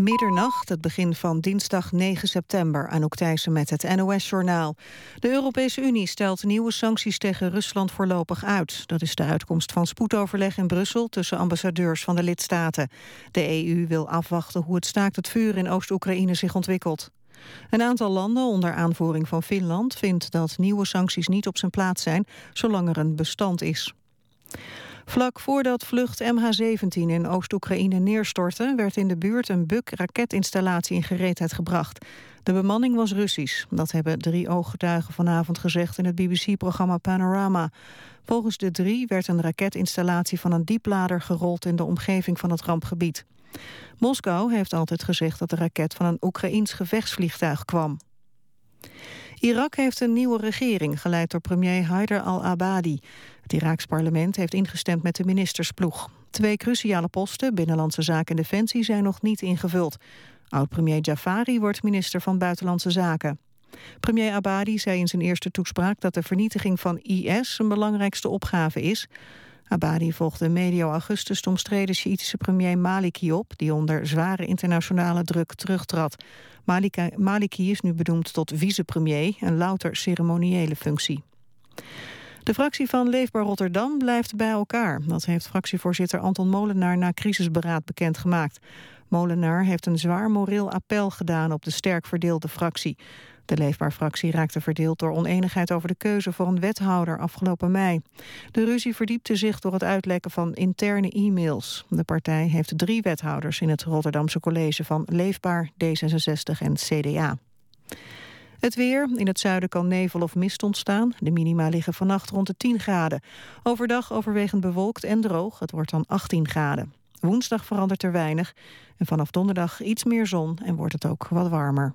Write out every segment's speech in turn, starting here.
Middernacht, het begin van dinsdag 9 september, aan Thijssen met het NOS-journaal. De Europese Unie stelt nieuwe sancties tegen Rusland voorlopig uit. Dat is de uitkomst van spoedoverleg in Brussel tussen ambassadeurs van de lidstaten. De EU wil afwachten hoe het staakt het vuur in Oost-Oekraïne zich ontwikkelt. Een aantal landen, onder aanvoering van Finland, vindt dat nieuwe sancties niet op zijn plaats zijn, zolang er een bestand is. Vlak voordat vlucht MH17 in Oost-Oekraïne neerstortte... werd in de buurt een Buk-raketinstallatie in gereedheid gebracht. De bemanning was Russisch. Dat hebben drie ooggetuigen vanavond gezegd in het BBC-programma Panorama. Volgens de drie werd een raketinstallatie van een dieplader gerold... in de omgeving van het rampgebied. Moskou heeft altijd gezegd dat de raket van een Oekraïns gevechtsvliegtuig kwam. Irak heeft een nieuwe regering, geleid door premier Haider al-Abadi. Het Iraaks parlement heeft ingestemd met de ministersploeg. Twee cruciale posten, Binnenlandse Zaken en Defensie, zijn nog niet ingevuld. Oud-premier Jafari wordt minister van Buitenlandse Zaken. Premier Abadi zei in zijn eerste toespraak dat de vernietiging van IS zijn belangrijkste opgave is. Abadi volgde medio augustus de omstreden Sjiitische premier Maliki op... die onder zware internationale druk terugtrad. Maliki, Maliki is nu benoemd tot vicepremier, een louter ceremoniële functie. De fractie van Leefbaar Rotterdam blijft bij elkaar. Dat heeft fractievoorzitter Anton Molenaar na crisisberaad bekendgemaakt. Molenaar heeft een zwaar moreel appel gedaan op de sterk verdeelde fractie. De Leefbaar-fractie raakte verdeeld door oneenigheid over de keuze voor een wethouder afgelopen mei. De ruzie verdiepte zich door het uitlekken van interne e-mails. De partij heeft drie wethouders in het Rotterdamse college van Leefbaar, D66 en CDA. Het weer. In het zuiden kan nevel of mist ontstaan. De minima liggen vannacht rond de 10 graden. Overdag overwegend bewolkt en droog. Het wordt dan 18 graden. Woensdag verandert er weinig. En vanaf donderdag iets meer zon en wordt het ook wat warmer.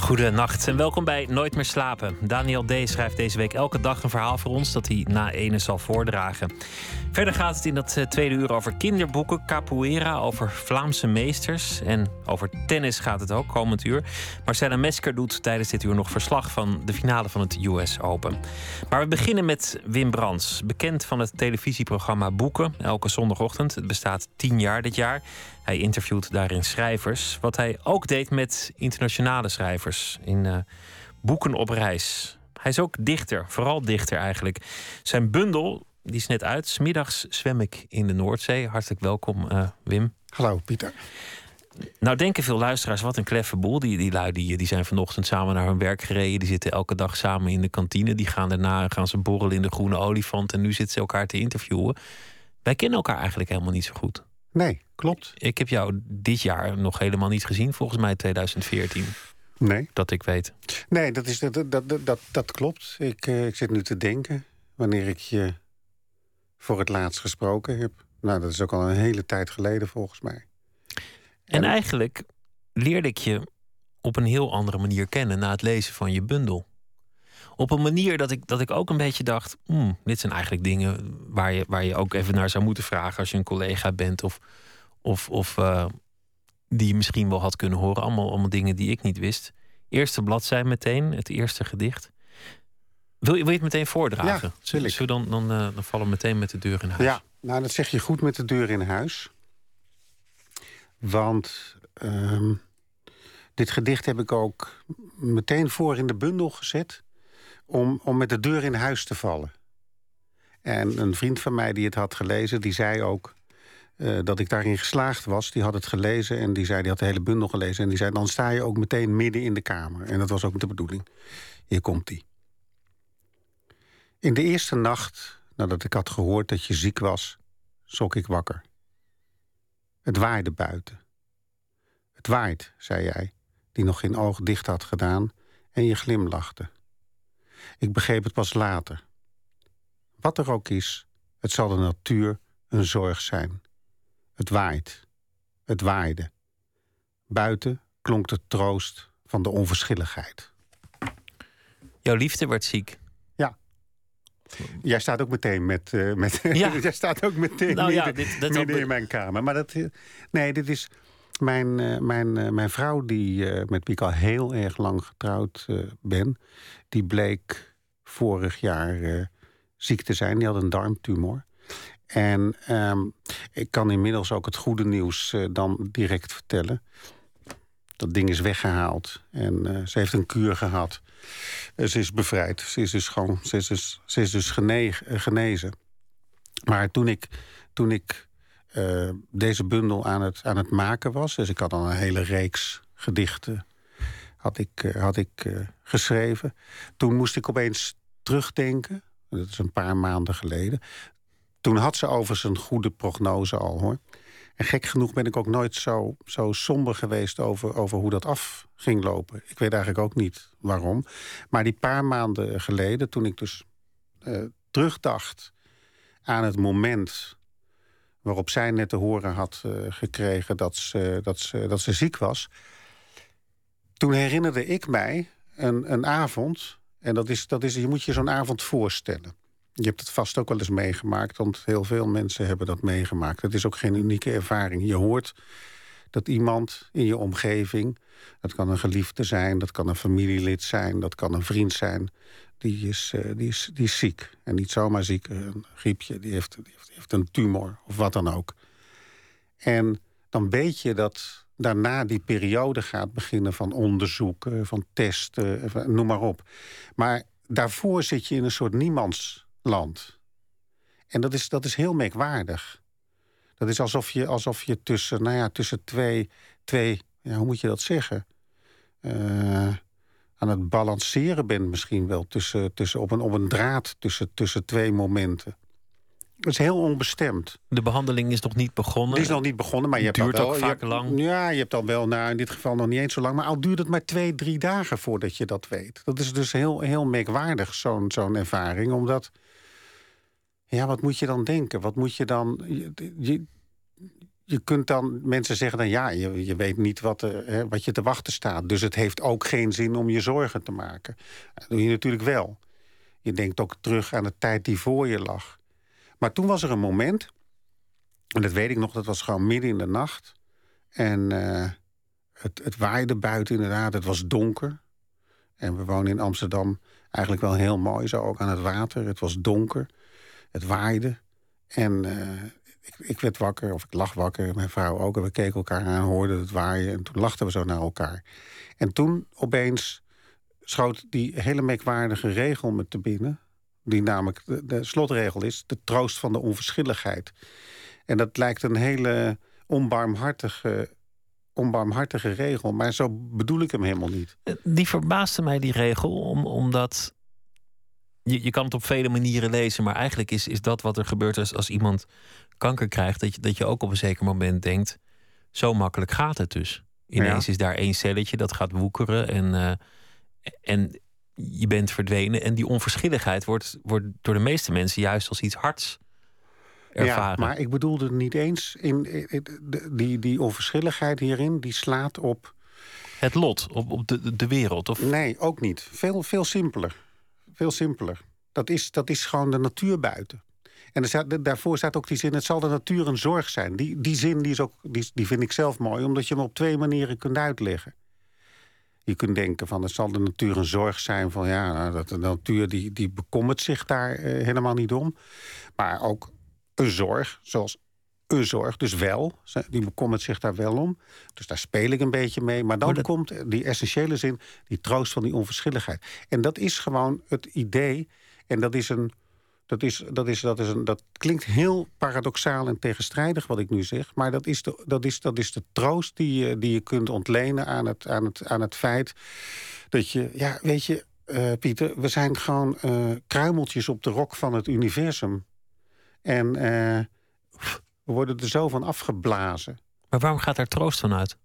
Goedenacht en welkom bij Nooit meer slapen. Daniel D. schrijft deze week elke dag een verhaal voor ons dat hij na ene zal voordragen. Verder gaat het in dat eh, tweede uur over kinderboeken, capoeira, over Vlaamse meesters en over tennis gaat het ook komend uur. Marcella Mesker doet tijdens dit uur nog verslag van de finale van het US Open. Maar we beginnen met Wim Brands, bekend van het televisieprogramma Boeken, elke zondagochtend. Het bestaat tien jaar dit jaar. Hij interviewt daarin schrijvers. Wat hij ook deed met internationale schrijvers in uh, boeken op reis. Hij is ook dichter, vooral dichter eigenlijk. Zijn bundel, die is net uit. Smiddags zwem ik in de Noordzee. Hartelijk welkom, uh, Wim. Hallo, Pieter. Nou denken veel luisteraars, wat een kleffe boel. Die, die lui die, die zijn vanochtend samen naar hun werk gereden. Die zitten elke dag samen in de kantine. Die gaan daarna gaan ze borrelen in de Groene Olifant. En nu zitten ze elkaar te interviewen. Wij kennen elkaar eigenlijk helemaal niet zo goed. Nee, klopt. Ik heb jou dit jaar nog helemaal niet gezien, volgens mij 2014. Nee. Dat ik weet. Nee, dat, is, dat, dat, dat, dat klopt. Ik, uh, ik zit nu te denken wanneer ik je voor het laatst gesproken heb. Nou, dat is ook al een hele tijd geleden volgens mij. En, en eigenlijk leerde ik je op een heel andere manier kennen na het lezen van je bundel. Op een manier dat ik, dat ik ook een beetje dacht: hmm, dit zijn eigenlijk dingen waar je, waar je ook even naar zou moeten vragen als je een collega bent. Of, of, of uh, die je misschien wel had kunnen horen. Allemaal, allemaal dingen die ik niet wist. Eerste bladzij meteen, het eerste gedicht. Wil je, wil je het meteen voordragen? Ja, ik. Zo dan, dan, uh, dan vallen we meteen met de deur in huis. Ja, nou dat zeg je goed met de deur in huis. Want uh, dit gedicht heb ik ook meteen voor in de bundel gezet om, om met de deur in huis te vallen. En een vriend van mij die het had gelezen, die zei ook uh, dat ik daarin geslaagd was. Die had het gelezen en die zei, die had de hele bundel gelezen. En die zei, dan sta je ook meteen midden in de kamer. En dat was ook de bedoeling. Hier komt hij. In de eerste nacht, nadat ik had gehoord dat je ziek was, schrok ik wakker. Het waaide buiten. Het waait, zei jij, die nog geen oog dicht had gedaan, en je glimlachte. Ik begreep het pas later. Wat er ook is, het zal de natuur een zorg zijn. Het waait. Het waaide. Buiten klonk de troost van de onverschilligheid. Jouw liefde werd ziek. Ja. Jij staat ook meteen met. Uh, met ja. jij staat ook meteen nou, ja, dit, dit midden in mijn kamer. Maar dat. Nee, dit is. Mijn, uh, mijn, uh, mijn vrouw, die, met wie ik al heel erg lang getrouwd ben, die bleek vorig jaar ziek te zijn. Die had een darmtumor. En um, ik kan inmiddels ook het goede nieuws dan direct vertellen. Dat ding is weggehaald. En ze heeft een kuur gehad. Ze is bevrijd. Ze is dus, gewoon, ze is dus, ze is dus genezen. Maar toen ik, toen ik uh, deze bundel aan het, aan het maken was... dus ik had al een hele reeks gedichten had ik, uh, had ik uh, geschreven. Toen moest ik opeens terugdenken. Dat is een paar maanden geleden. Toen had ze overigens een goede prognose al, hoor. En gek genoeg ben ik ook nooit zo, zo somber geweest over, over hoe dat af ging lopen. Ik weet eigenlijk ook niet waarom. Maar die paar maanden geleden, toen ik dus terugdacht aan het moment waarop zij net te horen had uh, gekregen dat ze, dat, ze, dat ze ziek was. Toen herinnerde ik mij een, een avond. En dat is, dat is, je moet je zo'n avond voorstellen. Je hebt het vast ook wel eens meegemaakt, want heel veel mensen hebben dat meegemaakt. Het is ook geen unieke ervaring. Je hoort dat iemand in je omgeving, dat kan een geliefde zijn, dat kan een familielid zijn, dat kan een vriend zijn, die is, uh, die is, die is ziek. En niet zomaar ziek, een griepje, die heeft, die heeft, een tumor of wat dan ook. En dan weet je dat daarna die periode gaat beginnen van onderzoeken, van testen, noem maar op. Maar daarvoor zit je in een soort niemands land. En dat is, dat is heel merkwaardig. Dat is alsof je, alsof je tussen, nou ja, tussen twee, twee ja, hoe moet je dat zeggen? Uh, aan het balanceren bent misschien wel tussen, tussen, op, een, op een draad tussen, tussen twee momenten. Het is heel onbestemd. De behandeling is nog niet begonnen? Het is nog niet begonnen, maar je hebt duurt al wel, vaak lang. Ja, je hebt al wel, nou in dit geval nog niet eens zo lang. Maar al duurt het maar twee, drie dagen voordat je dat weet. Dat is dus heel, heel merkwaardig, zo'n zo'n ervaring. Omdat ja, wat moet je dan denken? Wat moet je dan. Je, je, kunt dan. Mensen zeggen dan ja, je, je weet niet wat, hè, wat je te wachten staat. Dus het heeft ook geen zin om je zorgen te maken. Dat doe je natuurlijk wel. Je denkt ook terug aan de tijd die voor je lag. Maar toen was er een moment. En dat weet ik nog, dat was gewoon midden in de nacht. En uh, het, het waaide buiten inderdaad. Het was donker. En we wonen in Amsterdam eigenlijk wel heel mooi, zo ook aan het water. Het was donker. Het waaide. En uh, ik, ik, werd wakker, of ik lag wakker, mijn vrouw ook. En we keken elkaar aan, hoorden het waaien. En toen lachten we zo naar elkaar. En toen opeens schoot die hele merkwaardige regel me te binnen. Die namelijk de, de slotregel is, de troost van de onverschilligheid. En dat lijkt een hele onbarmhartige onbarmhartige regel. Maar zo bedoel ik hem helemaal niet. Die verbaasde mij, die regel, om, omdat je, je kan het op vele manieren lezen, maar eigenlijk is, is dat wat er gebeurt als, als iemand kanker krijgt, dat je, dat je ook op een zeker moment denkt: zo makkelijk gaat het dus. Ineens is daar één celletje dat gaat woekeren en, uh, en je bent verdwenen. En die onverschilligheid wordt, wordt door de meeste mensen juist als iets hards ervaren. Ja, maar ik bedoelde niet eens in, in die, die onverschilligheid hierin, die slaat op. Het lot, op, op de, de wereld? Of? Nee, ook niet. Veel, veel simpeler. Veel simpeler. Dat is, dat is gewoon de natuur buiten. En er staat, daarvoor staat ook die zin: het zal de natuur een zorg zijn. Die, die zin die is ook, die, die vind ik zelf mooi, omdat je hem op twee manieren kunt uitleggen. Je kunt denken van het zal de natuur een zorg zijn van ja, nou, dat de natuur die, die bekommert zich daar eh, helemaal niet om. Maar ook een zorg, zoals een zorg, dus wel. Die bekommert zich daar wel om. Dus daar speel ik een beetje mee. Maar dan komt die essentiële zin, die troost van die onverschilligheid. En dat is gewoon het idee. En dat is een. Dat, is, dat, is, dat, is een, dat klinkt heel paradoxaal en tegenstrijdig wat ik nu zeg. Maar dat is de, dat is, dat is de troost die je, die je kunt ontlenen aan het, aan, het, aan het feit dat je, ja, weet je, uh, Pieter, we zijn gewoon uh, kruimeltjes op de rok van het universum. En uh, we worden er zo van afgeblazen. Maar waarom gaat daar troost van uit?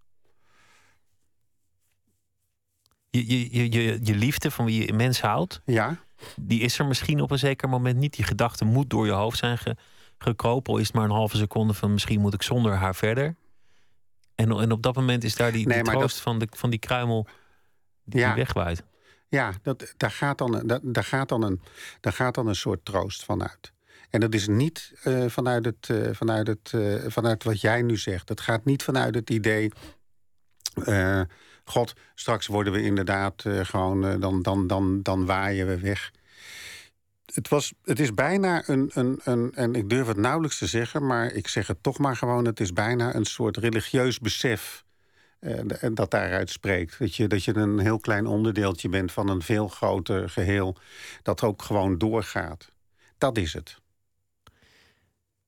Je, je, je, je liefde van wie je mens houdt, ja. die is er misschien op een zeker moment niet. Die gedachte moet door je hoofd zijn ge, gekropen. Al is het maar een halve seconde van misschien moet ik zonder haar verder. En, en op dat moment is daar die, troost van, de, van die kruimel die, ja. wegwaait. Ja, dat, daar, gaat dan, een- dat, daar, gaat dan een, daar gaat dan een soort troost van uit. En dat is niet eh, vanuit, het, eh, vanuit, het, eh, vanuit wat jij nu zegt. Dat gaat niet vanuit het idee. God, straks worden we inderdaad gewoon. dan, dan, dan, dan waaien we weg. Het, was, het is bijna een, een, een. En ik durf het nauwelijks te zeggen, maar ik zeg het toch maar gewoon. Het is bijna een soort religieus besef. dat daaruit spreekt. Dat je, dat je een heel klein onderdeeltje bent van een veel groter geheel. dat ook gewoon doorgaat. Dat is het.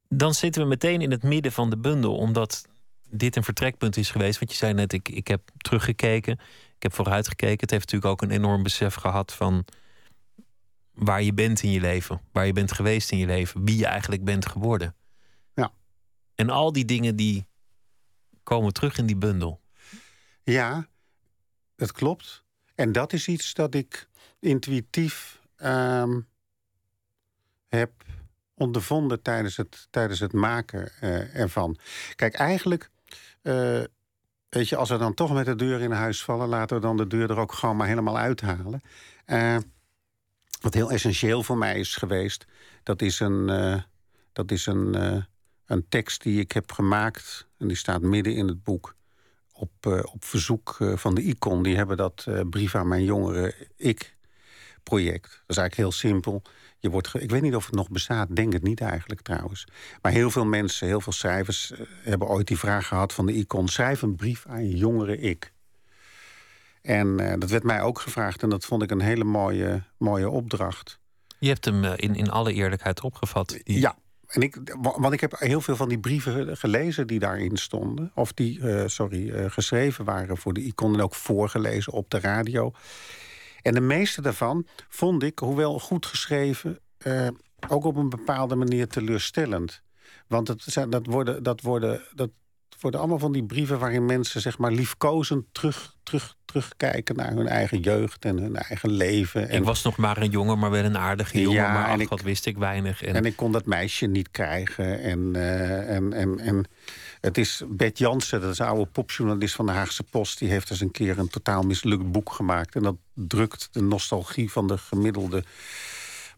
Dan zitten we meteen in het midden van de bundel, omdat dit een vertrekpunt is geweest. Want je zei net, ik, ik heb teruggekeken, ik heb vooruitgekeken. Het heeft natuurlijk ook een enorm besef gehad van waar je bent in je leven, waar je bent geweest in je leven, wie je eigenlijk bent geworden. Ja. En al die dingen die komen terug in die bundel. Ja, dat klopt. En dat is iets dat ik intuïtief ehm, heb ondervonden tijdens het, tijdens het maken eh, ervan. Kijk, eigenlijk, eh, weet je, als we dan toch met de deur in huis vallen, laten we dan de deur er ook gewoon maar helemaal uithalen. Eh, wat heel essentieel voor mij is geweest, dat is een, dat is een, een tekst die ik heb gemaakt. En die staat midden in het boek op, op verzoek van de ICON. Die hebben dat brief aan mijn jongere ik project. Dat is eigenlijk heel simpel. Je wordt ik weet niet of het nog bestaat, denk het niet eigenlijk trouwens. Maar heel veel mensen, heel veel schrijvers eh, hebben ooit die vraag gehad van de ICON: schrijf een brief aan je jongere ik. En eh, dat werd mij ook gevraagd en dat vond ik een hele mooie, mooie opdracht. Je hebt hem eh, in, in alle eerlijkheid opgevat. Die- Ja, en ik, wa- want ik heb heel veel van die brieven gelezen die daarin stonden. Of die, sorry, geschreven waren voor de icon en ook voorgelezen op de radio. En de meeste daarvan vond ik, hoewel goed geschreven, eh, ook op een bepaalde manier teleurstellend. Want het zijn, dat, worden, dat, worden, dat worden allemaal van die brieven waarin mensen zeg maar liefkozend terug, terug, terugkijken naar hun eigen jeugd en hun eigen leven. En Ik was nog maar een jongen, maar wel een aardige jongen. Ja, maar en ach, ik- wat wist ik weinig. En, En ik kon dat meisje niet krijgen. En, eh, en, en, en het is Bert Jansen, dat is een oude popjournalist van de Haagse Post. Die heeft eens een keer een totaal mislukt boek gemaakt. En dat drukt de nostalgie van de gemiddelde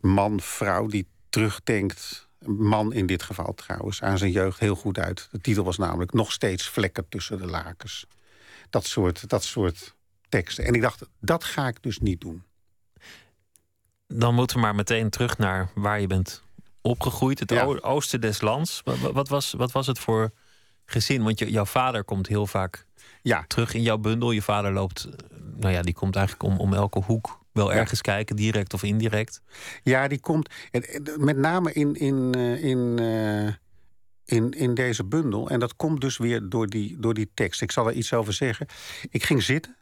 man, vrouw die terugdenkt. Man in dit geval trouwens, aan zijn jeugd heel goed uit. De titel was namelijk Nog steeds vlekken tussen de lakens. Dat soort, dat soort teksten. En ik dacht, dat ga ik dus niet doen. dan moeten we maar meteen terug naar waar je bent opgegroeid. Het Ja. oosten des lands. Wat, was, wat was het voor gezin? Want je, jouw vader komt heel vaak Ja, terug in jouw bundel. Je vader loopt, eh, nou ja, die komt eigenlijk om, om elke hoek wel Ja. ergens kijken, direct of indirect. Ja, die komt. Met name in, in, eh, in, eh, in, in deze bundel. En dat komt dus weer door die, door die tekst. Ik zal er iets over zeggen. Ik ging zitten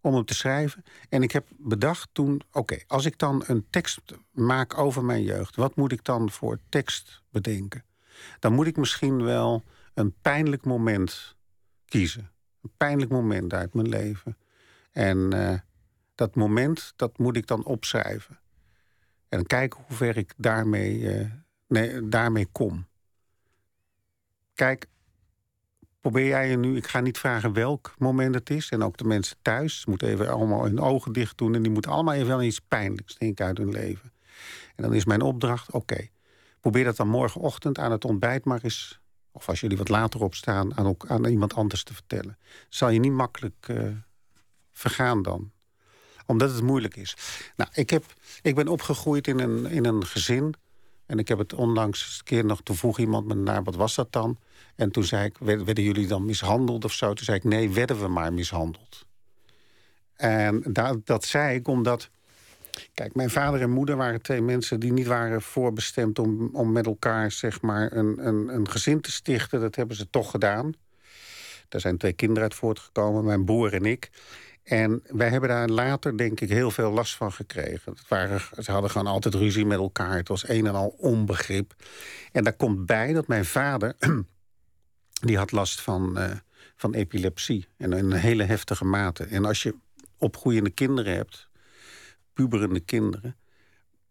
om hem te schrijven. En ik heb bedacht toen: oké, als ik dan een tekst maak over mijn jeugd, wat moet ik dan voor tekst bedenken? Dan moet ik misschien wel een pijnlijk moment kiezen. Een pijnlijk moment uit mijn leven. En eh, dat moment, dat moet ik dan opschrijven. En kijken hoe ver ik daarmee, eh, nee, daarmee kom. Kijk, probeer jij je nu... Ik ga niet vragen welk moment het is. En ook de mensen thuis moeten even allemaal hun ogen dicht doen. En die moeten allemaal even aan iets pijnlijks denken uit hun leven. En dan is mijn opdracht, oké. probeer dat dan morgenochtend aan het ontbijt maar eens... of als jullie wat later opstaan, aan, ook, aan iemand anders te vertellen. Zal je niet makkelijk eh, vergaan dan omdat het moeilijk is. Nou, ik, heb, ik ben opgegroeid in een, in een gezin. En ik heb het onlangs een keer nog... Toen vroeg iemand me naar, wat was dat dan? En toen zei ik, "Werd- werden jullie dan mishandeld of zo? Toen zei ik, nee, werden we maar mishandeld. En da- dat zei ik omdat... Kijk, mijn vader en moeder waren twee mensen die niet waren voorbestemd... om, om met elkaar zeg maar, een, een, een gezin te stichten. Dat hebben ze toch gedaan. Daar zijn twee kinderen uit voortgekomen, mijn broer en ik. En wij hebben daar later, denk ik, heel veel last van gekregen. Het waren, ze hadden gewoon altijd ruzie met elkaar. Het was een en al onbegrip. En daar komt bij dat mijn vader... die had last van, eh, van epilepsie. En in een hele heftige mate. En als je opgroeiende kinderen hebt, puberende kinderen...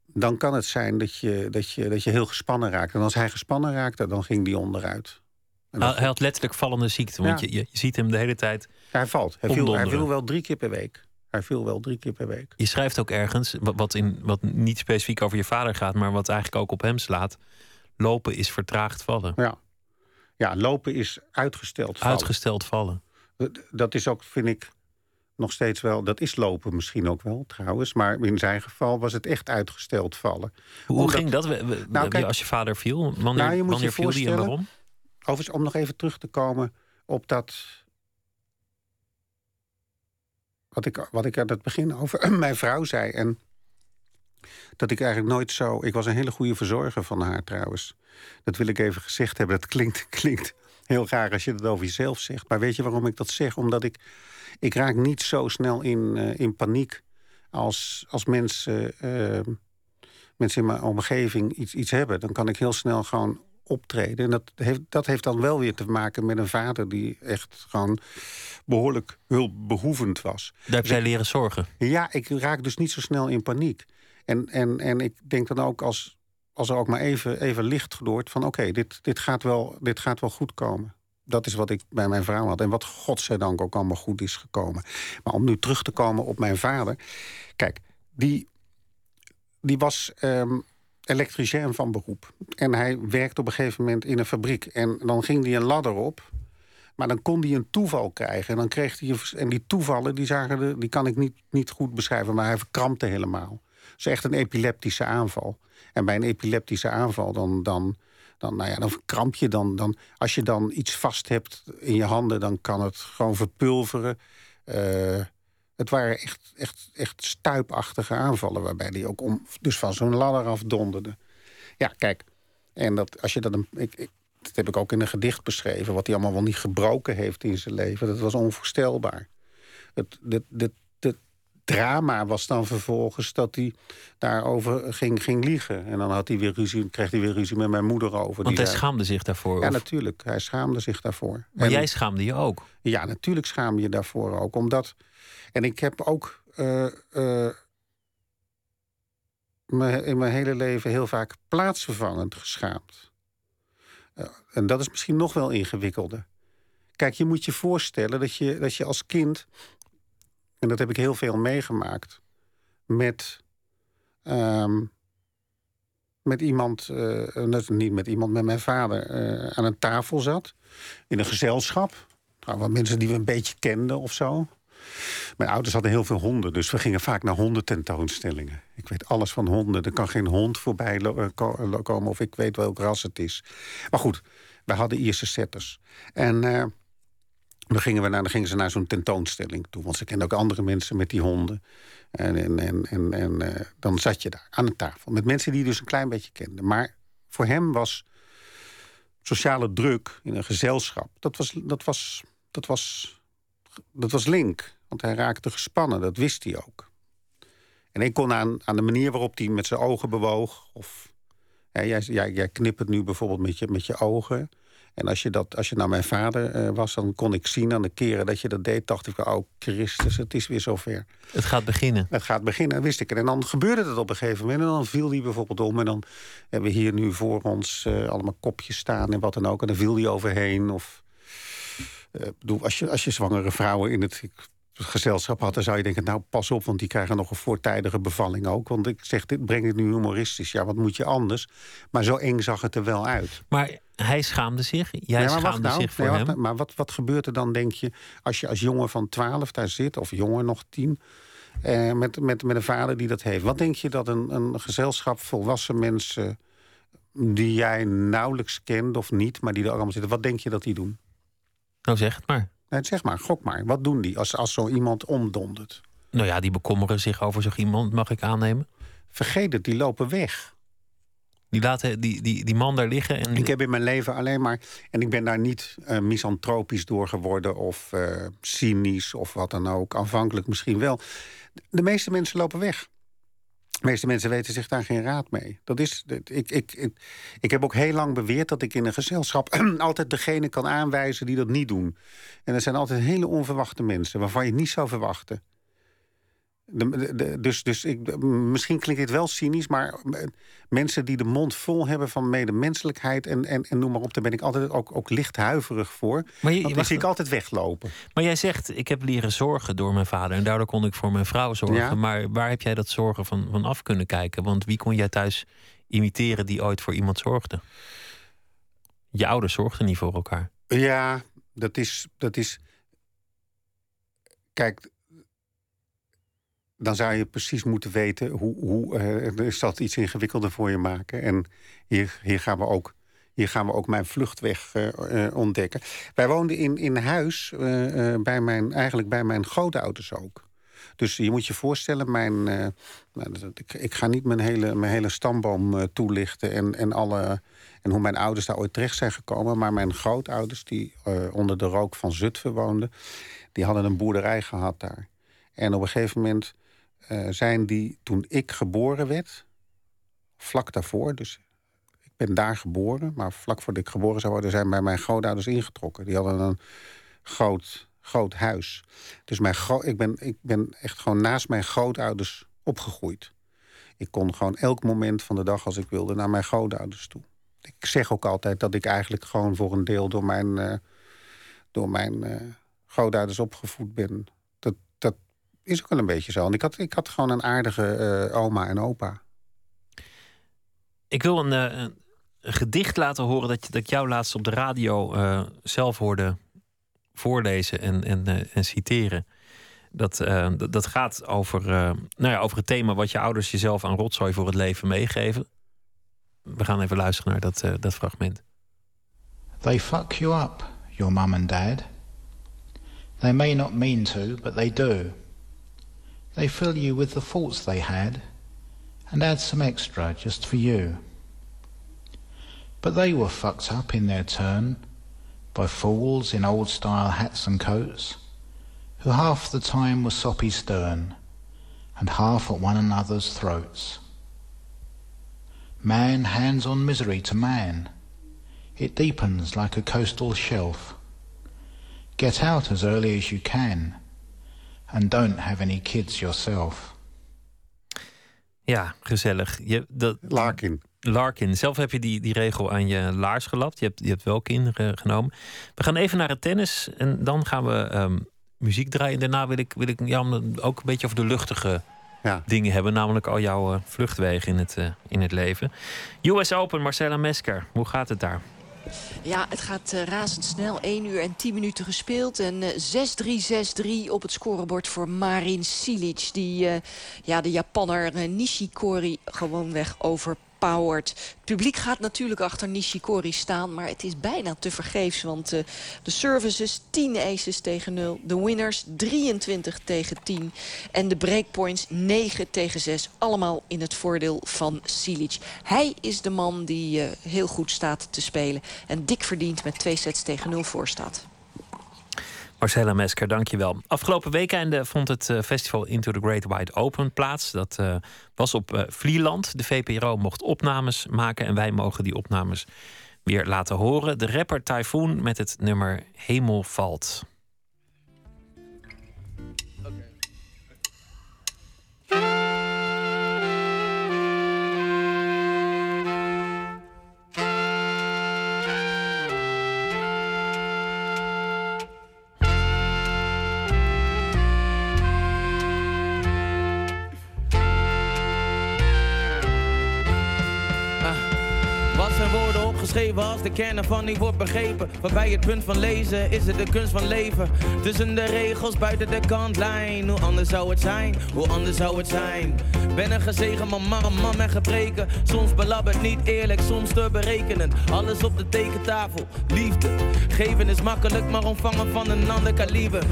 dan kan het zijn dat je, dat, je, dat je heel gespannen raakt. En als hij gespannen raakte, dan ging die onderuit. Hij had letterlijk vallende ziekte, want Ja. je, je, je ziet hem de hele tijd. hij valt. Hij, viel, hij viel wel drie keer per week. Hij viel wel drie keer per week. Je schrijft ook ergens, wat, in, wat niet specifiek over je vader gaat, maar wat eigenlijk ook op hem slaat. Lopen is vertraagd vallen. Ja, ja lopen is uitgesteld vallen. Uitgesteld vallen. Dat is ook, vind ik, nog steeds wel. Dat is lopen misschien ook wel, trouwens. Maar in zijn geval was het echt uitgesteld vallen. Hoe ging dat nou, kijk, als je vader viel? Wanneer, nou, je wanneer viel die en waarom? Overigens, om nog even terug te komen op dat wat ik, wat ik aan het begin over mijn vrouw zei. En dat ik eigenlijk nooit zo. Ik was een hele goede verzorger van haar trouwens. Dat wil ik even gezegd hebben. Dat klinkt, klinkt heel raar als je het over jezelf zegt. Maar weet je waarom ik dat zeg? Omdat ik. Ik raak niet zo snel in, uh, in paniek als, als mensen, uh, mensen in mijn omgeving iets, iets hebben. Dan kan ik heel snel gewoon optreden. En dat heeft, dat heeft dan wel weer te maken met een vader die echt gewoon behoorlijk hulpbehoevend was. Daar heb jij leren zorgen? Ja, ik raak dus niet zo snel in paniek. En, en, en ik denk dan ook als, als er ook maar even, even licht gedoord van oké, dit, dit, gaat wel, dit gaat wel goed komen. Dat is wat ik bij mijn vrouw had. En wat godzijdank ook allemaal goed is gekomen. Maar om nu terug te komen op mijn vader. Kijk, die, die was um, elektricien van beroep. En hij werkte op een gegeven moment in een fabriek. En dan ging hij een ladder op. Maar dan kon hij een toeval krijgen. En, dan kreeg hij, en die toevallen, die, zagen de, die kan ik niet, niet goed beschrijven... maar hij verkrampte helemaal. Is echt een epileptische aanval. En bij een epileptische aanval, dan, dan, dan, nou ja, dan verkramp je. Dan, dan, als je dan iets vast hebt in je handen, dan kan het gewoon verpulveren. Uh, het waren echt, echt, echt stuipachtige aanvallen... waarbij hij ook om, dus van zo'n ladder af donderde. Ja, kijk, en dat, als je dat... Een, ik, ik, dat heb ik ook in een gedicht beschreven... wat hij allemaal wel niet gebroken heeft in zijn leven. Dat was onvoorstelbaar. Het, dit, dit drama was dan vervolgens dat hij daarover ging, ging liegen. En dan had hij weer ruzie, kreeg hij weer ruzie met mijn moeder over. Want hij schaamde zich daarvoor? Ja, natuurlijk. Hij schaamde zich daarvoor. Maar jij schaamde je ook? Ja, natuurlijk schaam je daarvoor ook. Omdat... En ik heb ook... Uh, uh, in mijn hele leven heel vaak plaatsvervangend geschaamd en dat is misschien nog wel ingewikkelder. Kijk, je moet je voorstellen dat je, dat je als kind, en dat heb ik heel veel meegemaakt, met, um, met iemand, uh, niet met iemand, met mijn vader, uh, aan een tafel zat. In een gezelschap. Nou, mensen die we een beetje kenden of zo. Mijn ouders hadden heel veel honden, dus we gingen vaak naar hondententoonstellingen. Ik weet alles van honden. Er kan geen hond voorbij komen of ik weet welk ras het is. Maar goed, we hadden Ierse setters. En dan, gingen we naar, dan gingen ze naar zo'n tentoonstelling toe. Want ze kenden ook andere mensen met die honden. En, en, en, en, en uh, dan zat je daar aan een tafel. Met mensen die je dus een klein beetje kenden. Maar voor hem was sociale druk in een gezelschap... dat was, dat was, dat was, dat was link. Want hij raakte gespannen, dat wist hij ook. En ik kon aan, aan de manier waarop hij met zijn ogen bewoog... of ja, jij, jij, jij knippert nu bijvoorbeeld met je, met je ogen... En als je, dat, als je naar mijn vader uh, was, dan kon ik zien aan de keren dat je dat deed. Dacht ik, oh Christus, het is weer zover. Het gaat beginnen. Het gaat beginnen, wist ik. En dan gebeurde het op een gegeven moment. En dan viel die bijvoorbeeld om. En dan hebben we hier nu voor ons uh, allemaal kopjes staan en wat dan ook. En dan viel die overheen. Of, uh, bedoel, als, je, als je zwangere vrouwen in het gezelschap had, dan zou je denken, nou pas op, want die krijgen nog een voortijdige bevalling ook. Want ik zeg, dit breng het nu humoristisch. Ja, wat moet je anders? Maar zo eng zag het er wel uit. Maar hij schaamde zich, jij nee, schaamde nou, zich voor nee, hem. maar wat, wat gebeurt er dan, denk je, als je als jongen van 12 daar zit, of jonger nog 10, eh, met, met, met een vader die dat heeft? Wat denk je dat een, een gezelschap volwassen mensen die jij nauwelijks kent of niet, maar die er allemaal zitten, wat denk je dat die doen? Nou, zeg het maar. Nee, zeg maar, gok maar. Wat doen die als, als zo iemand omdondert? Nou ja, die bekommeren zich over zo iemand, mag ik aannemen. Vergeet het, die lopen weg. Die laten die, die, die man daar liggen. En... Ik heb in mijn leven alleen maar. En ik ben daar niet uh, misantropisch door geworden. of uh, cynisch of wat dan ook. Aanvankelijk misschien wel. De meeste mensen lopen weg. De meeste mensen weten zich daar geen raad mee. Dat is, ik, ik, ik, ik heb ook heel lang beweerd dat ik in een gezelschap altijd degene kan aanwijzen die dat niet doen. En er zijn altijd hele onverwachte mensen waarvan je het niet zou verwachten. De, de, dus dus ik, misschien klinkt dit wel cynisch, maar mensen die de mond vol hebben van medemenselijkheid en, en, en noem maar op, daar ben ik altijd ook, ook licht huiverig voor. Maar je, die zie ik altijd weglopen. Maar jij zegt, ik heb leren zorgen door mijn vader en daardoor kon ik voor mijn vrouw zorgen. Maar waar heb jij dat zorgen van, van af kunnen kijken? Want wie kon jij thuis imiteren die ooit voor iemand zorgde? Je ouders zorgden niet voor elkaar. Ja, dat is. Dat is kijk, dan zou je precies moeten weten hoe. hoe uh, is dat iets ingewikkelder voor je maken. En hier, hier, gaan, we ook, hier gaan we ook mijn vluchtweg uh, ontdekken. Wij woonden in, in huis, bij mijn, eigenlijk bij mijn grootouders ook. Dus je moet je voorstellen, mijn, nou, ik, ik, ga niet mijn hele, mijn hele stamboom toelichten en, en, alle, en hoe mijn ouders daar ooit terecht zijn gekomen. Maar mijn grootouders, die onder de rook van Zutphen woonden, die hadden een boerderij gehad daar. En op een gegeven moment uh, zijn die, toen ik geboren werd, vlak daarvoor, dus ik ben daar geboren, maar vlak voordat ik geboren zou worden, zijn bij mijn grootouders ingetrokken. Die hadden een groot, groot huis. Dus mijn ik, ben, ik ben echt gewoon naast mijn grootouders opgegroeid. Ik kon gewoon elk moment van de dag, als ik wilde, naar mijn grootouders toe. Ik zeg ook altijd dat ik eigenlijk gewoon voor een deel door mijn, uh, door mijn uh, grootouders opgevoed ben is ook wel een beetje zo. En ik had, ik had gewoon een aardige uh, oma en opa. Ik wil een, uh, een, gedicht laten horen dat, dat ik jou laatst op de radio uh, zelf hoorde voorlezen en, en, en citeren. Dat, dat, dat, gaat over, nou ja, over het thema wat je ouders jezelf aan rotzooi voor het leven meegeven. We gaan even luisteren naar dat, dat fragment. They fuck you up, your mum and dad. They may not mean to, but they do. They fill you with the faults they had and add some extra just for you. But they were fucked up in their turn by fools in old style hats and coats, who half the time were soppy stern and half at one another's throats. Man hands on misery to man. It deepens like a coastal shelf. Get out as early as you can and don't have any kids yourself. Ja, gezellig. Je, dat, Larkin. Larkin. Zelf heb je die, die regel aan je laars gelapt. Je hebt, je hebt wel kinderen genomen. We gaan even naar het tennis en dan gaan we ehm, muziek draaien. Daarna wil ik, wil ik jou ook een beetje over de luchtige ja. dingen hebben. Namelijk al jouw uh, vluchtwegen in het, uh, in het leven. US Open, Marcella Mesker. Hoe gaat het daar? Ja, het gaat uh, razendsnel. 1 uur en 10 minuten gespeeld. En uh, 6-3, 6-3 op het scorebord voor Marin Silic. Die uh, ja, de Japanner Nishikori gewoonweg het publiek gaat natuurlijk achter Nishikori staan. Maar het is bijna te vergeefs. Want uh, de services 10 aces tegen 0. De winners 23 tegen 10. En de breakpoints 9 tegen 6. Allemaal in het voordeel van Silic. Hij is de man die uh, heel goed staat te spelen. En dik verdient met twee sets tegen 0 voor staat. Marcella Mesker, dankjewel. Afgelopen weekende vond het eh, festival Into the Great Wide Open plaats. Dat uh, was op uh, Vlieland. De VPRO mocht opnames maken en wij mogen die opnames weer laten horen. De rapper Typhoon met het nummer Hemel valt. Als de kern ervan niet wordt begrepen. Waarbij het punt van lezen is het de kunst van leven. Tussen de regels, buiten de kantlijn. Hoe anders zou het zijn, hoe anders zou het zijn. Ben een gezegen man, maar een man met gebreken. Soms belabberd, niet eerlijk, soms te berekenen. Alles op de tekentafel, liefde. Geven is makkelijk, maar ontvangen van een ander kaliber.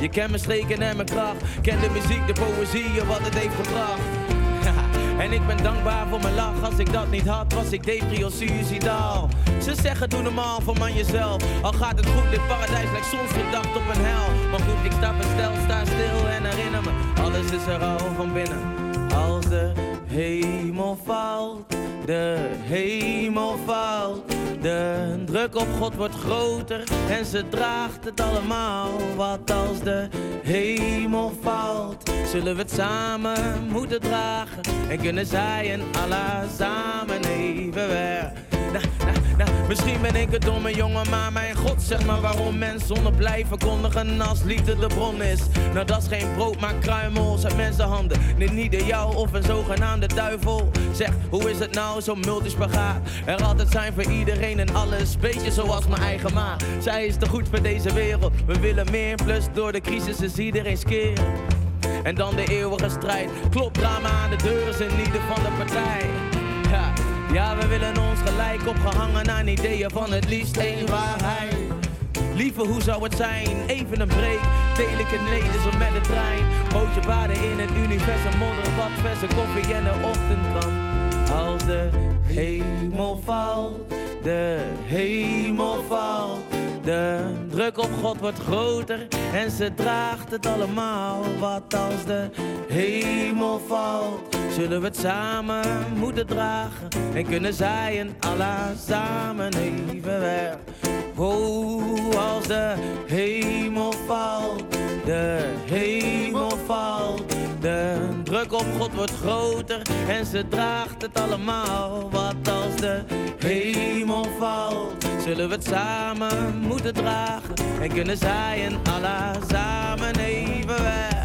Je kent mijn streken en mijn kracht. Ken de muziek, de poëzie, wat het heeft gebracht. En ik ben dankbaar voor mijn lach. Als ik dat niet had, was ik depri. Ze zeggen doe normaal voor man jezelf. Al gaat het goed, dit paradijs lijkt soms gedacht op een hel. Maar goed, ik stap en stel, sta stil en herinner me. Alles is er al van binnen. Als de hemel valt, de hemel valt. De druk op God wordt groter en ze draagt het allemaal. Wat als de hemel valt, zullen we het samen moeten dragen. En kunnen zij en Allah samen even weg. Misschien ben ik een domme jongen, maar mijn god zeg maar waarom mensen zonder blijven kondigen als liefde de bron is. Nou dat is geen brood, maar kruimels uit mensenhanden. Nee, niet de jou of een zogenaamde duivel. Zeg, hoe is het nou zo multispagaat? Er altijd zijn voor iedereen en alles, beetje zoals mijn eigen ma. Zij is te goed voor deze wereld, we willen meer, plus door de crisis is iedereen skeer. En dan de eeuwige strijd, klopt drama aan de deur is in ieder van de partij. Ja, we willen ons gelijk opgehangen aan ideeën van het liefst één waarheid. Lieve, hoe zou het zijn? Even een break, deel ik zo met de trein. Bootje baden in het universum, modder, wat verse koffie en de ochtendkrant. Als de hemel valt, de hemel valt. De druk op God wordt groter en ze draagt het allemaal. Wat als de hemel valt, zullen we het samen moeten dragen. En kunnen zij en Allah samen even weg. Oh, als de hemel valt, de hemel valt. De druk op God wordt groter en ze draagt het allemaal. Wat als de hemel valt, zullen we het samen moeten dragen. En kunnen zij en Allah samen even weg.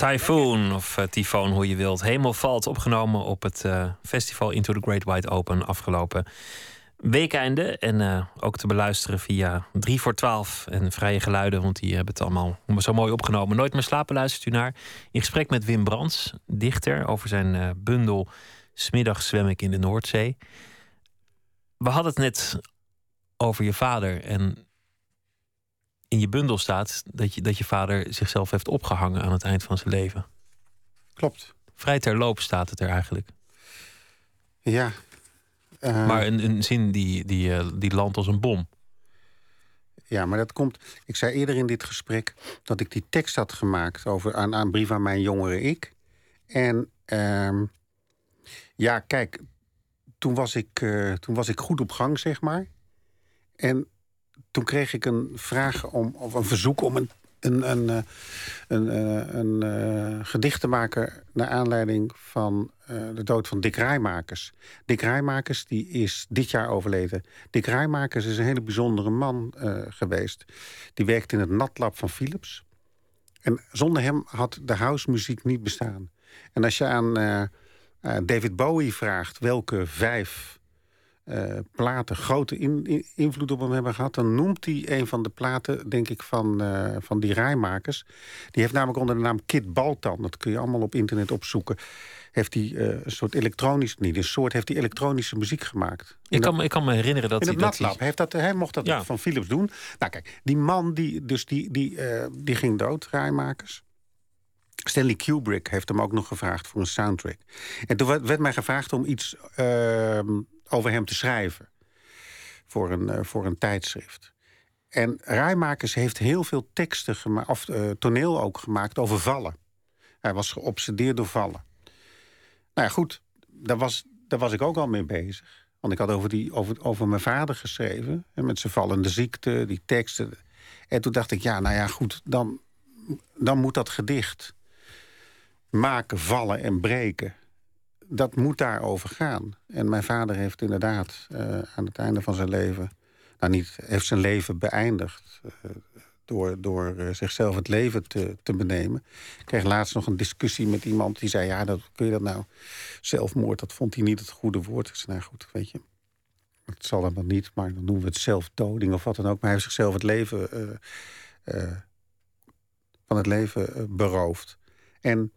Typhoon of uh, Tyfoon, hoe je wilt. Hemel valt opgenomen op het uh, festival Into the Great Wide Open afgelopen weekeinde. En uh, ook te beluisteren via 3 voor 12 en Vrije Geluiden, want die hebben het allemaal zo mooi opgenomen. Nooit meer slapen luistert u naar. In gesprek met Wim Brands, dichter, over zijn bundel Smiddag zwem ik in de Noordzee. We hadden het net over je vader en in je bundel staat dat je, dat je vader zichzelf heeft opgehangen aan het eind van zijn leven. Klopt. Vrij terloop staat het er eigenlijk. Ja. Uh... Maar een, een zin die, die, uh, die landt als een bom. Ja, maar dat komt. Ik zei eerder in dit gesprek dat ik die tekst had gemaakt over aan, aan brief aan mijn jongere ik. En uh, ja, kijk, toen was, ik, uh, toen was ik goed op gang, zeg maar. En toen kreeg ik een vraag om, of een verzoek om een, een, een, eh, een, een, een, uh, gedicht te maken... naar aanleiding van de dood van Dick Rijmakers. Dick Rijmakers die is dit jaar overleden. Dick Rijmakers is een hele bijzondere man geweest. Die werkte in het natlab van Philips. En zonder hem had de housemuziek niet bestaan. En als je aan David Bowie vraagt welke vijf uh, platen grote in, in, invloed op hem hebben gehad... dan noemt hij een van de platen, denk ik, van, uh, van die rijmakers. Die heeft namelijk onder de naam Kit Baltan. Dat kun je allemaal op internet opzoeken. Heeft hij uh, een soort elektronisch... Niet een soort, heeft hij elektronische muziek gemaakt. Ik kan, dat, ik kan me herinneren dat in hij... In het natlab. Hij, heeft dat, hij mocht dat ja. van Philips doen. Nou kijk, die man die, dus die, die, die ging dood, rijmakers. Stanley Kubrick heeft hem ook nog gevraagd voor een soundtrack. En toen werd, werd mij gevraagd om iets ehm, over hem te schrijven. Voor een, uh, voor een tijdschrift. En Rijmakers heeft heel veel teksten gemaakt, of uh, toneel ook gemaakt over vallen. Hij was geobsedeerd door vallen. Nou ja, goed, daar was, daar was ik ook al mee bezig. Want ik had over, die, over, over mijn vader geschreven. En met zijn vallende ziekte, die teksten. En toen dacht ik, ja, nou ja, goed, dan, dan moet dat gedicht maken, vallen en breken dat moet daarover gaan. En mijn vader heeft inderdaad uh, aan het einde van zijn leven... nou niet, heeft zijn leven beëindigd... Uh, door, door uh, zichzelf het leven te, te benemen. Ik kreeg laatst nog een discussie met iemand die zei... ja, dat, kun je dat nou... zelfmoord, dat vond hij niet het goede woord. Ik zei, nou goed, weet je... het zal helemaal niet, maar dan noemen we het zelfdoding of wat dan ook. Maar hij heeft zichzelf het leven... van het leven beroofd. En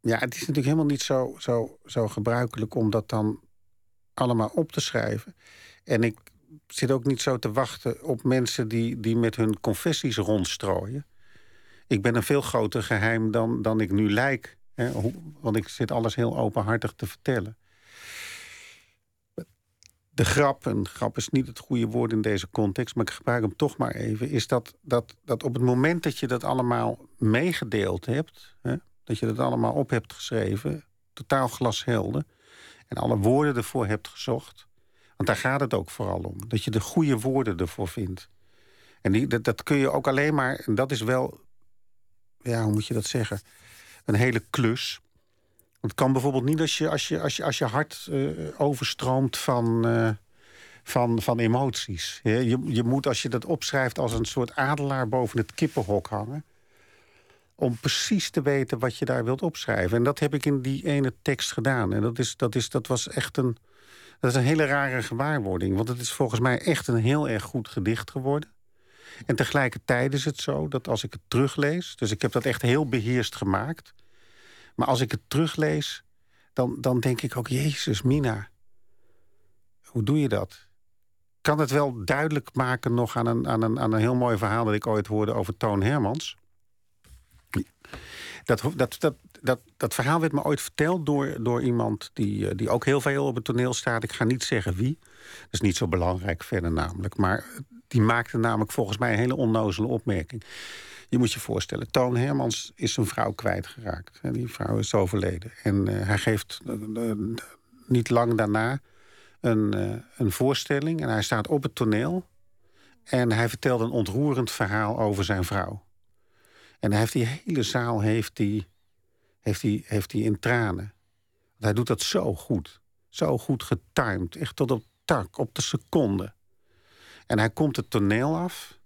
ja, het is natuurlijk helemaal niet zo, zo, zo gebruikelijk om dat dan allemaal op te schrijven. En ik zit ook niet zo te wachten op mensen die, die met hun confessies rondstrooien. Ik ben een veel groter geheim dan, dan ik nu lijk. Hè, want ik zit alles heel openhartig te vertellen. De grap, en grap is niet het goede woord in deze context, maar ik gebruik hem toch maar even, is dat, dat, dat op het moment dat je dat allemaal meegedeeld hebt, hè, dat je dat allemaal op hebt geschreven, totaal glashelder. En alle woorden ervoor hebt gezocht. Want daar gaat het ook vooral om. Dat je de goede woorden ervoor vindt. En die, dat, dat kun je ook alleen maar, en dat is wel, ja, hoe moet je dat zeggen? Een hele klus. Het kan bijvoorbeeld niet als je, als je, als je, als je hart uh, overstroomt van, uh, van, van emoties. Je, je moet, als je dat opschrijft als een soort adelaar boven het kippenhok hangen om precies te weten wat je daar wilt opschrijven. En dat heb ik in die ene tekst gedaan. En dat, is, dat, is, dat was echt een, dat is een hele rare gewaarwording. Want het is volgens mij echt een heel erg goed gedicht geworden. En tegelijkertijd is het zo dat als ik het teruglees... dus ik heb dat echt heel beheerst gemaakt... maar als ik het teruglees, dan, dan denk ik ook... Jezus, Mina, hoe doe je dat? kan het wel duidelijk maken nog aan een, aan, een, aan een heel mooi verhaal... dat ik ooit hoorde over Toon Hermans... Dat, dat, dat, dat, verhaal werd me ooit verteld door, door iemand die, eh, die ook heel veel op het toneel staat. Ik ga niet zeggen wie. Dat is niet zo belangrijk verder namelijk. Maar die maakte namelijk volgens mij een hele onnozele opmerking. Je moet je voorstellen, Toon Hermans is zijn vrouw kwijtgeraakt. Die vrouw is overleden. En uh, hij geeft uh, niet lang daarna een, een voorstelling. En hij staat op het toneel. En hij vertelt een ontroerend verhaal over zijn vrouw. En hij heeft die hele zaal heeft die, heeft die, heeft die in tranen. hij doet dat zo goed. Zo goed getimed. Echt tot op tak, op de seconde. En hij komt het toneel af.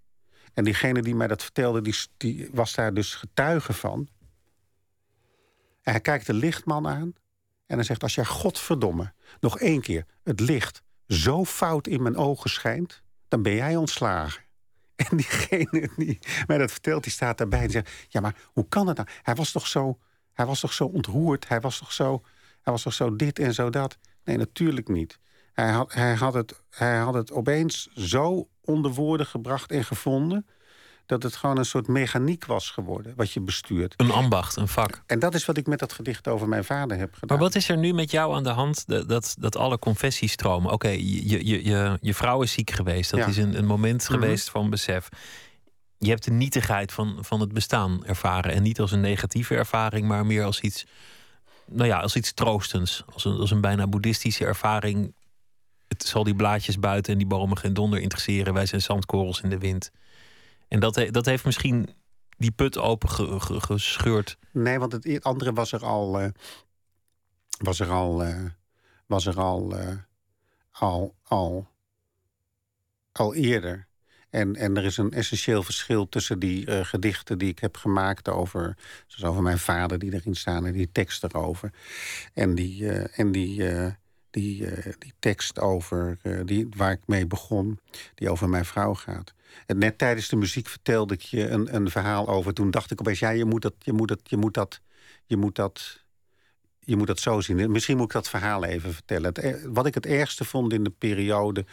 En diegene die mij dat vertelde, die, die was daar dus getuige van. En hij kijkt de lichtman aan. En hij zegt, als jij godverdomme nog één keer het licht zo fout in mijn ogen schijnt... dan ben jij ontslagen. En diegene die mij dat vertelt, die staat daarbij en zegt... ja, maar hoe kan het nou? Hij was toch zo, hij was toch zo ontroerd? Hij was toch zo, hij was toch zo dit en zo dat? Nee, natuurlijk niet. Hij had, hij had, het, hij had het opeens zo onder woorden gebracht en gevonden dat het gewoon een soort mechaniek was geworden wat je bestuurt. Een ambacht, een vak. En dat is wat ik met dat gedicht over mijn vader heb gedaan. Maar wat is er nu met jou aan de hand dat, dat alle confessies stromen? Oké, je, je, je, je vrouw is ziek geweest. Dat is een, een moment mhm. geweest van besef. Je hebt de nietigheid van, van het bestaan ervaren. En niet als een negatieve ervaring, maar meer als iets, nou ja, als iets troostends. Als een, als een bijna boeddhistische ervaring. Het zal die blaadjes buiten en die bomen geen donder interesseren. Wij zijn zandkorrels in de wind. En dat, dat heeft misschien die put open gescheurd. Nee, want het andere was er al. Uh, was er al. Uh, was er al. Uh, al, al. al eerder. En, en er is een essentieel verschil tussen die gedichten die ik heb gemaakt over, zoals over mijn vader die erin staan en die tekst erover. En die, en die, die, die tekst over, die, waar ik mee begon, die over mijn vrouw gaat. En net tijdens de muziek vertelde ik je een, een verhaal over. Toen dacht ik opeens, ja, je moet dat, je moet dat, je moet dat, je moet dat, je moet dat zo zien. Misschien moet ik dat verhaal even vertellen. Het, wat ik het ergste vond in de periode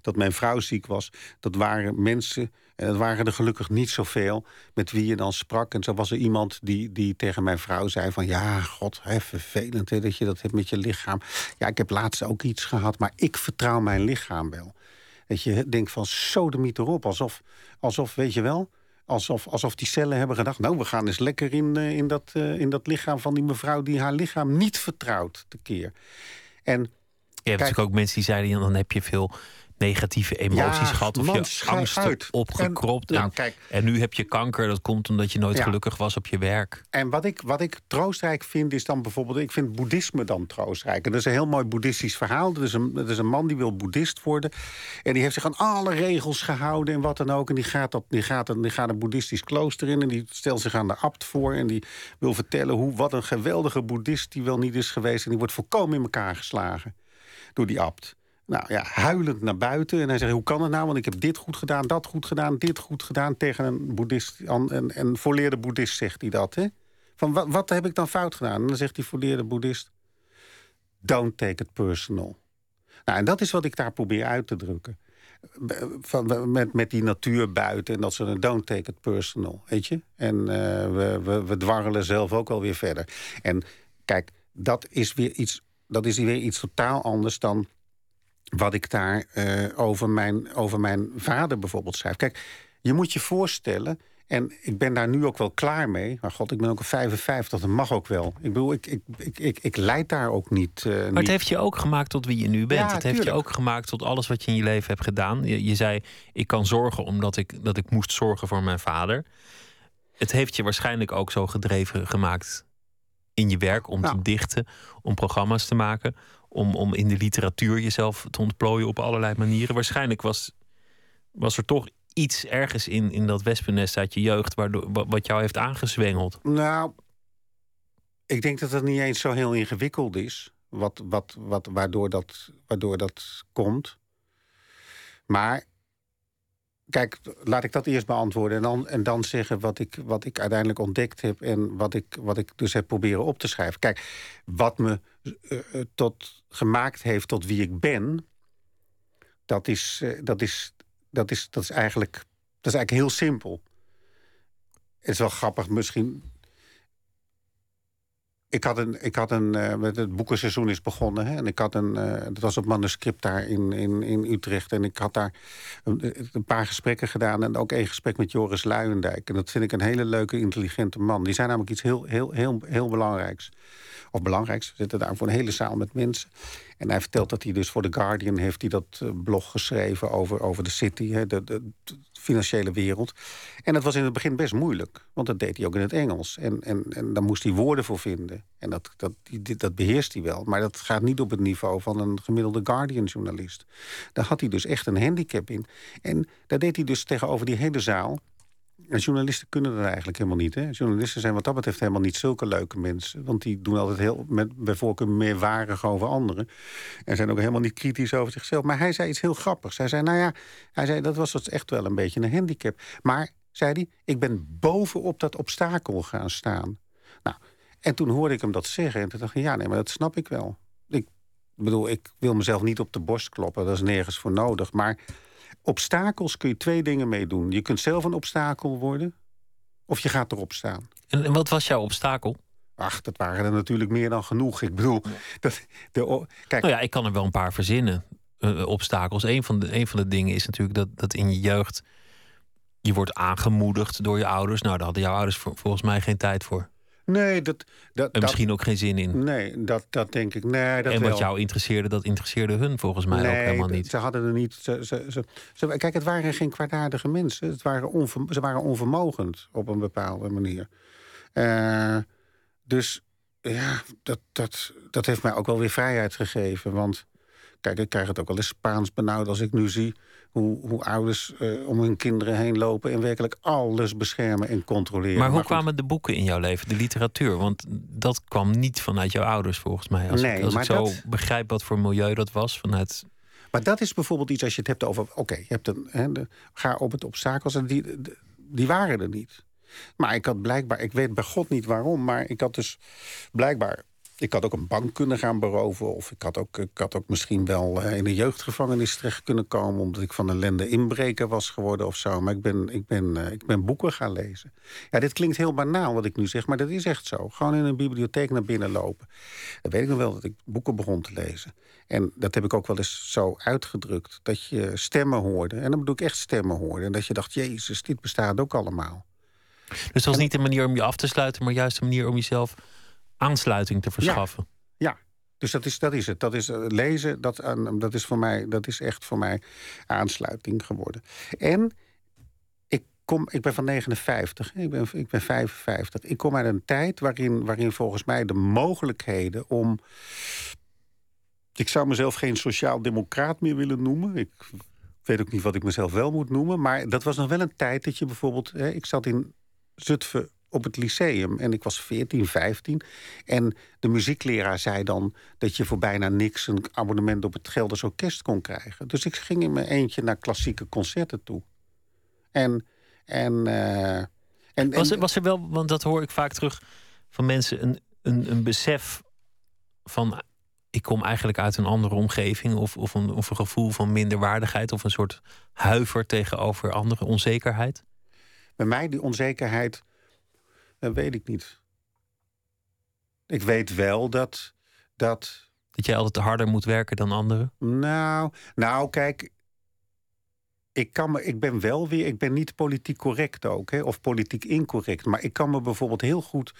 dat mijn vrouw ziek was, dat waren mensen, en dat waren er gelukkig niet zoveel, met wie je dan sprak. En zo was er iemand die, die tegen mijn vrouw zei van, ja, god, hè, vervelend hè, dat je dat hebt met je lichaam. Ja, ik heb laatst ook iets gehad, maar ik vertrouw mijn lichaam wel. Dat je denkt van sodemiet erop. Alsof, alsof weet je wel, alsof, alsof die cellen hebben gedacht... nou, we gaan eens lekker in, uh, in, dat, uh, in dat lichaam van die mevrouw... die haar lichaam niet vertrouwt tekeer. En je hebt natuurlijk ook mensen die zeiden... dan heb je veel negatieve emoties Ja, gehad of man, je uit. opgekropt. En- En, nou, kijk. en nu heb je kanker, dat komt omdat je nooit Ja. gelukkig was op je werk. En wat ik, wat ik troostrijk vind, is dan bijvoorbeeld... ik vind boeddhisme dan troostrijk. En dat is een heel mooi boeddhistisch verhaal. Er is, een, er is een man die wil boeddhist worden. En die heeft zich aan alle regels gehouden en wat dan ook. En die gaat, op, die gaat, een, die gaat een boeddhistisch klooster in... en die stelt zich aan de abt voor... en die wil vertellen hoe, wat een geweldige boeddhist die wel niet is geweest. En die wordt volkomen in elkaar geslagen door die abt. Nou ja, huilend naar buiten. En hij zegt, hoe kan het nou? Want ik heb dit goed gedaan, dat goed gedaan, dit goed gedaan... tegen een boeddhist, een, een, volleerde boeddhist zegt hij dat, hè? Van wat, wat heb ik dan fout gedaan? En dan zegt die volleerde boeddhist... Don't take it personal. Nou, en dat is wat ik daar probeer uit te drukken. Van, met, met die natuur buiten en dat ze een don't take it personal, weet je? En eh, we, we, we dwarrelen zelf ook wel weer verder. En kijk, dat is weer iets, dat is weer iets totaal anders dan wat ik daar eh, over, mijn, over mijn vader bijvoorbeeld schrijf. Kijk, je moet je voorstellen, en ik ben daar nu ook wel klaar mee. Maar god, ik ben ook een 55, dat mag ook wel. Ik bedoel, ik, ik, ik, ik, ik leid daar ook niet. eh, Maar het niet- heeft je ook gemaakt tot wie je nu bent. Ja, het heeft je ook gemaakt tot alles wat je in je leven hebt gedaan. Je, je zei, ik kan zorgen omdat ik, dat ik moest zorgen voor mijn vader. Het heeft je waarschijnlijk ook zo gedreven gemaakt in je werk om te dichten, om programma's te maken, om, om in de literatuur jezelf te ontplooien op allerlei manieren. Waarschijnlijk was, was er toch iets ergens in, in dat wespennest uit je jeugd waardoor, wa- wat jou heeft aangezwengeld. Nou, ik denk dat het niet eens zo heel ingewikkeld is. Wat, wat, wat, waardoor, dat, waardoor dat komt. Maar, kijk, laat ik dat eerst beantwoorden. En dan, en dan zeggen wat ik, wat ik uiteindelijk ontdekt heb. En wat ik, wat ik dus heb proberen op te schrijven. Kijk, wat me tot, gemaakt heeft tot wie ik ben. Dat is, eh, dat is, dat is, dat is, eigenlijk, dat is eigenlijk heel simpel. Het is wel grappig, misschien. Ik had een, ik had een eh, het boekenseizoen is begonnen. Hè, en ik had een, eh, dat was op manuscript daar in, in, in Utrecht. En ik had daar een, een paar gesprekken gedaan. En ook één gesprek met Joris Luijendijk. En dat vind ik een hele leuke, intelligente man. Die zijn namelijk iets heel, heel, heel, heel belangrijks. Of belangrijks. We zitten daar voor een hele zaal met mensen. En hij vertelt dat hij dus voor The Guardian heeft hij dat eh, blog geschreven over, over de city, hè, de, de financiële wereld. En dat was in het begin best moeilijk, want dat deed hij ook in het Engels. En, en, en daar moest hij woorden voor vinden. En dat, dat, dat beheerst hij wel. Maar dat gaat niet op het niveau van een gemiddelde Guardian-journalist. Daar had hij dus echt een handicap in. En daar deed hij dus tegenover die hele zaal. En journalisten kunnen dat eigenlijk helemaal niet. Hè? Journalisten zijn wat dat betreft helemaal niet zulke leuke mensen. Want die doen altijd heel, met, bij voorkeur meer warig over anderen. En zijn ook helemaal niet kritisch over zichzelf. Maar hij zei iets heel grappigs. Hij zei, nou ja, hij zei, dat was dus echt wel een beetje een handicap. Maar, zei hij, ik ben bovenop dat obstakel gaan staan. Nou, en toen hoorde ik hem dat zeggen. En toen dacht ik, ja, nee, maar dat snap ik wel. Ik bedoel, ik wil mezelf niet op de borst kloppen. Dat is nergens voor nodig. Maar obstakels kun je twee dingen mee doen. Je kunt zelf een obstakel worden. Of je gaat erop staan. En, en wat was jouw obstakel? Ach, dat waren er natuurlijk meer dan genoeg. Ik bedoel, dat, de, kijk, Nou ja, ik kan er wel een paar verzinnen. eh, obstakels. Een van, de, een van de dingen is natuurlijk dat, dat in je jeugd. je wordt aangemoedigd door je ouders. Nou, daar hadden jouw ouders volgens mij geen tijd voor. Nee, dat, dat, En dat, misschien ook geen zin in. nee, dat, dat denk ik. Nee, dat en wel. wat jou interesseerde, dat interesseerde hun volgens mij ook helemaal niet. Ze hadden er niet. Ze, ze, ze, ze- kijk, het waren geen kwaadaardige mensen. Het waren onver- ze waren onvermogend op een bepaalde manier. Eh, dus ja, dat, dat, dat heeft mij ook wel weer vrijheid gegeven. Want kijk, ik krijg het ook wel eens Spaans benauwd als ik nu zie hoe, hoe ouders eh, om hun kinderen heen lopen en werkelijk alles beschermen en controleren. Maar hoe kwamen de boeken in jouw leven, de literatuur? Want dat kwam niet vanuit jouw ouders volgens mij. Als, Nee, ik, als ik maar zo dat- begrijp wat voor milieu dat was vanuit. Maar dat is bijvoorbeeld iets als je het hebt over... Oké, je hebt een, de, ga op het obstakels en die, de- die waren er niet. Maar ik had blijkbaar... Ik weet bij God niet waarom, maar ik had dus blijkbaar... Ik had ook een bank kunnen gaan beroven. Of ik had ook, ik had ook misschien wel eh, in de jeugdgevangenis terecht kunnen komen... omdat ik van ellende inbreker was geworden of zo. Maar ik ben, ik, ben, eh, ik ben boeken gaan lezen. Ja, dit klinkt heel banaal wat ik nu zeg, maar dat is echt zo. Gewoon in een bibliotheek naar binnen lopen. Dan weet ik nog wel dat ik boeken begon te lezen. En dat heb ik ook wel eens zo uitgedrukt. Dat je stemmen hoorde. En dan bedoel ik echt stemmen hoorde. En dat je dacht, jezus, dit bestaat ook allemaal. Dus het was niet een manier om je af te sluiten, maar juist een manier om jezelf aansluiting te verschaffen. Ja, Dus dat is, dat is het. Dat is eh, lezen, dat, dat, is voor mij, dat is echt voor mij aansluiting geworden. En ik, kom, ik ben van 59, ik ben, ik ben 55. Ik kom uit een tijd waarin, waarin volgens mij de mogelijkheden om. Ik zou mezelf geen sociaal-democraat meer willen noemen. Ik weet ook niet wat ik mezelf wel moet noemen. Maar dat was nog wel een tijd dat je bijvoorbeeld. Hè, ik zat in Zutphen op het lyceum. En ik was 14, 15. En de muziekleraar zei dan dat je voor bijna niks een abonnement op het Gelders Orkest kon krijgen. Dus ik ging in mijn eentje naar klassieke concerten toe. En. en, uh, en was, er, was er wel, want dat hoor ik vaak terug van mensen, een, een, een besef van. Ik kom eigenlijk uit een andere omgeving, of, of, een, of een gevoel van minderwaardigheid, of een soort huiver tegenover andere onzekerheid? Bij mij die onzekerheid dat weet ik niet. Ik weet wel dat. Dat, dat jij altijd harder moet werken dan anderen? Nou, nou kijk. Ik, kan me, ik ben wel weer. Ik ben niet politiek correct ook, hè, of politiek incorrect. Maar ik kan me bijvoorbeeld heel goed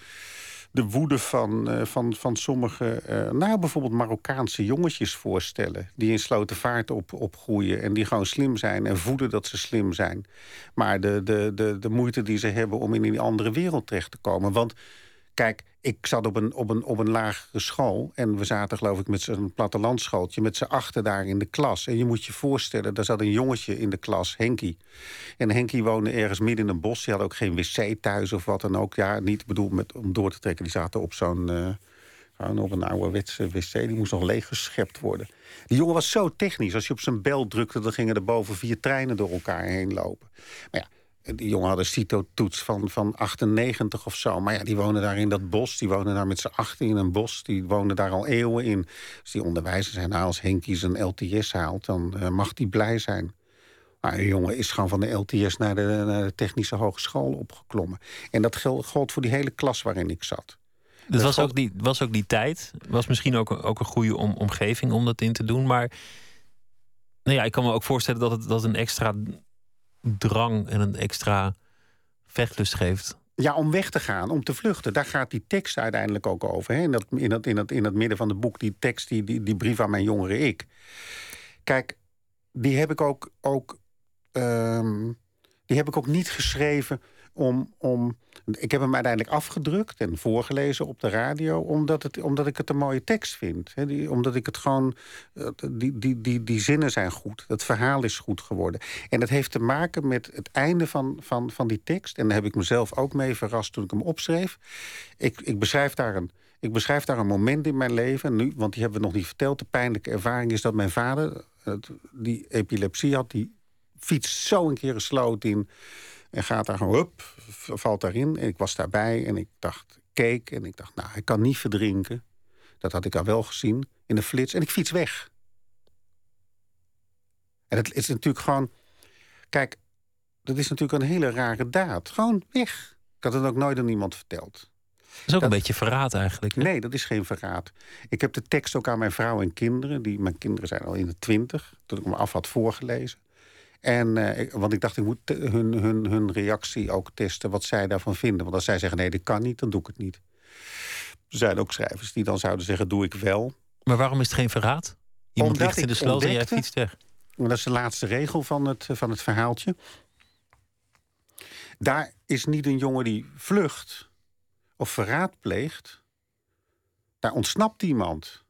de woede van, uh, van, van sommige, uh, nou bijvoorbeeld Marokkaanse jongetjes voorstellen. Die in Slotenvaart op, opgroeien en die gewoon slim zijn en voeden dat ze slim zijn. Maar de, de, de, de moeite die ze hebben om in die andere wereld terecht te komen. Want Kijk, ik zat op een, op, een, op een lagere school. En we zaten, geloof ik, met zo'n plattelandschooltje. met z'n achter daar in de klas. En je moet je voorstellen, daar zat een jongetje in de klas, Henkie. En Henkie woonde ergens midden in een bos. Die had ook geen wc thuis of wat dan ook. Ja, niet bedoeld met, om door te trekken. Die zaten op zo'n. Uh, op een ouderwetse wc. Die moest nog leeggeschept worden. Die jongen was zo technisch. Als je op zijn bel drukte, dan gingen er boven vier treinen door elkaar heen lopen. Maar ja, die jongen had een CITO-toets van, van 98 of zo. Maar ja, die wonen daar in dat bos. Die wonen daar met z'n achter in een bos. Die wonen daar al eeuwen in. Dus die onderwijzers zijn, nou, als Henkie zijn LTS haalt... dan uh, mag die blij zijn. Maar een jongen is gewoon van de LTS naar de, naar de Technische Hogeschool opgeklommen. En dat gold voor die hele klas waarin ik zat. Dat, was, ook die, was ook die tijd. Was misschien ook, ook een goede om, omgeving om dat in te doen. Maar nou ja, ik kan me ook voorstellen dat het dat een extra drang en een extra vechtlust geeft. Ja, om weg te gaan, om te vluchten. Daar gaat die tekst uiteindelijk ook over. Hè? In, dat, in, dat, in, dat, in het midden van het boek, die tekst, die, die, die brief aan mijn jongere ik. Kijk, die heb ik ook, ook, um, die heb ik ook niet geschreven om, om. Ik heb hem uiteindelijk afgedrukt en voorgelezen op de radio, omdat, het, omdat ik het een mooie tekst vind. die, omdat ik het gewoon. Eh, die, die, die, die zinnen zijn goed. Het verhaal is goed geworden. En dat heeft te maken met het einde van, van, van die tekst. En daar heb ik mezelf ook mee verrast toen ik hem opschreef. Ik, ik beschrijf daar een. Ik beschrijf daar een moment in mijn leven, nu, want die hebben we nog niet verteld. De pijnlijke ervaring is dat mijn vader, die epilepsie had, die fietst zo een keer sloot in. En gaat daar gewoon, up, valt daarin. En ik was daarbij en ik dacht, keek en ik dacht, nou, hij kan niet verdrinken. Dat had ik al wel gezien in de flits. En ik fiets weg. En het is natuurlijk gewoon... Kijk, dat is natuurlijk een hele rare daad. Gewoon weg. Ik had het ook nooit aan iemand verteld. Dat is ook een beetje verraad eigenlijk. Nee, dat is geen verraad. Ik heb de tekst ook aan mijn vrouw en kinderen. Die, mijn kinderen zijn al in de twintig. Toen ik me af had voorgelezen. En, uh, want ik dacht, ik moet hun, hun, hun reactie ook testen, wat zij daarvan vinden. Want als zij zeggen, nee, dit kan niet, dan doe ik het niet. Er zijn ook schrijvers die dan zouden zeggen, doe ik wel. Maar waarom is het geen verraad? Iemand Omdat ligt in de sloot en jij fietst weg. Dat is de laatste regel van het, van het verhaaltje. Daar is niet een jongen die vlucht of verraad pleegt. Daar ontsnapt iemand.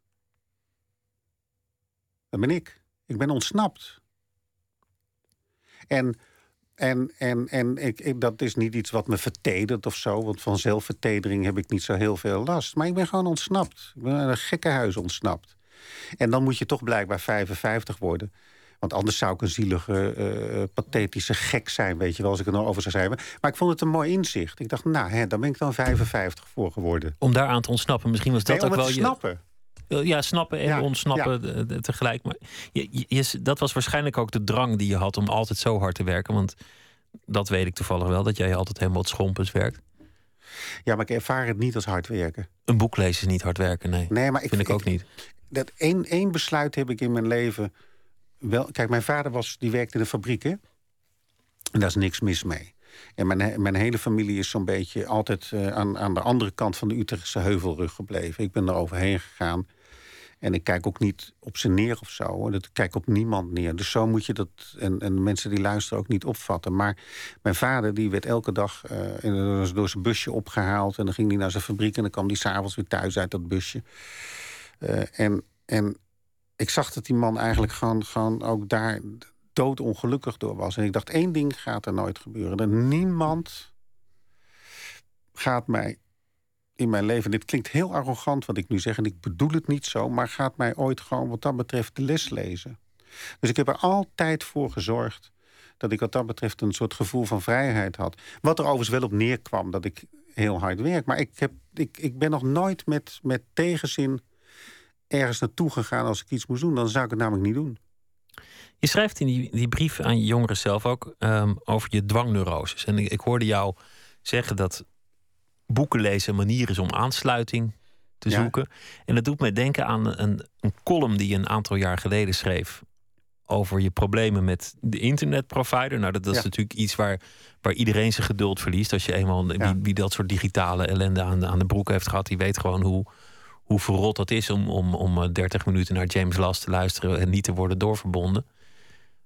Dat ben ik. Ik ben ontsnapt. En, en, en, en ik, dat is niet iets wat me vertedert of zo. Want van zelfvertedering heb ik niet zo heel veel last. Maar ik ben gewoon ontsnapt. Ik ben een gekkenhuis ontsnapt. En dan moet je toch blijkbaar 55 worden. Want anders zou ik een zielige, uh, pathetische gek zijn, weet je wel, als ik er nog over zou schrijven. Maar ik vond het een mooi inzicht. Ik dacht, nou, hè, daar ben ik dan 55 voor geworden. Om daaraan te ontsnappen, misschien was dat nee, ook wel je. snappen. Ja, snappen en ontsnappen tegelijk. Maar je, je, dat was waarschijnlijk ook de drang die je had om altijd zo hard te werken. Want dat weet ik toevallig wel, dat jij altijd helemaal het schompens werkt. Ja, maar ik ervaar het niet als hard werken. Een boek lezen is niet hard werken, nee. Nee, maar ik vind ik, ook niet. Dat één, één besluit heb ik in mijn leven wel. Kijk, mijn vader was, die werkte in de fabriek, hè? En daar is niks mis mee. En mijn, mijn hele familie is zo'n beetje altijd uh, aan, aan de andere kant van de Utrechtse heuvelrug gebleven. Ik ben er overheen gegaan. En ik kijk ook niet op ze neer of zo. Hoor. Ik kijk op niemand neer. Dus zo moet je dat, en, en mensen die luisteren ook niet opvatten. Maar mijn vader die werd elke dag uh, door zijn busje opgehaald. En dan ging hij naar zijn fabriek en dan kwam hij s'avonds weer thuis uit dat busje. Uh, en, en ik zag dat die man eigenlijk gewoon, gewoon ook daar doodongelukkig door was. En ik dacht, één ding gaat er nooit gebeuren. Dat niemand gaat mij in mijn leven... dit klinkt heel arrogant wat ik nu zeg... en ik bedoel het niet zo... maar gaat mij ooit gewoon wat dat betreft de les lezen. Dus ik heb er altijd voor gezorgd... dat ik wat dat betreft een soort gevoel van vrijheid had. Wat er overigens wel op neerkwam, dat ik heel hard werk. Maar ik, heb, ik, ik ben nog nooit met, met tegenzin ergens naartoe gegaan als ik iets moest doen. Dan zou ik het namelijk niet doen. Je schrijft in die, die brief aan je jongeren zelf ook um, over je dwangneuroses. En ik, ik, hoorde jou zeggen dat boeken lezen een manier is om aansluiting te zoeken. En dat doet mij denken aan een, een column die je een aantal jaar geleden schreef over je problemen met de internetprovider. Nou, dat, dat is natuurlijk iets waar, waar iedereen zijn geduld verliest. Als je eenmaal wie, wie, dat soort digitale ellende aan, aan de broek heeft gehad, die weet gewoon hoe, hoe verrot dat is om, om, om 30 minuten naar James Last te luisteren en niet te worden doorverbonden.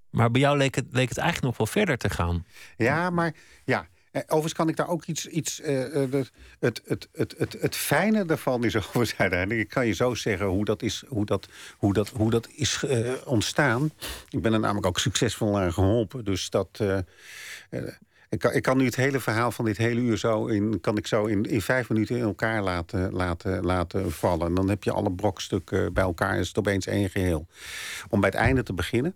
Maar bij jou leek het, leek het eigenlijk nog wel verder te gaan. Ja, maar ja. Eh, overigens kan ik daar ook iets. iets uh, het, het, het, het, het, het fijne daarvan is over zijn. Ik kan je zo zeggen hoe dat is, hoe dat, hoe dat, hoe dat is ontstaan. Ik ben er namelijk ook succesvol aan geholpen. Dus dat. Ik kan, ik kan, nu het hele verhaal van dit hele uur zo in, kan ik zo in, in vijf minuten in elkaar laten, laten, laten vallen. En dan heb je alle brokstukken bij elkaar. Is het opeens één geheel. Om bij het einde te beginnen.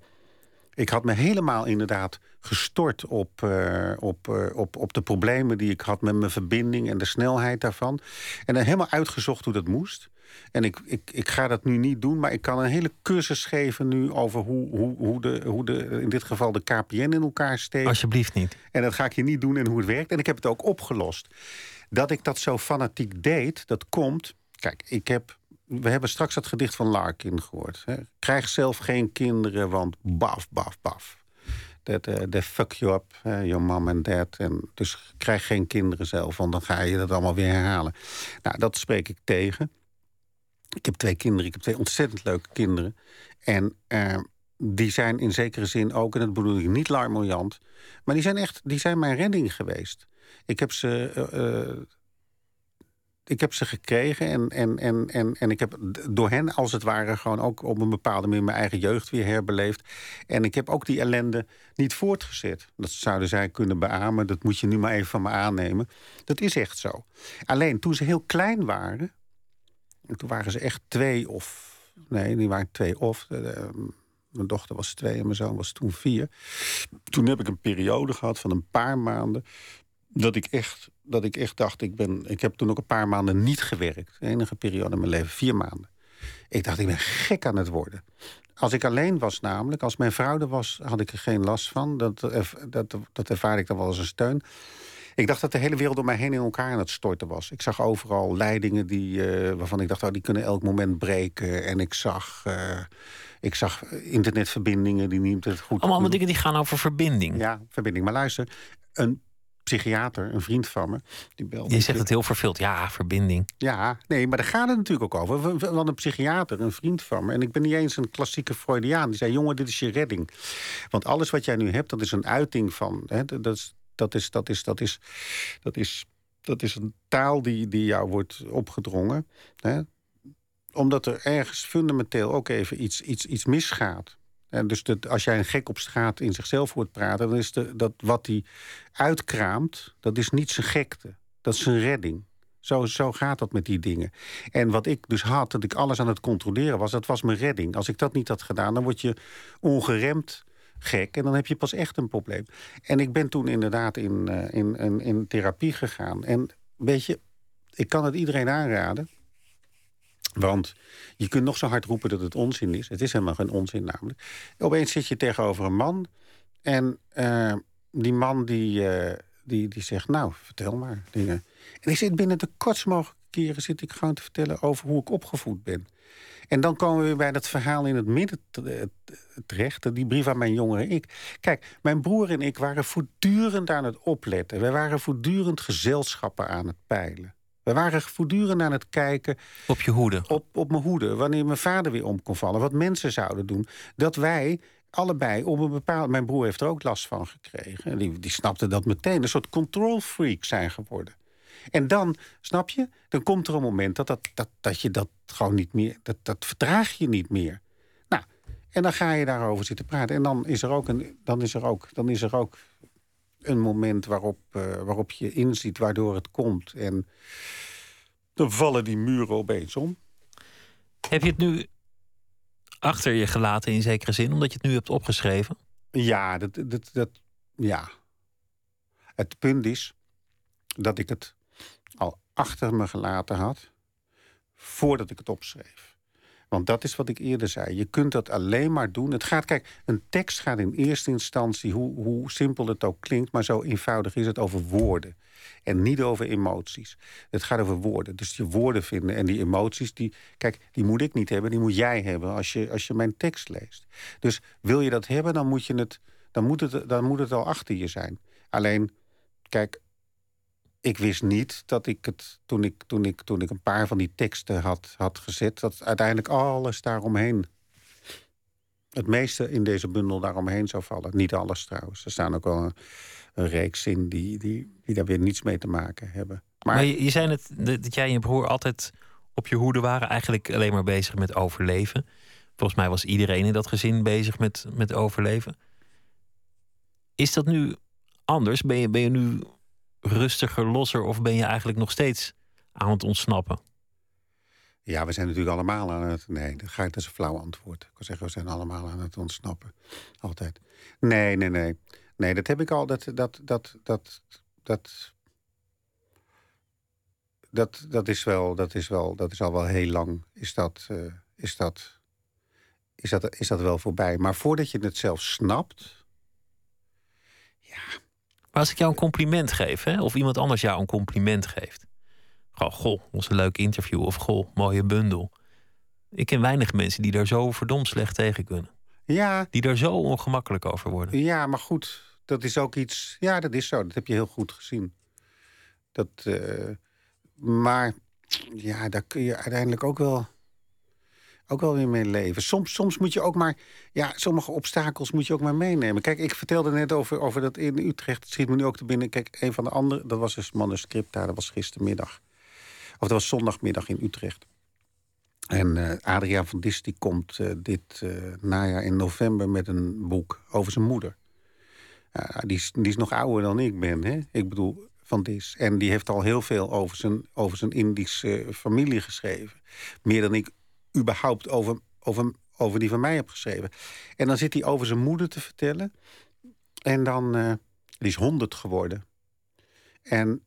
Ik had me helemaal inderdaad gestort op, uh, op, uh, op, op de problemen die ik had met mijn verbinding en de snelheid daarvan. En dan helemaal uitgezocht hoe dat moest. En ik, ik, ik ga dat nu niet doen, maar ik kan een hele cursus geven nu over hoe, hoe, hoe, de, hoe de, in dit geval de KPN in elkaar steekt. Alsjeblieft niet. En dat ga ik je niet doen en hoe het werkt. En ik heb het ook opgelost. Dat ik dat zo fanatiek deed, dat komt. Kijk, ik heb we hebben straks het gedicht van Larkin gehoord. Hè? Krijg zelf geen kinderen, want baf, baf, baf. Uh, fuck you up, your mom and dad. En dus krijg geen kinderen zelf, want dan ga je dat allemaal weer herhalen. Nou, dat spreek ik tegen. Ik heb twee kinderen, ik heb twee ontzettend leuke kinderen. En uh, die zijn in zekere zin ook, en dat bedoel ik niet larmoyant... maar die zijn echt, die zijn mijn redding geweest. Ik heb ze ik heb ze gekregen en, en, en, en, en ik heb door hen als het ware gewoon ook op een bepaalde manier mijn eigen jeugd weer herbeleefd. En ik heb ook die ellende niet voortgezet. Dat zouden zij kunnen beamen. Dat moet je nu maar even van me aannemen. Dat is echt zo. Alleen toen ze heel klein waren, toen waren ze echt twee of. Nee, die waren twee of. mijn dochter was twee en mijn zoon was toen vier. Toen heb ik een periode gehad van een paar maanden dat ik echt, dat ik echt dacht, ik, ben, ik heb toen ook een paar maanden niet gewerkt. De enige periode in mijn leven, vier maanden. Ik dacht, ik ben gek aan het worden. Als ik alleen was namelijk, als mijn vrouw er was, had ik er geen last van. Dat, dat, dat ervaarde ik dan wel als een steun. Ik dacht dat de hele wereld door mij heen in elkaar aan het storten was. Ik zag overal leidingen die, uh, waarvan ik dacht, oh, die kunnen elk moment breken. En ik zag, uh, ik zag internetverbindingen die niet goed... Allemaal dingen die gaan over verbinding. Ja, verbinding. Maar luister, een psychiater, een vriend van me, die belde. Je zegt het heel vervuld, ja, verbinding. Ja, nee, maar daar gaat het natuurlijk ook over. Want een psychiater, een vriend van me, en ik ben niet eens een klassieke Freudiaan, die zei: jongen, dit is je redding. Want alles wat jij nu hebt, dat is een uiting van. Hè, dat, is, dat, is, dat, is, dat, is, dat, is, dat is een taal die, die jou wordt opgedrongen. Hè, omdat er ergens fundamenteel ook even iets, iets, iets misgaat. En dus als jij een gek op straat in zichzelf hoort praten, dan is de, dat wat hij uitkraamt, dat is niet zijn gekte. Dat is zijn redding. Zo, zo gaat dat met die dingen. En wat ik dus had, dat ik alles aan het controleren was, dat was mijn redding. Als ik dat niet had gedaan, dan word je ongeremd gek. En dan heb je pas echt een probleem. En ik ben toen inderdaad in, in, in, in therapie gegaan. En weet je, ik kan het iedereen aanraden. Want je kunt nog zo hard roepen dat het onzin is. Het is helemaal geen onzin namelijk. Opeens zit je tegenover een man. En uh, die man die, uh, die, die zegt, nou, vertel maar dingen. En ik zit binnen de kortst mogelijke keren... zit ik gewoon te vertellen over hoe ik opgevoed ben. En dan komen we bij dat verhaal in het midden terecht. Die brief aan mijn jongere ik. Kijk, mijn broer en ik waren voortdurend aan het opletten. We waren voortdurend gezelschappen aan het peilen. We waren voortdurend aan het kijken. Op je hoede? Op, op mijn hoede. Wanneer mijn vader weer om kon vallen. Wat mensen zouden doen. Dat wij allebei op een bepaald... Mijn broer heeft er ook last van gekregen. Die, die snapte dat meteen. Een soort control freak zijn geworden. En dan, snap je, dan komt er een moment dat, dat, dat, dat je dat gewoon niet meer... Dat, dat verdraag je niet meer. Nou, en dan ga je daarover zitten praten. En dan is er ook een, dan is er ook, dan is er ook een moment waarop, uh, waarop je inziet waardoor het komt. En dan vallen die muren opeens om. Heb je het nu achter je gelaten in zekere zin, omdat je het nu hebt opgeschreven? Ja, dat, dat, dat, ja. Het punt is dat ik het al achter me gelaten had voordat ik het opschreef. Want dat is wat ik eerder zei. Je kunt dat alleen maar doen. Het gaat, kijk, een tekst gaat in eerste instantie, hoe, hoe simpel het ook klinkt, maar zo eenvoudig is het over woorden. En niet over emoties. Het gaat over woorden. Dus je woorden vinden en die emoties, die, kijk, die moet ik niet hebben, die moet jij hebben als je, als je mijn tekst leest. Dus wil je dat hebben, dan moet, je het, dan moet, het, dan moet het al achter je zijn. Alleen, kijk, ik wist niet dat ik het, toen ik, toen ik, toen ik een paar van die teksten had, had gezet, dat uiteindelijk alles daaromheen, het meeste in deze bundel daaromheen zou vallen. Niet alles trouwens. Er staan ook wel een, reeks in die, die, die daar weer niets mee te maken hebben. Maar, maar je, je, zei net dat jij en je broer altijd op je hoede waren, eigenlijk alleen maar bezig met overleven. Volgens mij was iedereen in dat gezin bezig met, met overleven. Is dat nu anders? Ben je, ben je nu rustiger, losser? Of ben je eigenlijk nog steeds aan het ontsnappen? Ja, we zijn natuurlijk allemaal aan het. Nee, dat, ga ik, is een flauw antwoord. Ik kan zeggen, we zijn allemaal aan het ontsnappen. Altijd. Nee, nee, nee. Nee, dat heb ik al. Dat, dat, dat, dat, dat, dat, dat is wel, dat is wel, dat is al wel heel lang. Is dat, uh, is dat, is dat, is dat wel voorbij. Maar voordat je het zelf snapt. Ja, maar als ik jou een compliment geef, hè, of iemand anders jou een compliment geeft. Goh, goh, was een leuk interview. Of goh, mooie bundel. Ik ken weinig mensen die daar zo verdomd slecht tegen kunnen. Ja. Die daar zo ongemakkelijk over worden. Ja, maar goed, dat is ook iets. Ja, dat is zo. Dat heb je heel goed gezien. Dat, uh, maar ja, daar kun je uiteindelijk ook wel ook wel weer mee leven. Soms, soms moet je ook maar, ja, sommige obstakels moet je ook maar meenemen. Kijk, ik vertelde net over, over dat in Utrecht, het schiet me nu ook te binnen. Kijk, een van de andere, dat was dus manuscript daar, dat was gistermiddag. Of dat was zondagmiddag in Utrecht. En uh, Adriaan van Dis die komt uh, dit uh, najaar in november met een boek over zijn moeder. die, is, die is nog ouder dan ik ben, hè? Ik bedoel, van Dis. En die heeft al heel veel over zijn, over zijn Indische familie geschreven. Meer dan ik überhaupt over, over, over die van mij heb geschreven. En dan zit hij over zijn moeder te vertellen. En dan, uh, die is honderd geworden. En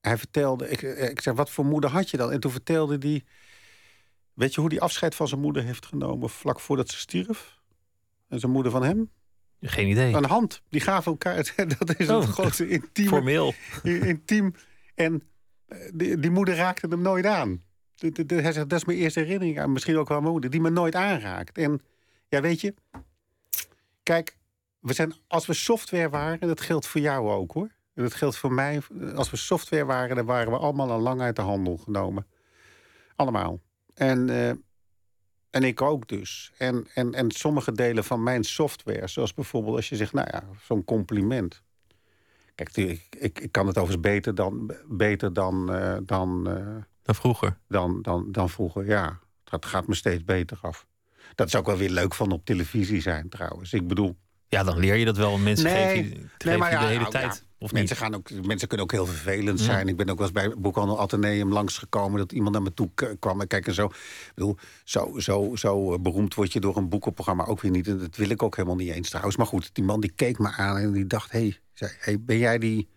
hij vertelde, ik, ik zeg, wat voor moeder had je dan? En toen vertelde hij, weet je hoe hij afscheid van zijn moeder heeft genomen vlak voordat ze stierf? En zijn moeder van hem? Geen idee. Een hand. Die gaven elkaar. Dat is oh, een grote intieme. Formeel. Intiem. En eh, die, die moeder raakte hem nooit aan. Hij zegt, dat is mijn eerste herinnering aan, misschien ook wel moeder, die me nooit aanraakt. En ja, weet je, kijk, we zijn, als we software waren, dat geldt voor jou ook hoor. En dat geldt voor mij. Als we software waren, dan waren we allemaal al lang uit de handel genomen. Allemaal. En, uh, en ik ook dus. En, en, en sommige delen van mijn software, zoals bijvoorbeeld als je zegt, nou ja, zo'n compliment. Kijk, ik, ik, ik kan het overigens beter dan, beter dan, uh, dan uh, dan vroeger? Dan, dan, dan vroeger, ja. Dat gaat me steeds beter af. Dat is ook wel weer leuk van op televisie zijn trouwens. Ik bedoel... Ja, dan leer je dat wel. Mensen nee, geven je, nee, maar ja, de hele nou, tijd. of mensen, gaan ook, mensen kunnen ook heel vervelend zijn. Ik ben ook wel eens bij Boekhandel Atheneum langsgekomen... dat iemand naar me toe kwam en kijk en zo. Ik bedoel, zo, zo, zo beroemd word je door een boekenprogramma ook weer niet. En dat wil ik ook helemaal niet eens trouwens. Maar goed, die man die keek me aan en die dacht... hé, hey, hey, ben jij die,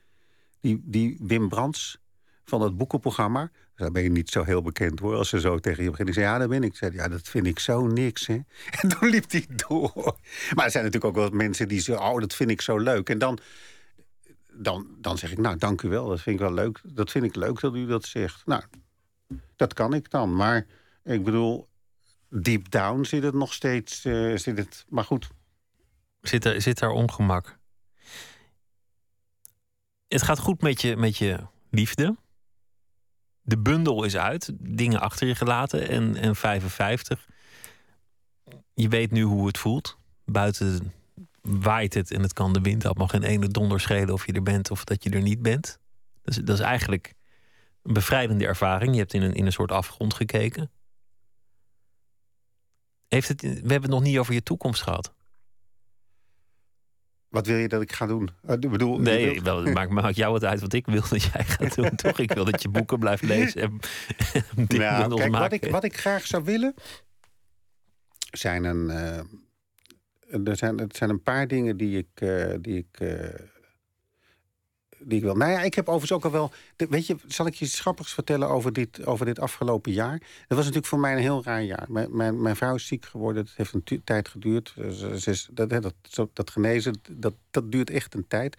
die, die Wim Brands van het boekenprogramma? Dan ben je niet zo heel bekend hoor. Als ze zo tegen je beginnen. Zei, ja, daar ben ik. Zei, ja, dat vind ik zo niks. Hè? En toen liep hij door. Maar er zijn natuurlijk ook wel mensen die zeggen, oh, dat vind ik zo leuk. En dan, dan, dan zeg ik, nou, dank u wel. Dat vind ik wel leuk. Dat vind ik leuk dat u dat zegt. Nou, dat kan ik dan. Maar ik bedoel, deep down zit het nog steeds. Uh, zit het, maar goed. Zit er, zit er ongemak? Het gaat goed met je, met je liefde. De bundel is uit, dingen achter je gelaten en, en 55. Je weet nu hoe het voelt. Buiten waait het en het kan de wind. Dat mag geen ene donder schelen of je er bent of dat je er niet bent. Is, dat is eigenlijk een bevrijdende ervaring. Je hebt in een, in een soort afgrond gekeken. Heeft het, we hebben het nog niet over je toekomst gehad. Wat wil je dat ik ga doen? Uh, bedoel, nee, wel, het maakt, maakt jou het uit wat ik wil dat jij gaat doen, toch? Ik wil dat je boeken blijft lezen en, en nou, kijk, Wat ik, wat ik graag zou willen, zijn een... Uh, er, zijn, er zijn een paar dingen die ik, uh, die ik die ik wil. Nou ja, ik heb overigens ook al wel. Weet je, zal ik je iets grappigs vertellen over dit, over dit afgelopen jaar? Dat was natuurlijk voor mij een heel raar jaar. Mijn, mijn, mijn vrouw is ziek geworden. Het heeft een tijd geduurd. Is, dat, dat, dat, genezen, dat, dat duurt echt een tijd.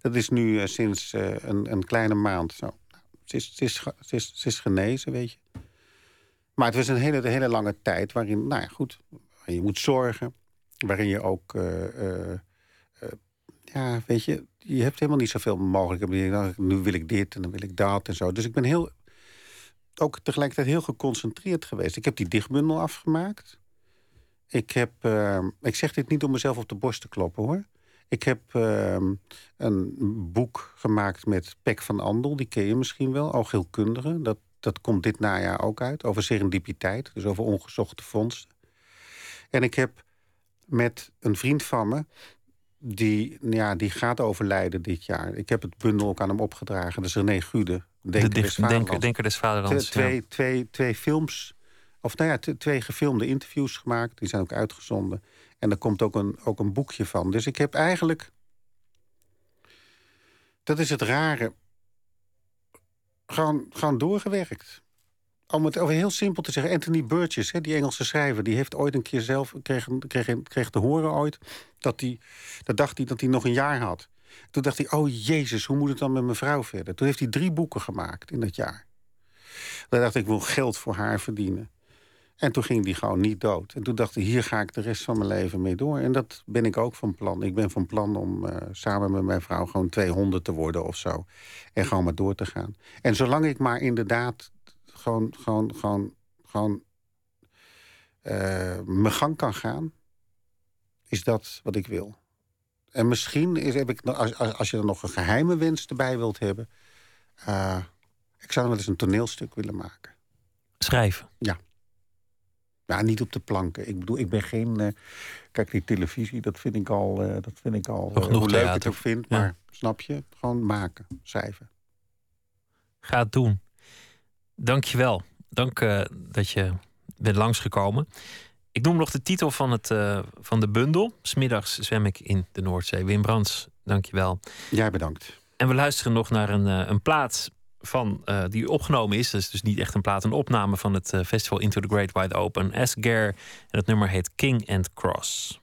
Dat is nu uh, sinds uh, een, een kleine maand zo. Ze is, ze, is, is, is genezen, weet je. Maar het was een hele, hele lange tijd waarin, nou ja, goed, je moet zorgen. Waarin je ook, ja, weet je, je hebt helemaal niet zoveel mogelijkheden. Nu wil ik dit en dan wil ik dat en zo. Dus ik ben heel, ook tegelijkertijd heel geconcentreerd geweest. Ik heb die dichtbundel afgemaakt. Ik heb, uh, ik zeg dit niet om mezelf op de borst te kloppen hoor. Ik heb uh, een boek gemaakt met Pek van Andel, die ken je misschien wel, algeelkundige. Dat, dat komt dit najaar ook uit, over serendipiteit, dus over ongezochte vondsten. En ik heb met een vriend van me, die, ja, die gaat overlijden dit jaar. Ik heb het bundel ook aan hem opgedragen. Dat is René Gude. Denker, de des, denker, denker des Vaderlands. Twee, ja. twee, twee films, of nou ja, twee gefilmde interviews gemaakt. Die zijn ook uitgezonden. En er komt ook een, ook een boekje van. Dus ik heb eigenlijk... Dat is het rare. Gewoon, gewoon doorgewerkt om het over heel simpel te zeggen, Anthony Burgess, hè, die Engelse schrijver, die heeft ooit een keer zelf kreeg, kreeg, kreeg te horen ooit dat hij, dat dacht hij dat hij nog een jaar had. Toen dacht hij, oh jezus, hoe moet het dan met mijn vrouw verder? Toen heeft hij drie boeken gemaakt in dat jaar. Toen dacht ik, ik wil geld voor haar verdienen. En toen ging die gewoon niet dood. En toen dacht ik, hier ga ik de rest van mijn leven mee door. En dat ben ik ook van plan. Ik ben van plan om uh, samen met mijn vrouw gewoon 200 te worden of zo. En gewoon maar door te gaan. En zolang ik maar inderdaad gewoon, gewoon, gewoon, gewoon uh, mijn gang kan gaan, is dat wat ik wil. En misschien is, heb ik, als, als je er nog een geheime wens erbij wilt hebben, uh, ik zou wel eens een toneelstuk willen maken. Schrijven? Ja. Ja, niet op de planken. Ik bedoel, ik ben geen. Uh, kijk, die televisie, dat vind ik al. Uh, dat vind ik al. Uh, hoe leuk ik het ook vind. Ja. Maar snap je? Gewoon maken, schrijven. Ga het doen. Dank je wel. Dank uh, dat je bent langsgekomen. Ik noem nog de titel van, het, uh, van de bundel. Smiddags zwem ik in de Noordzee. Wim Brands, dank je wel. Jij bedankt. En we luisteren nog naar een, uh, een plaat van, die opgenomen is. Dat is dus niet echt een plaat, een opname van het festival Into the Great Wide Open. Asgare. En het nummer heet King and Cross.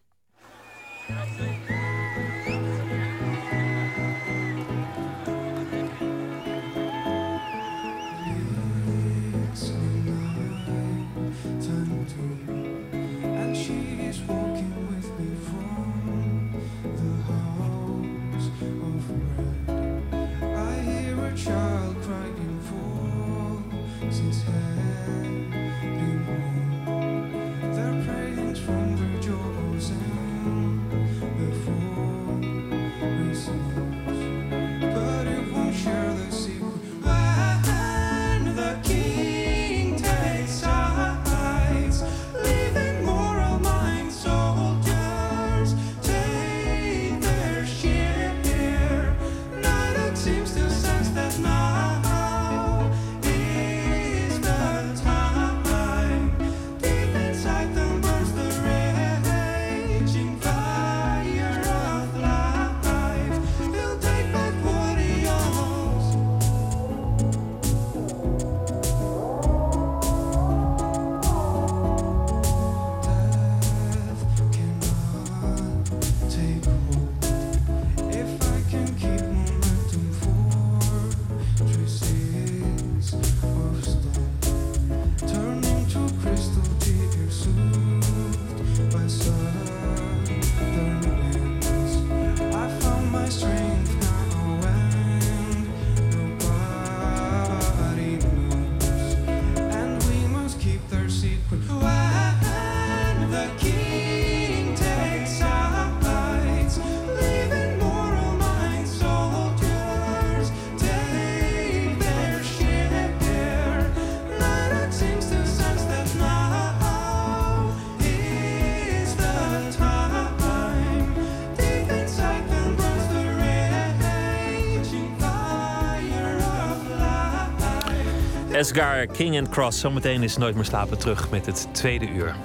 Esgar, King and Cross. Zometeen is Nooit meer slapen terug met het tweede uur.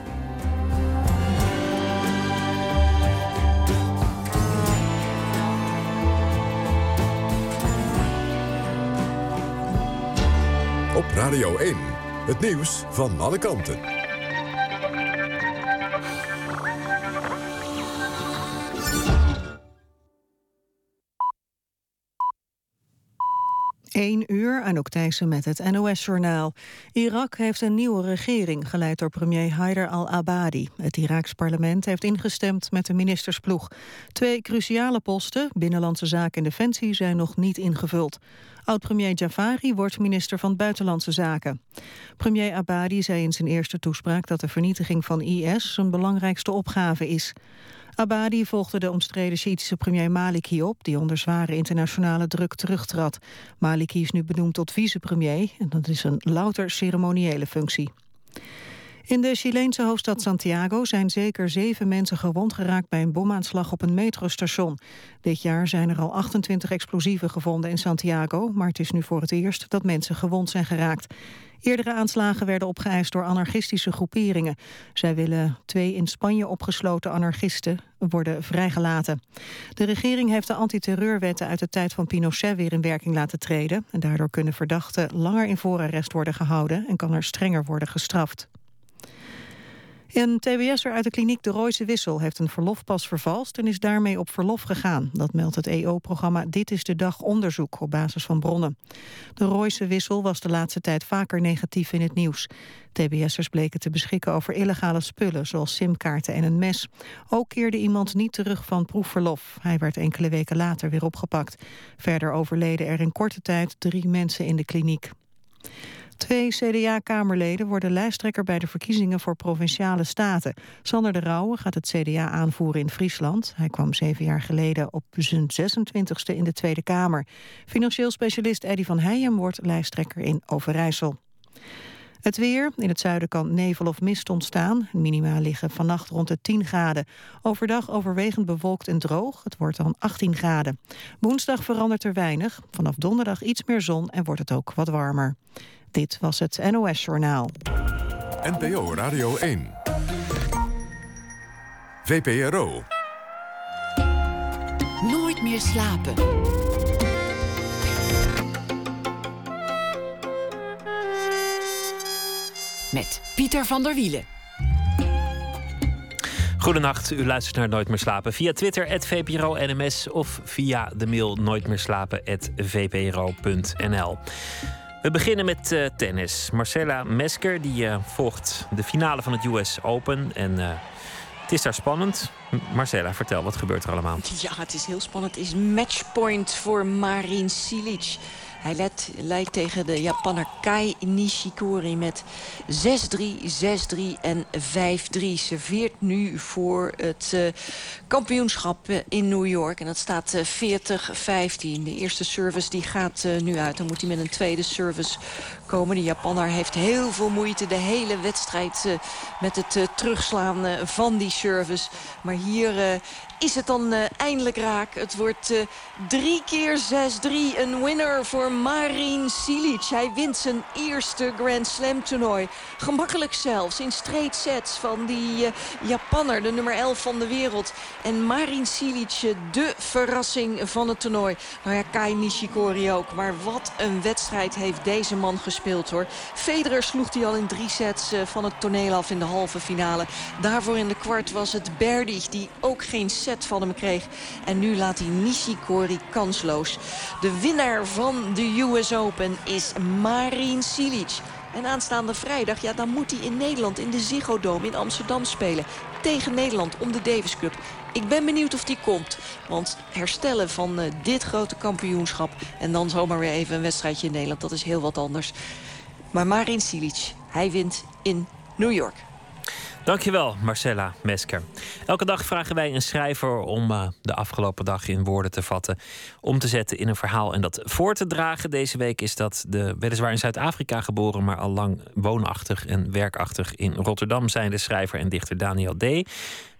Op Radio 1, het nieuws van alle kanten. 1 uur, ook Thijssen met het NOS-journaal. Irak heeft een nieuwe regering, geleid door premier Haider al-Abadi. Het Iraaks parlement heeft ingestemd met de ministersploeg. Twee cruciale posten, Binnenlandse Zaken en Defensie, zijn nog niet ingevuld. Oud-premier Jafari wordt minister van Buitenlandse Zaken. Premier Abadi zei in zijn eerste toespraak dat de vernietiging van IS zijn belangrijkste opgave is. Abadi volgde de omstreden Sjiitische premier Maliki op... die onder zware internationale druk terugtrad. Maliki is nu benoemd tot vicepremier... en dat is een louter ceremoniële functie. In de Chileense hoofdstad Santiago zijn zeker zeven mensen gewond geraakt bij een bomaanslag op een metrostation. Dit jaar zijn er al 28 explosieven gevonden in Santiago, maar het is nu voor het eerst dat mensen gewond zijn geraakt. Eerdere aanslagen werden opgeëist door anarchistische groeperingen. Zij willen twee in Spanje opgesloten anarchisten worden vrijgelaten. De regering heeft de antiterreurwetten uit de tijd van Pinochet weer in werking laten treden. En daardoor kunnen verdachten langer in voorarrest worden gehouden en kan er strenger worden gestraft. Een tbs'er uit de kliniek De Royse Wissel heeft een verlofpas vervalst... en is daarmee op verlof gegaan. Dat meldt het EO-programma Dit is de Dag onderzoek op basis van bronnen. De Royse Wissel was de laatste tijd vaker negatief in het nieuws. TBS'ers bleken te beschikken over illegale spullen... zoals simkaarten en een mes. Ook keerde iemand niet terug van proefverlof. Hij werd enkele weken later weer opgepakt. Verder overleden er in korte tijd drie mensen in de kliniek. Twee CDA-kamerleden worden lijsttrekker bij de verkiezingen voor provinciale staten. Sander de Rauwe gaat het CDA aanvoeren in Friesland. Hij kwam zeven jaar geleden op zijn 26e in de Tweede Kamer. Financieel specialist Eddy van Heijem wordt lijsttrekker in Overijssel. Het weer. In het zuiden kan nevel of mist ontstaan. Minima liggen vannacht rond de 10 graden. Overdag overwegend bewolkt en droog. Het wordt dan 18 graden. Woensdag verandert er weinig. Vanaf donderdag iets meer zon en wordt het ook wat warmer. Dit was het NOS Journaal. NPO Radio 1. VPRO. Nooit meer slapen. Met Pieter van der Wielen. Goedenacht, u luistert naar Nooit meer slapen via Twitter, @vpro_nms of via de mail nooitmeerslapen@vpro.nl. We beginnen met uh, tennis. Marcella Mesker die uh, volgt de finale van het US Open. En uh, het is daar spannend. Marcella, vertel, wat gebeurt er allemaal? Ja, het is heel spannend. Het is matchpoint voor Marin Cilic. Hij leidt tegen de Japanner Kai Nishikori met 6-3, 6-3 en 5-3. Serveert nu voor het uh, kampioenschap in New York. En dat staat uh, 40-15. De eerste service die gaat nu uit. Dan moet hij met een tweede service De Japanner heeft heel veel moeite de hele wedstrijd uh, met het uh, terugslaan uh, van die service. Maar hier is het dan eindelijk raak. Het wordt drie keer 6-3. Een winner voor Marin Cilic. Hij wint zijn eerste Grand Slam toernooi. Gemakkelijk zelfs in straight sets van die Japanner. De nummer 11 van de wereld. En Marin Cilic de verrassing van het toernooi. Nou ja, Kai Nishikori ook. Maar wat een wedstrijd heeft deze man gespeeld gespeeld hoor. Federer sloeg hij al in drie sets eh, van het toneel af in de halve finale. Daarvoor in de kwart was het Berdych die ook geen set van hem kreeg. En nu laat hij Nishikori kansloos. De winnaar van de US Open is Marin Cilic. En aanstaande vrijdag, ja, dan moet hij in Nederland in de Ziggo Dome in Amsterdam spelen. Tegen Nederland om de Davis Cup. Ik ben benieuwd of die komt. Want herstellen van uh, dit grote kampioenschap... en dan zomaar weer even een wedstrijdje in Nederland... dat is heel wat anders. Maar Marin Cilic, hij wint in New York. Dankjewel, Marcella Mesker. Elke dag vragen wij een schrijver om uh, de afgelopen dag in woorden te vatten, om te zetten in een verhaal en dat voor te dragen. Deze week is dat de weliswaar in Zuid-Afrika geboren, maar al lang woonachtig en werkachtig in Rotterdam zijn de schrijver en dichter Daniel D.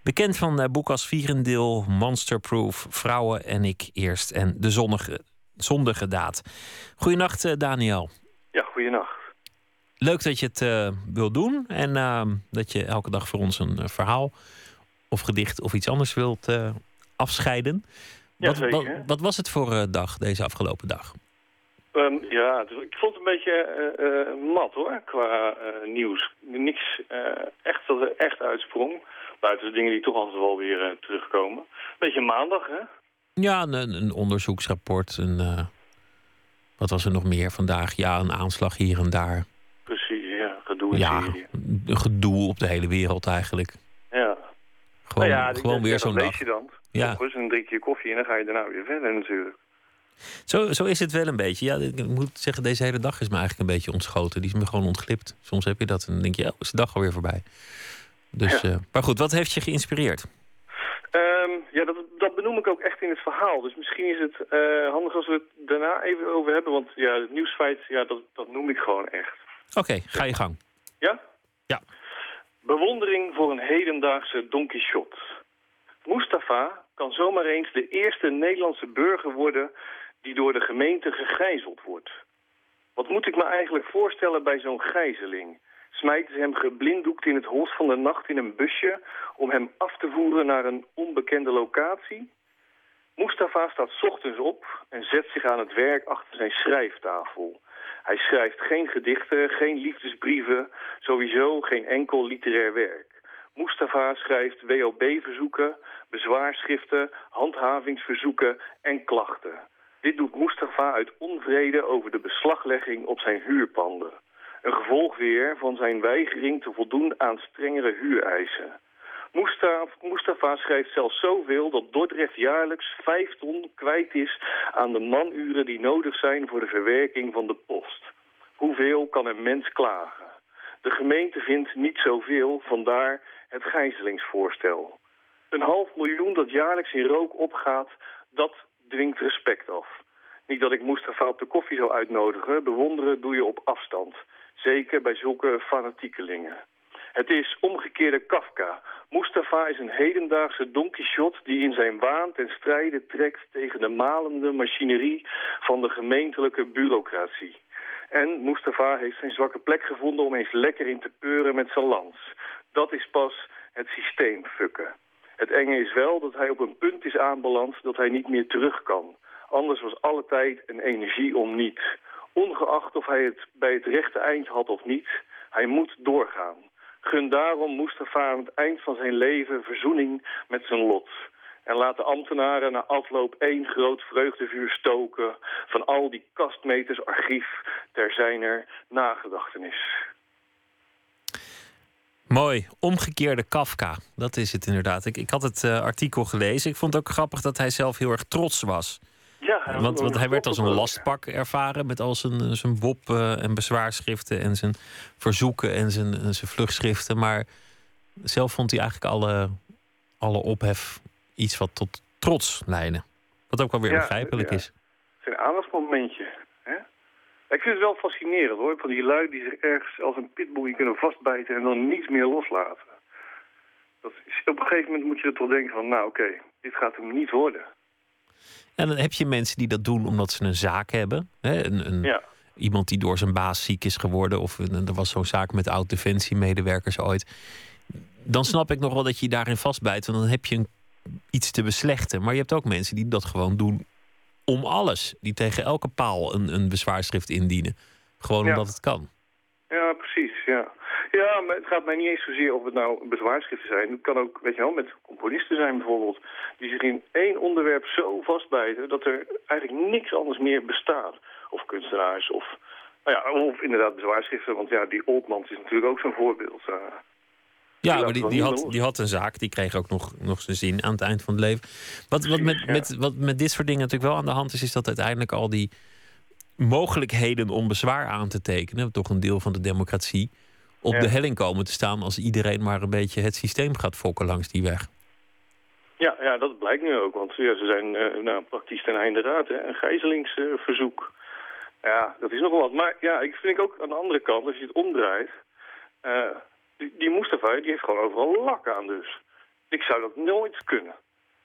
Bekend van boeken als Vierendeel, Monsterproof, Vrouwen en ik eerst en De Zonnige, Zondige Daad. Goedenacht, uh, Daniel. Ja, goedenacht. leuk dat je het uh, wil doen. En uh, dat je elke dag voor ons een uh, verhaal of gedicht of iets anders wilt afscheiden. Ja, wat, zeker. wat, wat, was het voor dag, deze afgelopen dag? Um, ja, dus ik vond het een beetje mat hoor, qua nieuws. Niks echt dat er echt uitsprong. Buiten de dingen die toch altijd wel weer terugkomen. Beetje maandag, hè? Ja, een, een onderzoeksrapport. Een, wat was er nog meer vandaag? Ja, een aanslag hier en daar. Precies, ja. Gedoe in ja, Syrië. gedoe op de hele wereld eigenlijk. Ja. Gewoon, nou ja, gewoon weer zo'n dag. dan. Ja. Eens een drie keer koffie en dan ga je daarna weer verder natuurlijk. Zo, zo is het wel een beetje. Ja, ik moet zeggen, deze hele dag is me eigenlijk een beetje ontschoten. Die is me gewoon ontglipt. Soms heb je dat en dan denk je, oh, is de dag alweer voorbij. Dus, Ja. eh, maar goed, wat heeft je geïnspireerd? Ehm, ja, dat, dat benoem ik ook echt in het verhaal. Dus misschien is het eh, handig als we het daarna even over hebben. Want ja, het nieuwsfeit, ja, dat, dat noem ik gewoon echt. Oké, ga je gang. Ja? Ja. Bewondering voor een hedendaagse Don Quixote. Mustafa kan zomaar eens de eerste Nederlandse burger worden die door de gemeente gegijzeld wordt. Wat moet ik me eigenlijk voorstellen bij zo'n gijzeling? Smijten ze hem geblinddoekt in het holst van de nacht in een busje om hem af te voeren naar een onbekende locatie? Mustafa staat ochtends op en zet zich aan het werk achter zijn schrijftafel. Hij schrijft geen gedichten, geen liefdesbrieven, sowieso geen enkel literair werk. Mustafa schrijft WOB-verzoeken, bezwaarschriften, handhavingsverzoeken en klachten. Dit doet Mustafa uit onvrede over de beslaglegging op zijn huurpanden. Een gevolg weer van zijn weigering te voldoen aan strengere huureisen. Mustafa, schrijft zelfs zoveel dat Dordrecht jaarlijks vijf ton kwijt is aan de manuren die nodig zijn voor de verwerking van de post. Hoeveel kan een mens klagen? De gemeente vindt niet zoveel, vandaar het gijzelingsvoorstel. Een half miljoen dat jaarlijks in rook opgaat, dat dwingt respect af. Niet dat ik Mustafa op de koffie zou uitnodigen, bewonderen doe je op afstand. Zeker bij zulke fanatiekelingen. Het is omgekeerde Kafka. Mustafa is een hedendaagse Don Quixote die in zijn waan ten strijde trekt tegen de malende machinerie van de gemeentelijke bureaucratie. En Mustafa heeft zijn zwakke plek gevonden om eens lekker in te peuren met zijn lans. Dat is pas het systeem fucken. Het enge is wel dat hij op een punt is aanbeland dat hij niet meer terug kan. Anders was alle tijd en energie om niet. Ongeacht of hij het bij het rechte eind had of niet, hij moet doorgaan. Gun daarom Mustafa aan het eind van zijn leven verzoening met zijn lot. En laat de ambtenaren na afloop één groot vreugdevuur stoken... van al die kastmeters archief ter zijner nagedachtenis. Mooi, omgekeerde Kafka. Dat is het inderdaad. Ik, ik had het eh, artikel gelezen. Ik vond het ook grappig dat hij zelf heel erg trots was. Ja, Want, want hij werd als een lastpak ervaren met al zijn, zijn WOP eh, en bezwaarschriften en zijn verzoeken en zijn, en zijn vluchtschriften. Maar zelf vond hij eigenlijk alle, alle ophef iets wat tot trots leidde. Wat ook wel weer Ja, begrijpelijk ja. is. Het is een aandachtmomentje. Hè? Ik vind het wel fascinerend hoor, van die lui die zich ergens als een pitbull kunnen vastbijten en dan niets meer loslaten. Dat is, op een gegeven moment moet je er toch denken van, nou oké, dit gaat hem niet worden. En dan heb je mensen die dat doen omdat ze een zaak hebben. Hè? Een, een, Ja. Iemand die door zijn baas ziek is geworden. Of een- er was zo'n zaak met oud-defensiemedewerkers ooit. Dan snap ik nog wel dat je je daarin vastbijt. Want dan heb je een, iets te beslechten. Maar je hebt ook mensen die dat gewoon doen om alles. Die tegen elke paal een, een bezwaarschrift indienen. Gewoon Ja. omdat het kan. Ja, precies, ja. Ja, maar het gaat mij niet eens zozeer of het nou bezwaarschriften zijn. Het kan ook, weet je wel, met componisten zijn bijvoorbeeld... die zich in één onderwerp zo vastbijten dat er eigenlijk niks anders meer bestaat. Of kunstenaars, of, nou ja, of inderdaad bezwaarschriften. Want ja, die Oldmans is natuurlijk ook zo'n voorbeeld. eh. Ja, maar die, die, had, die had een zaak. Die kreeg ook nog, nog zijn zin aan het eind van het leven. Wat, wat, met, met, wat met dit soort dingen natuurlijk wel aan de hand is... is dat uiteindelijk al die mogelijkheden om bezwaar aan te tekenen... toch een deel van de democratie... op Ja. de helling komen te staan... als iedereen maar een beetje het systeem gaat fokken langs die weg. Ja, ja, dat blijkt nu ook. Want ja, ze zijn eh, nou, praktisch ten einde raad. Hè? Een gijzelingsverzoek. ja, dat is nogal wat. Maar ja, ik vind ik ook aan de andere kant, als je het omdraait... eh, die, die Mustafa, die heeft gewoon overal lak aan dus. Ik zou dat nooit kunnen.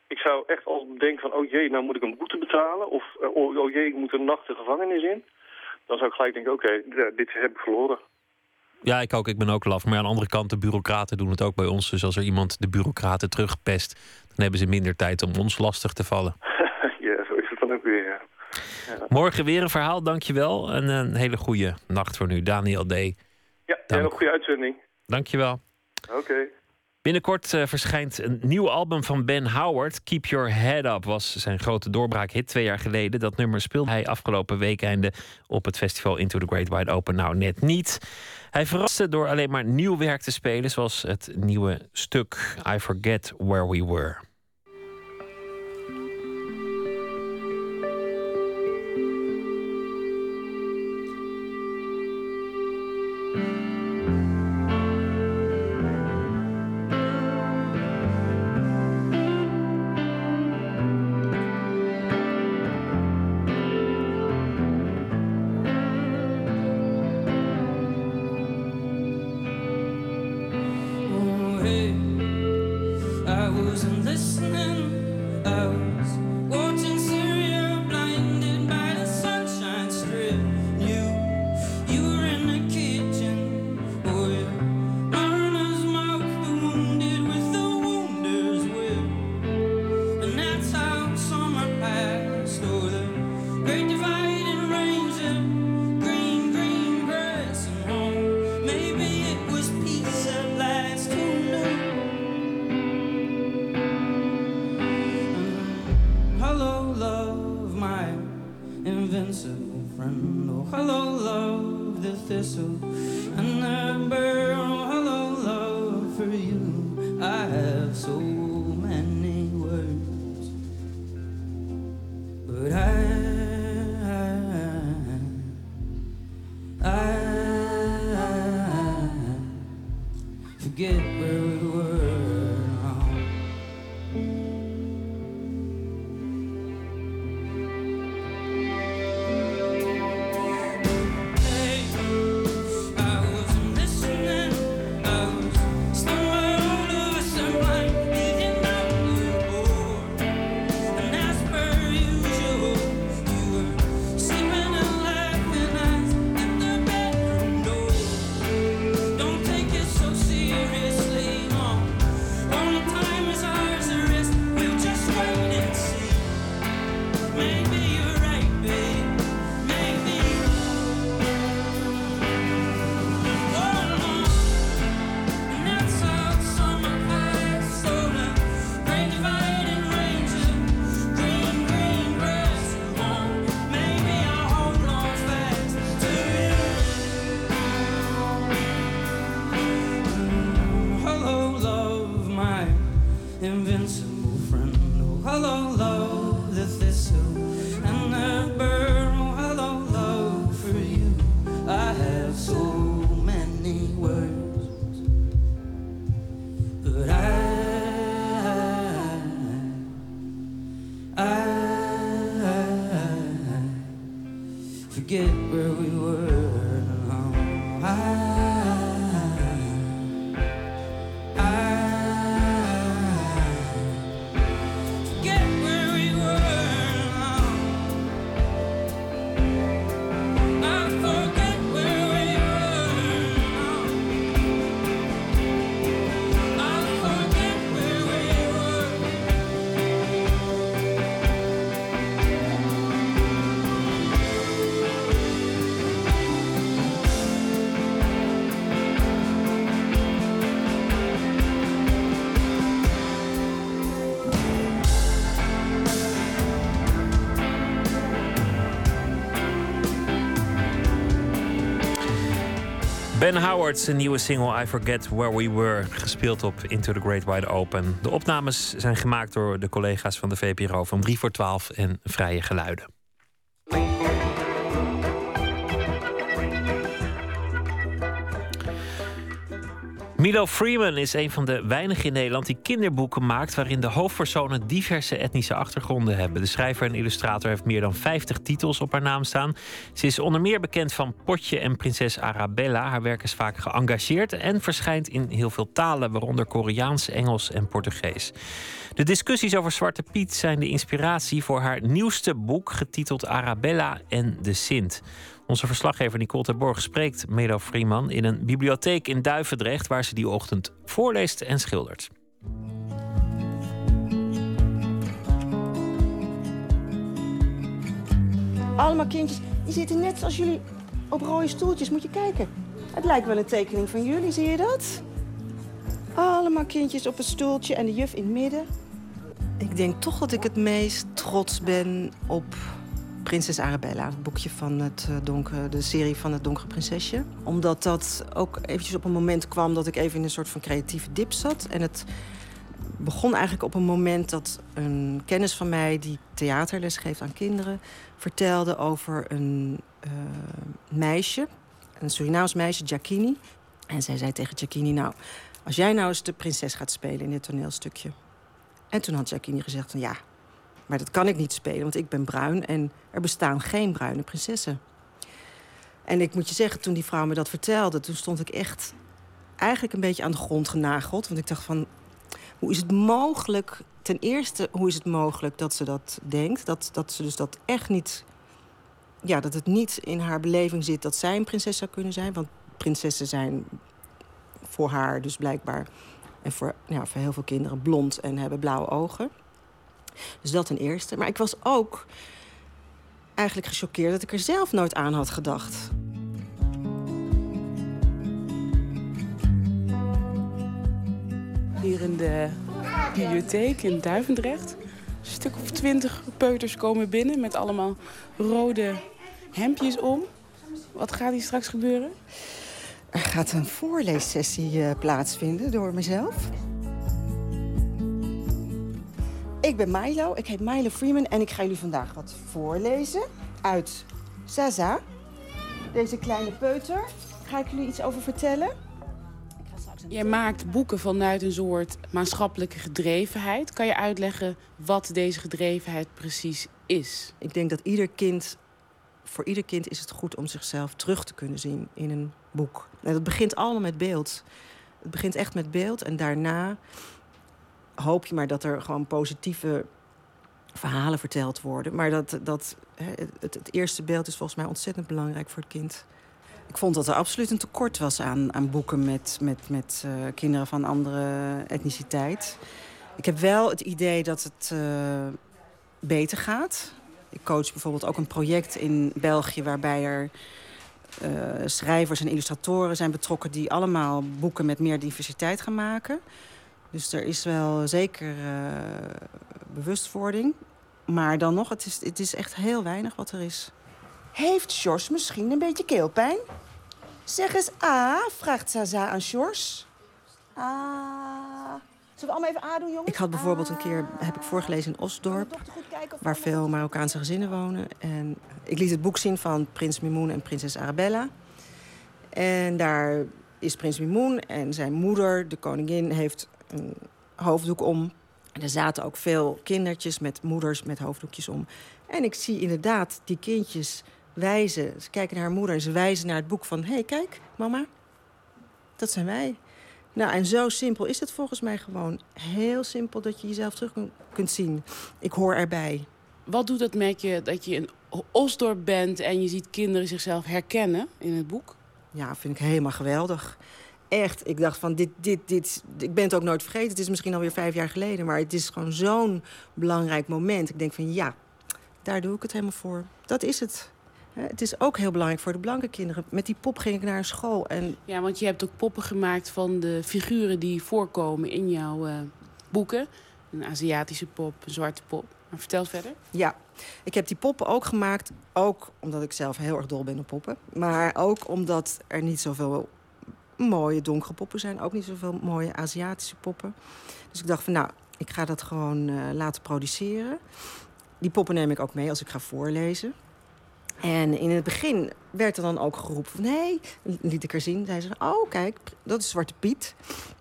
Ik zou echt als denken van, oh jee, nou moet ik een boete betalen. Of, eh, oh, oh jee, ik moet een nacht de gevangenis in. Dan zou ik gelijk denken, oké, dit heb ik verloren. Ja, ik ook. Ik ben ook laf. Maar aan de andere kant, de bureaucraten doen het ook bij ons. Dus als er iemand de bureaucraten terugpest, dan hebben ze minder tijd om ons lastig te vallen. ja, zo is het dan ook weer. Ja. Morgen weer een verhaal, dankjewel. En een hele goede nacht voor nu, Daniel D. Ja, een goede uitzending. Dankjewel. Oké. Binnenkort uh, verschijnt een nieuw album van Ben Howard. Keep Your Head Up was zijn grote doorbraakhit twee jaar geleden. Dat nummer speelde hij afgelopen weekende op het festival Into the Great Wide Open. Nou, net niet. Hij verraste door alleen maar nieuw werk te spelen, zoals het nieuwe stuk I Forget Where We Were. pencil, friend. Oh, hello, love, the thistle and the bird. Oh, hello, love, for you I have so Ben Howard, een nieuwe single I Forget Where We Were, gespeeld op Into the Great Wide Open. De opnames zijn gemaakt door de collega's van de VPRO van 3 voor 12 en Vrije Geluiden. Milo Freeman is een van de weinigen in Nederland die kinderboeken maakt waarin de hoofdpersonen diverse etnische achtergronden hebben. De schrijver en illustrator heeft meer dan 50 titels op haar naam staan. Ze is onder meer bekend van Potje en Prinses Arabella. Haar werk is vaak geëngageerd en verschijnt in heel veel talen, waaronder Koreaans, Engels en Portugees. De discussies over Zwarte Piet zijn de inspiratie voor haar nieuwste boek, getiteld Arabella en de Sint. Onze verslaggever Nicole Terborg spreekt Melo Freeman in een bibliotheek in Duivendrecht, waar ze die ochtend voorleest en schildert. Allemaal kindjes, die zitten net zoals jullie op rode stoeltjes. Moet je kijken. Het lijkt wel een tekening van jullie, zie je dat? Allemaal kindjes op een stoeltje en de juf in het midden. Ik denk toch dat ik het meest trots ben op Prinses Arabella. Het boekje van het eh, donkere, de serie van het Donkere Prinsesje. Omdat dat ook eventjes op een moment kwam dat ik even in een soort van creatieve dip zat. En het begon eigenlijk op een moment dat een kennis van mij... die theaterles geeft aan kinderen... vertelde over een uh, meisje, een Surinaams meisje, Giacchini. En zij zei tegen Giacchini, nou, als jij nou eens de prinses gaat spelen in dit toneelstukje... En toen had Giacchini gezegd van ja, maar dat kan ik niet spelen, want ik ben bruin en er bestaan geen bruine prinsessen. En ik moet je zeggen, toen die vrouw me dat vertelde, toen stond ik echt eigenlijk een beetje aan de grond genageld. Want ik dacht van, hoe is het mogelijk, ten eerste, hoe is het mogelijk dat ze dat denkt? Dat, dat ze dus dat echt niet, ja, dat het niet in haar beleving zit dat zij een prinses zou kunnen zijn. Want prinsessen zijn voor haar dus blijkbaar en voor, ja, voor heel veel kinderen blond en hebben blauwe ogen. Dus dat ten eerste. Maar ik was ook eigenlijk gechoqueerd dat ik er zelf nooit aan had gedacht. Hier in de bibliotheek in Duivendrecht. Een stuk of twintig peuters komen binnen met allemaal rode hemdjes om. Wat gaat hier straks gebeuren? Er gaat een voorleessessie uh, plaatsvinden door mezelf. Ik ben Milo, ik heet Milo Freeman en ik ga jullie vandaag wat voorlezen uit Zaza. Deze kleine peuter. Ga ik jullie iets over vertellen? Jij maakt boeken vanuit een soort maatschappelijke gedrevenheid. Kan je uitleggen wat deze gedrevenheid precies is? Ik denk dat ieder kind, voor ieder kind is het goed om zichzelf terug te kunnen zien in een boek. En dat begint allemaal met beeld. Het begint echt met beeld en daarna hoop je maar dat er gewoon positieve verhalen verteld worden. Maar dat, dat, het, het, eerste beeld is volgens mij ontzettend belangrijk voor het kind. Ik vond dat er absoluut een tekort was aan, aan boeken met, met, met uh, kinderen van andere etniciteit. Ik heb wel het idee dat het uh, beter gaat. Ik coach bijvoorbeeld ook een project in België waarbij er uh, schrijvers en illustratoren zijn betrokken... die allemaal boeken met meer diversiteit gaan maken. Dus er is wel zeker uh, bewustwording. Maar dan nog, het is, het is echt heel weinig wat er is. Heeft Sjors misschien een beetje keelpijn? Zeg eens A, vraagt Zaza aan Sjors. A. Zullen we allemaal even A doen, jongens? Ik had bijvoorbeeld een keer, heb ik voorgelezen in Osdorp... waar veel Marokkaanse gezinnen wonen. En ik liet het boek zien van prins Mimoen en prinses Arabella. En daar is prins Mimoen en zijn moeder, de koningin, heeft een hoofddoek om. En er zaten ook veel kindertjes met moeders met hoofddoekjes om. En ik zie inderdaad die kindjes wijzen. Ze kijken naar haar moeder en ze wijzen naar het boek van... hé, hey, kijk, mama, dat zijn wij. Nou, en zo simpel is het volgens mij gewoon. Heel simpel dat je jezelf terug kunt zien. Ik hoor erbij. Wat doet dat met je dat je een Osdorp bent... en je ziet kinderen zichzelf herkennen in het boek? Ja, vind ik helemaal geweldig echt, ik dacht van dit, dit, dit, ik ben het ook nooit vergeten. Het is misschien alweer vijf jaar geleden, maar het is gewoon zo'n belangrijk moment. Ik denk van ja, daar doe ik het helemaal voor. Dat is het. Het is ook heel belangrijk voor de blanke kinderen. Met die pop ging ik naar een school. En... Ja, want je hebt ook poppen gemaakt van de figuren die voorkomen in jouw uh, boeken. Een Aziatische pop, een zwarte pop. Maar vertel verder. Ja, ik heb die poppen ook gemaakt. Ook omdat ik zelf heel erg dol ben op poppen. Maar ook omdat er niet zoveel mooie donkere poppen zijn. Ook niet zoveel mooie Aziatische poppen. Dus ik dacht van nou, ik ga dat gewoon uh, laten produceren. Die poppen neem ik ook mee als ik ga voorlezen. En in het begin werd er dan ook geroepen van... hé, hey, liet ik er zien. Zei ze, oh kijk, dat is Zwarte Piet.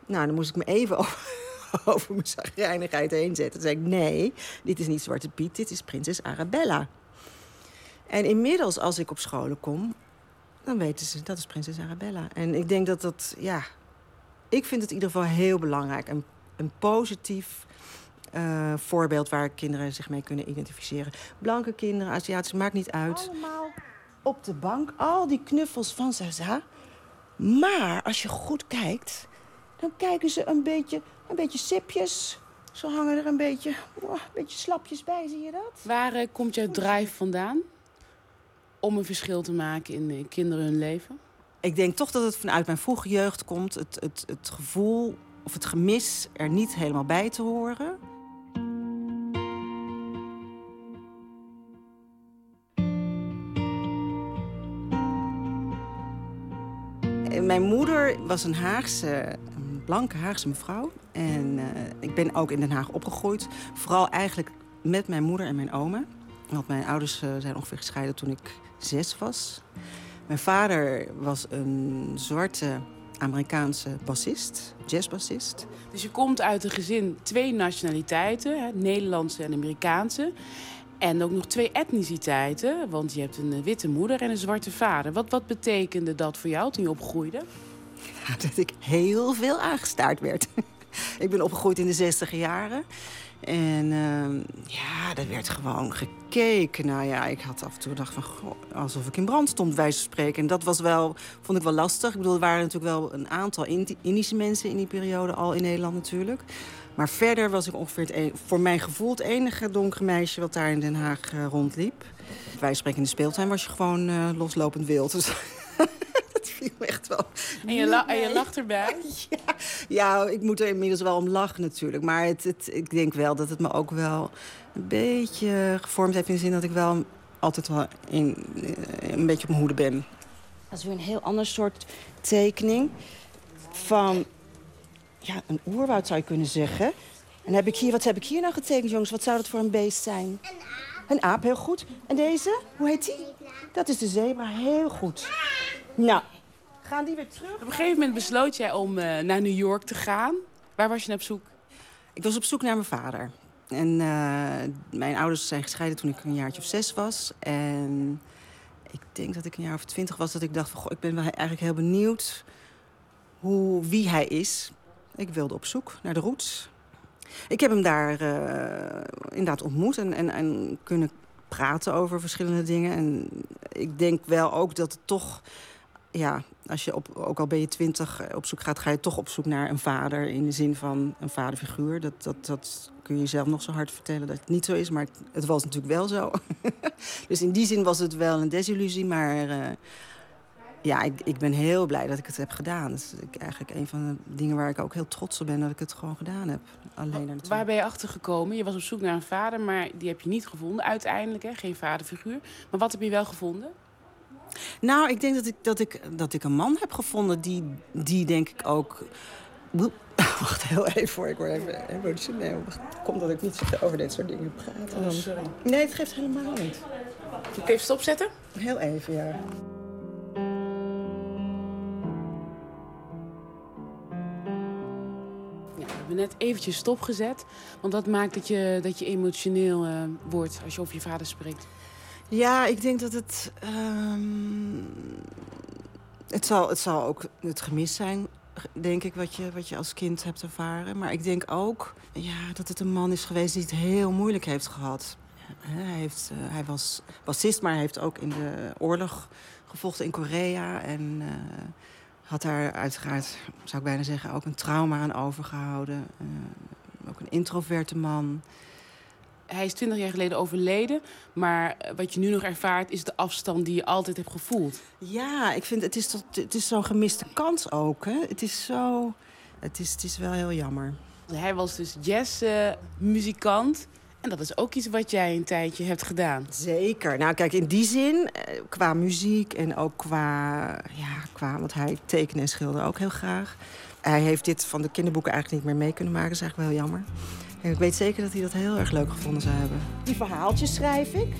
Nou, dan moest ik me even over, over mijn zagrijnigheid heen zetten. Toen zei ik, nee, dit is niet Zwarte Piet, dit is prinses Arabella. En inmiddels, als ik op scholen kom dan weten ze, dat is prinses Arabella. En ik denk dat dat, ja... Ik vind het in ieder geval heel belangrijk. Een, een positief uh, voorbeeld waar kinderen zich mee kunnen identificeren. Blanke kinderen, Aziatische, maakt niet uit. Allemaal op de bank. Al die knuffels van Zaza. Maar als je goed kijkt, dan kijken ze een beetje, een beetje sipjes. Zo hangen er een beetje, oh, een beetje slapjes bij, zie je dat? Waar uh, komt jouw drive vandaan? Om een verschil te maken in, in kinderen hun leven? Ik denk toch dat het vanuit mijn vroege jeugd komt. Het, het, het gevoel of het gemis er niet helemaal bij te horen. Mijn moeder was een Haagse, een blanke Haagse mevrouw. En uh, ik ben ook in Den Haag opgegroeid. Vooral eigenlijk met mijn moeder en mijn oma. Want mijn ouders uh, zijn ongeveer gescheiden toen ik zes was. Mijn vader was een zwarte Amerikaanse bassist, jazzbassist. Dus je komt uit een gezin, twee nationaliteiten, hè, Nederlandse en Amerikaanse. En ook nog twee etniciteiten, want je hebt een witte moeder en een zwarte vader. Wat, wat betekende dat voor jou toen je opgroeide? Dat ik heel veel aangestaard werd. ik ben opgegroeid in de zestiger jaren. En uh, ja, er werd gewoon gekeken. Nou ja, ik had af en toe gedacht van... Alsof ik in brand stond, wijze van spreken. En dat was wel, vond ik wel lastig. Ik bedoel, er waren natuurlijk wel een aantal Indische mensen... in die periode al in Nederland natuurlijk. Maar verder was ik ongeveer het een, voor mijn gevoel het enige donkere meisje... wat daar in Den Haag uh, rondliep. Wij spreken in de speeltuin was je gewoon uh, loslopend wild. Dus viel echt wel. En je, la en je lacht erbij? Ja, ja, ik moet er inmiddels wel om lachen natuurlijk. Maar het, het, ik denk wel dat het me ook wel een beetje gevormd heeft... in de zin dat ik wel altijd wel in, een beetje op mijn hoede ben. Dat is weer een heel ander soort tekening van ja, een oerwoud zou je kunnen zeggen. En heb ik hier, wat heb ik hier nou getekend, jongens? Wat zou dat voor een beest zijn? Een aap. Een aap, heel goed. En deze, hoe heet die? Dat is de zebra, heel goed. Nou, gaan die weer terug? Op een gegeven moment besloot jij om uh, naar New York te gaan. Waar was je naar op zoek? Ik was op zoek naar mijn vader. En uh, mijn ouders zijn gescheiden toen ik een jaartje of zes was. En ik denk dat ik een jaar of twintig was dat ik dacht van... Goh, ik ben wel eigenlijk heel benieuwd hoe, wie hij is. Ik wilde op zoek naar de roots. Ik heb hem daar uh, inderdaad ontmoet en, en, en kunnen praten over verschillende dingen. En ik denk wel ook dat het toch... Ja, als je op, ook al ben je twintig op zoek gaat... ga je toch op zoek naar een vader in de zin van een vaderfiguur. Dat, dat, dat kun je jezelf nog zo hard vertellen dat het niet zo is. Maar het, was natuurlijk wel zo. dus in die zin was het wel een desillusie. Maar uh, ja, ik, ik ben heel blij dat ik het heb gedaan. Dat is eigenlijk een van de dingen waar ik ook heel trots op ben... dat ik het gewoon gedaan heb. Alleen waar ben je achter gekomen? Je was op zoek naar een vader, maar die heb je niet gevonden uiteindelijk. Hè? Geen vaderfiguur. Maar wat heb je wel gevonden? Nou, ik denk dat ik, dat ik, dat ik een man heb gevonden die, die denk ik ook... Wacht heel even voor, ik word even emotioneel. Komt dat ik niet over dit soort dingen praat. Oh, sorry. Nee, het geeft helemaal niet. Moet ik even stopzetten? Heel even, ja. we hebben net eventjes stopgezet. Want dat maakt dat je, dat je emotioneel uh, wordt als je over je vader spreekt. Ja, ik denk dat het... Um, het, zal, het zal ook het gemis zijn, denk ik, wat je, wat je als kind hebt ervaren. Maar ik denk ook ja, dat het een man is geweest die het heel moeilijk heeft gehad. Hij, heeft, uh, hij was bassist, maar hij heeft ook in de oorlog gevochten in Korea. En... Uh, had daar uiteraard, zou ik bijna zeggen, ook een trauma aan overgehouden. Uh, ook een introverte man. Hij is twintig jaar geleden overleden, maar wat je nu nog ervaart is de afstand die je altijd hebt gevoeld. Ja, ik vind het is, tot, het is zo'n gemiste kans ook. Hè? Het is zo, het is, het is wel heel jammer. Hij was dus jazzmuzikant. Uh, en dat is ook iets wat jij een tijdje hebt gedaan. Zeker. Nou, kijk, in die zin, qua muziek en ook qua... Ja, qua want hij tekenen en schilderde ook heel graag. Hij heeft dit van de kinderboeken eigenlijk niet meer mee kunnen maken. Dat is eigenlijk wel jammer. En ik weet zeker dat hij dat heel erg leuk gevonden zou hebben. Die verhaaltjes schrijf ik.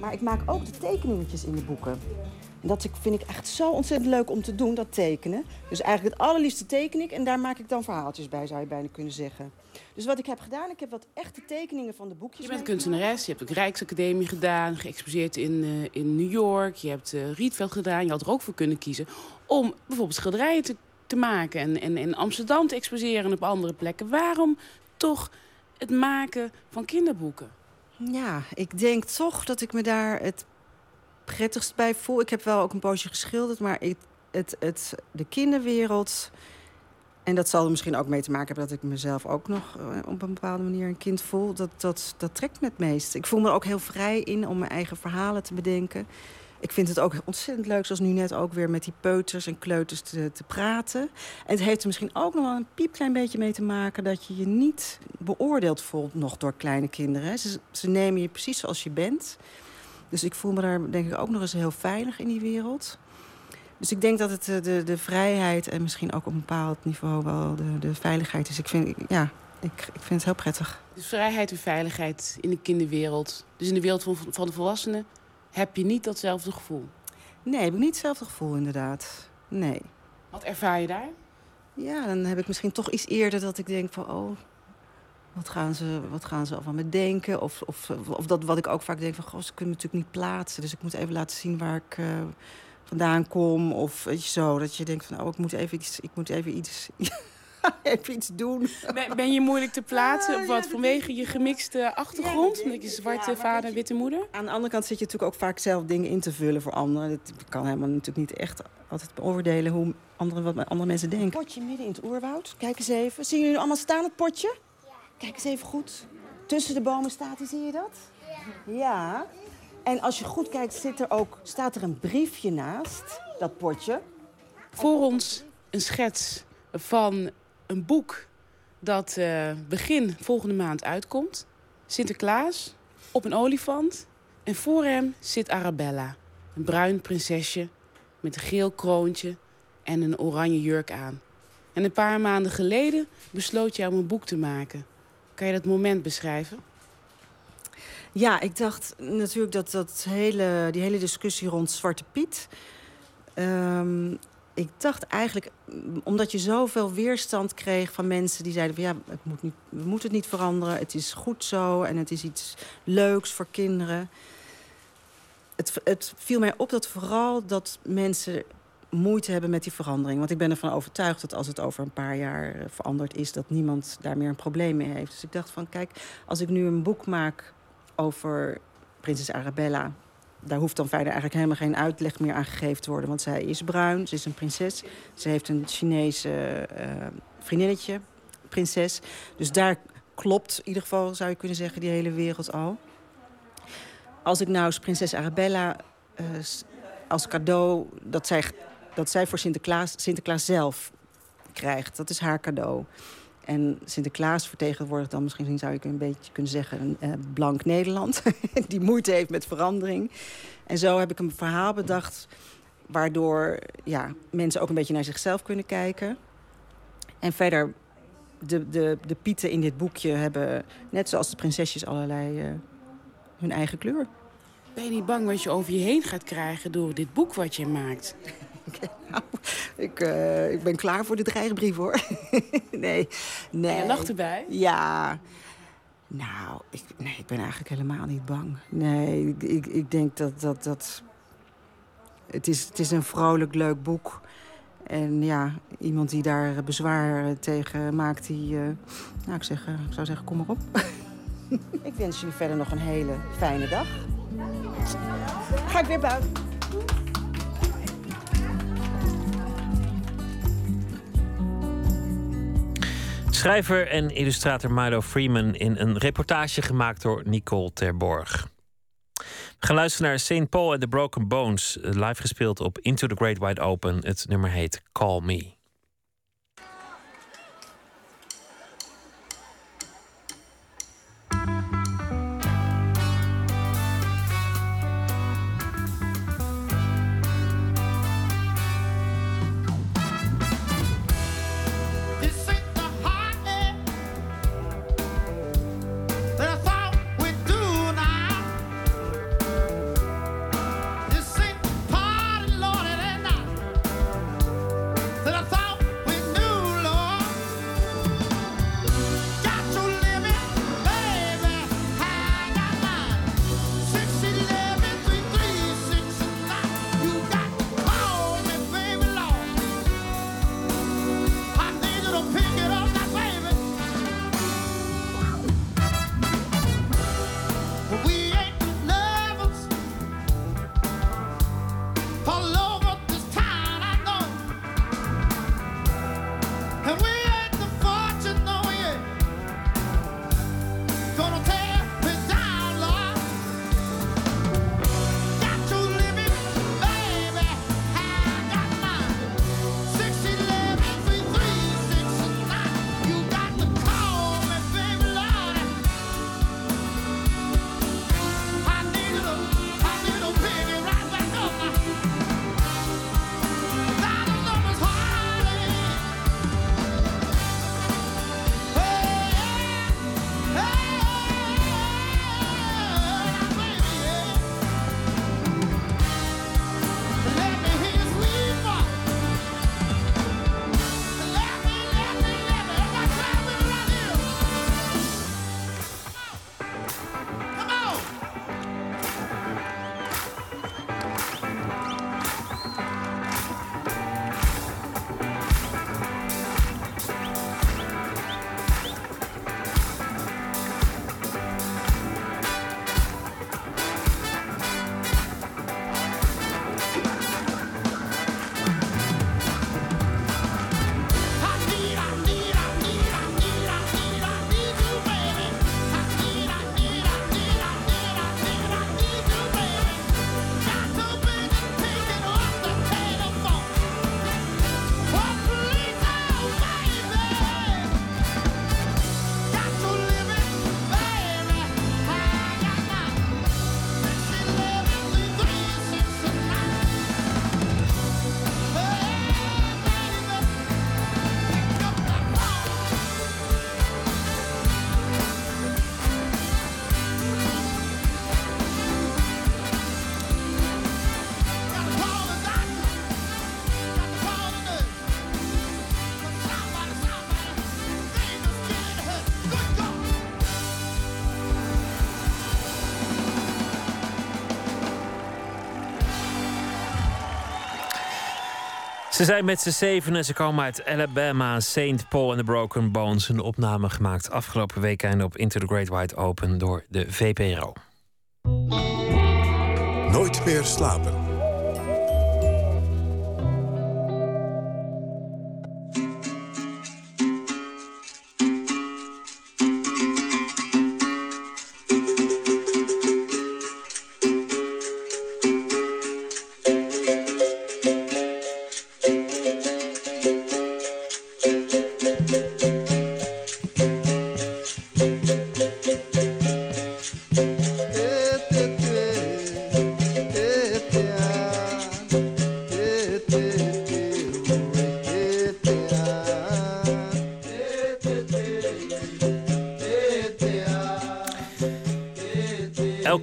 Maar ik maak ook de tekeningetjes in de boeken. En dat vind ik echt zo ontzettend leuk om te doen, dat tekenen. Dus eigenlijk het allerliefste teken ik en daar maak ik dan verhaaltjes bij, zou je bijna kunnen zeggen. Dus wat ik heb gedaan, ik heb wat echte tekeningen van de boekjes. Je bent kunstenares, je hebt de Rijksacademie gedaan, geëxposeerd in, uh, in New York. Je hebt uh, Rietveld gedaan, je had er ook voor kunnen kiezen om bijvoorbeeld schilderijen te, te maken en, en in Amsterdam te exposeren en op andere plekken. Waarom toch het maken van kinderboeken? Ja, ik denk toch dat ik me daar het prettigst bij voel. Ik heb wel ook een poosje geschilderd, maar ik, het, het, de kinderwereld... En dat zal er misschien ook mee te maken hebben dat ik mezelf ook nog eh, op een bepaalde manier een kind voel. Dat, dat, dat trekt me het meest. Ik voel me ook heel vrij in om mijn eigen verhalen te bedenken. Ik vind het ook ontzettend leuk, zoals nu net ook weer met die peuters en kleuters te, te praten. En het heeft er misschien ook nog wel een piepklein beetje mee te maken dat je je niet beoordeeld voelt nog door kleine kinderen. Ze, ze nemen je precies zoals je bent. Dus ik voel me daar denk ik ook nog eens heel veilig in die wereld. Dus ik denk dat het eh, de, de vrijheid en misschien ook op een bepaald niveau wel de, de veiligheid is. Ik vind, ja, ik, ik vind het heel prettig. Dus vrijheid en veiligheid in de kinderwereld. Dus in de wereld van, van de volwassenen heb je niet datzelfde gevoel? Nee, heb ik niet hetzelfde gevoel inderdaad. Nee. Wat ervaar je daar? Ja, dan heb ik misschien toch iets eerder dat ik denk van... oh, wat gaan ze, wat gaan ze van me denken? Of, of, of dat wat ik ook vaak denk van... goh, ze kunnen natuurlijk niet plaatsen. Dus ik moet even laten zien waar ik... Uh, vandaan kom. Of weet je, zo, dat je denkt van, oh, ik moet even iets, ik moet even iets, even iets doen. Ben, ben, je moeilijk te plaatsen? of wat, vanwege je gemixte achtergrond? Ja, je zwarte vader en witte moeder? Aan de andere kant zit je natuurlijk ook vaak zelf dingen in te vullen voor anderen. Dat kan helemaal natuurlijk niet echt altijd beoordelen hoe andere, wat andere mensen denken. Potje midden in het oerwoud. Kijk eens even. Zien jullie allemaal staan, het potje? Kijk eens even goed. Tussen de bomen staat hij, zie je dat? Ja. ja. En als je goed kijkt, zit er ook, staat er een briefje naast, dat potje. Voor ons een schets van een boek dat uh, begin volgende maand uitkomt. Sinterklaas op een olifant. En voor hem zit Arabella, een bruin prinsesje met een geel kroontje en een oranje jurk aan. En een paar maanden geleden besloot jij om een boek te maken. Kan je dat moment beschrijven? Ja, ik dacht natuurlijk dat, dat hele, die hele discussie rond Zwarte Piet... Um, ik dacht eigenlijk, omdat je zoveel weerstand kreeg van mensen die zeiden van ja, het moet niet, we moeten het niet veranderen, het is goed zo en het is iets leuks voor kinderen. Het, het viel mij op dat vooral dat mensen moeite hebben met die verandering. Want ik ben ervan overtuigd dat als het over een paar jaar veranderd is, dat niemand daar meer een probleem mee heeft. Dus ik dacht van kijk, als ik nu een boek maak over prinses Arabella. Daar hoeft dan verder eigenlijk helemaal geen uitleg meer aan gegeven te worden. Want zij is bruin, ze is een prinses. Ze heeft een Chinese uh, vriendinnetje, prinses. Dus daar klopt in ieder geval, zou je kunnen zeggen, die hele wereld al. Als ik nou eens prinses Arabella uh, als cadeau... Dat zij, dat zij voor Sinterklaas, Sinterklaas zelf krijgt. Dat is haar cadeau. En Sinterklaas vertegenwoordigt dan misschien, zou ik een beetje kunnen zeggen, een uh, blank Nederland. die moeite heeft met verandering. En zo heb ik een verhaal bedacht waardoor ja, mensen ook een beetje naar zichzelf kunnen kijken. En verder, de, de, de pieten in dit boekje hebben, net zoals de prinsesjes, allerlei uh, hun eigen kleur. Ben je niet bang wat je over je heen gaat krijgen door dit boek wat je maakt? Nou, ik, uh, ik ben klaar voor de dreigbrief, hoor. nee, nee. En je lacht erbij? Ja. Nou, ik, nee, ik ben eigenlijk helemaal niet bang. Nee, ik, ik, ik denk dat... dat, dat het, is, het is een vrolijk, leuk boek. En ja, iemand die daar bezwaar tegen maakt, die... Uh, nou, ik, zeg, ik zou zeggen, kom maar op. ik wens jullie verder nog een hele fijne dag. Ga ik weer buiten. Schrijver en illustrator Milo Freeman in een reportage gemaakt door Nicole Terborg. We gaan luisteren naar St. Paul and the Broken Bones, live gespeeld op Into the Great Wide Open. Het nummer heet Call Me. Ze zijn met z'n zeven en ze komen uit Alabama, St. Paul and the Broken Bones. Een opname gemaakt afgelopen weekend op Into the Great Wide Open door de VPRO. Nooit meer slapen.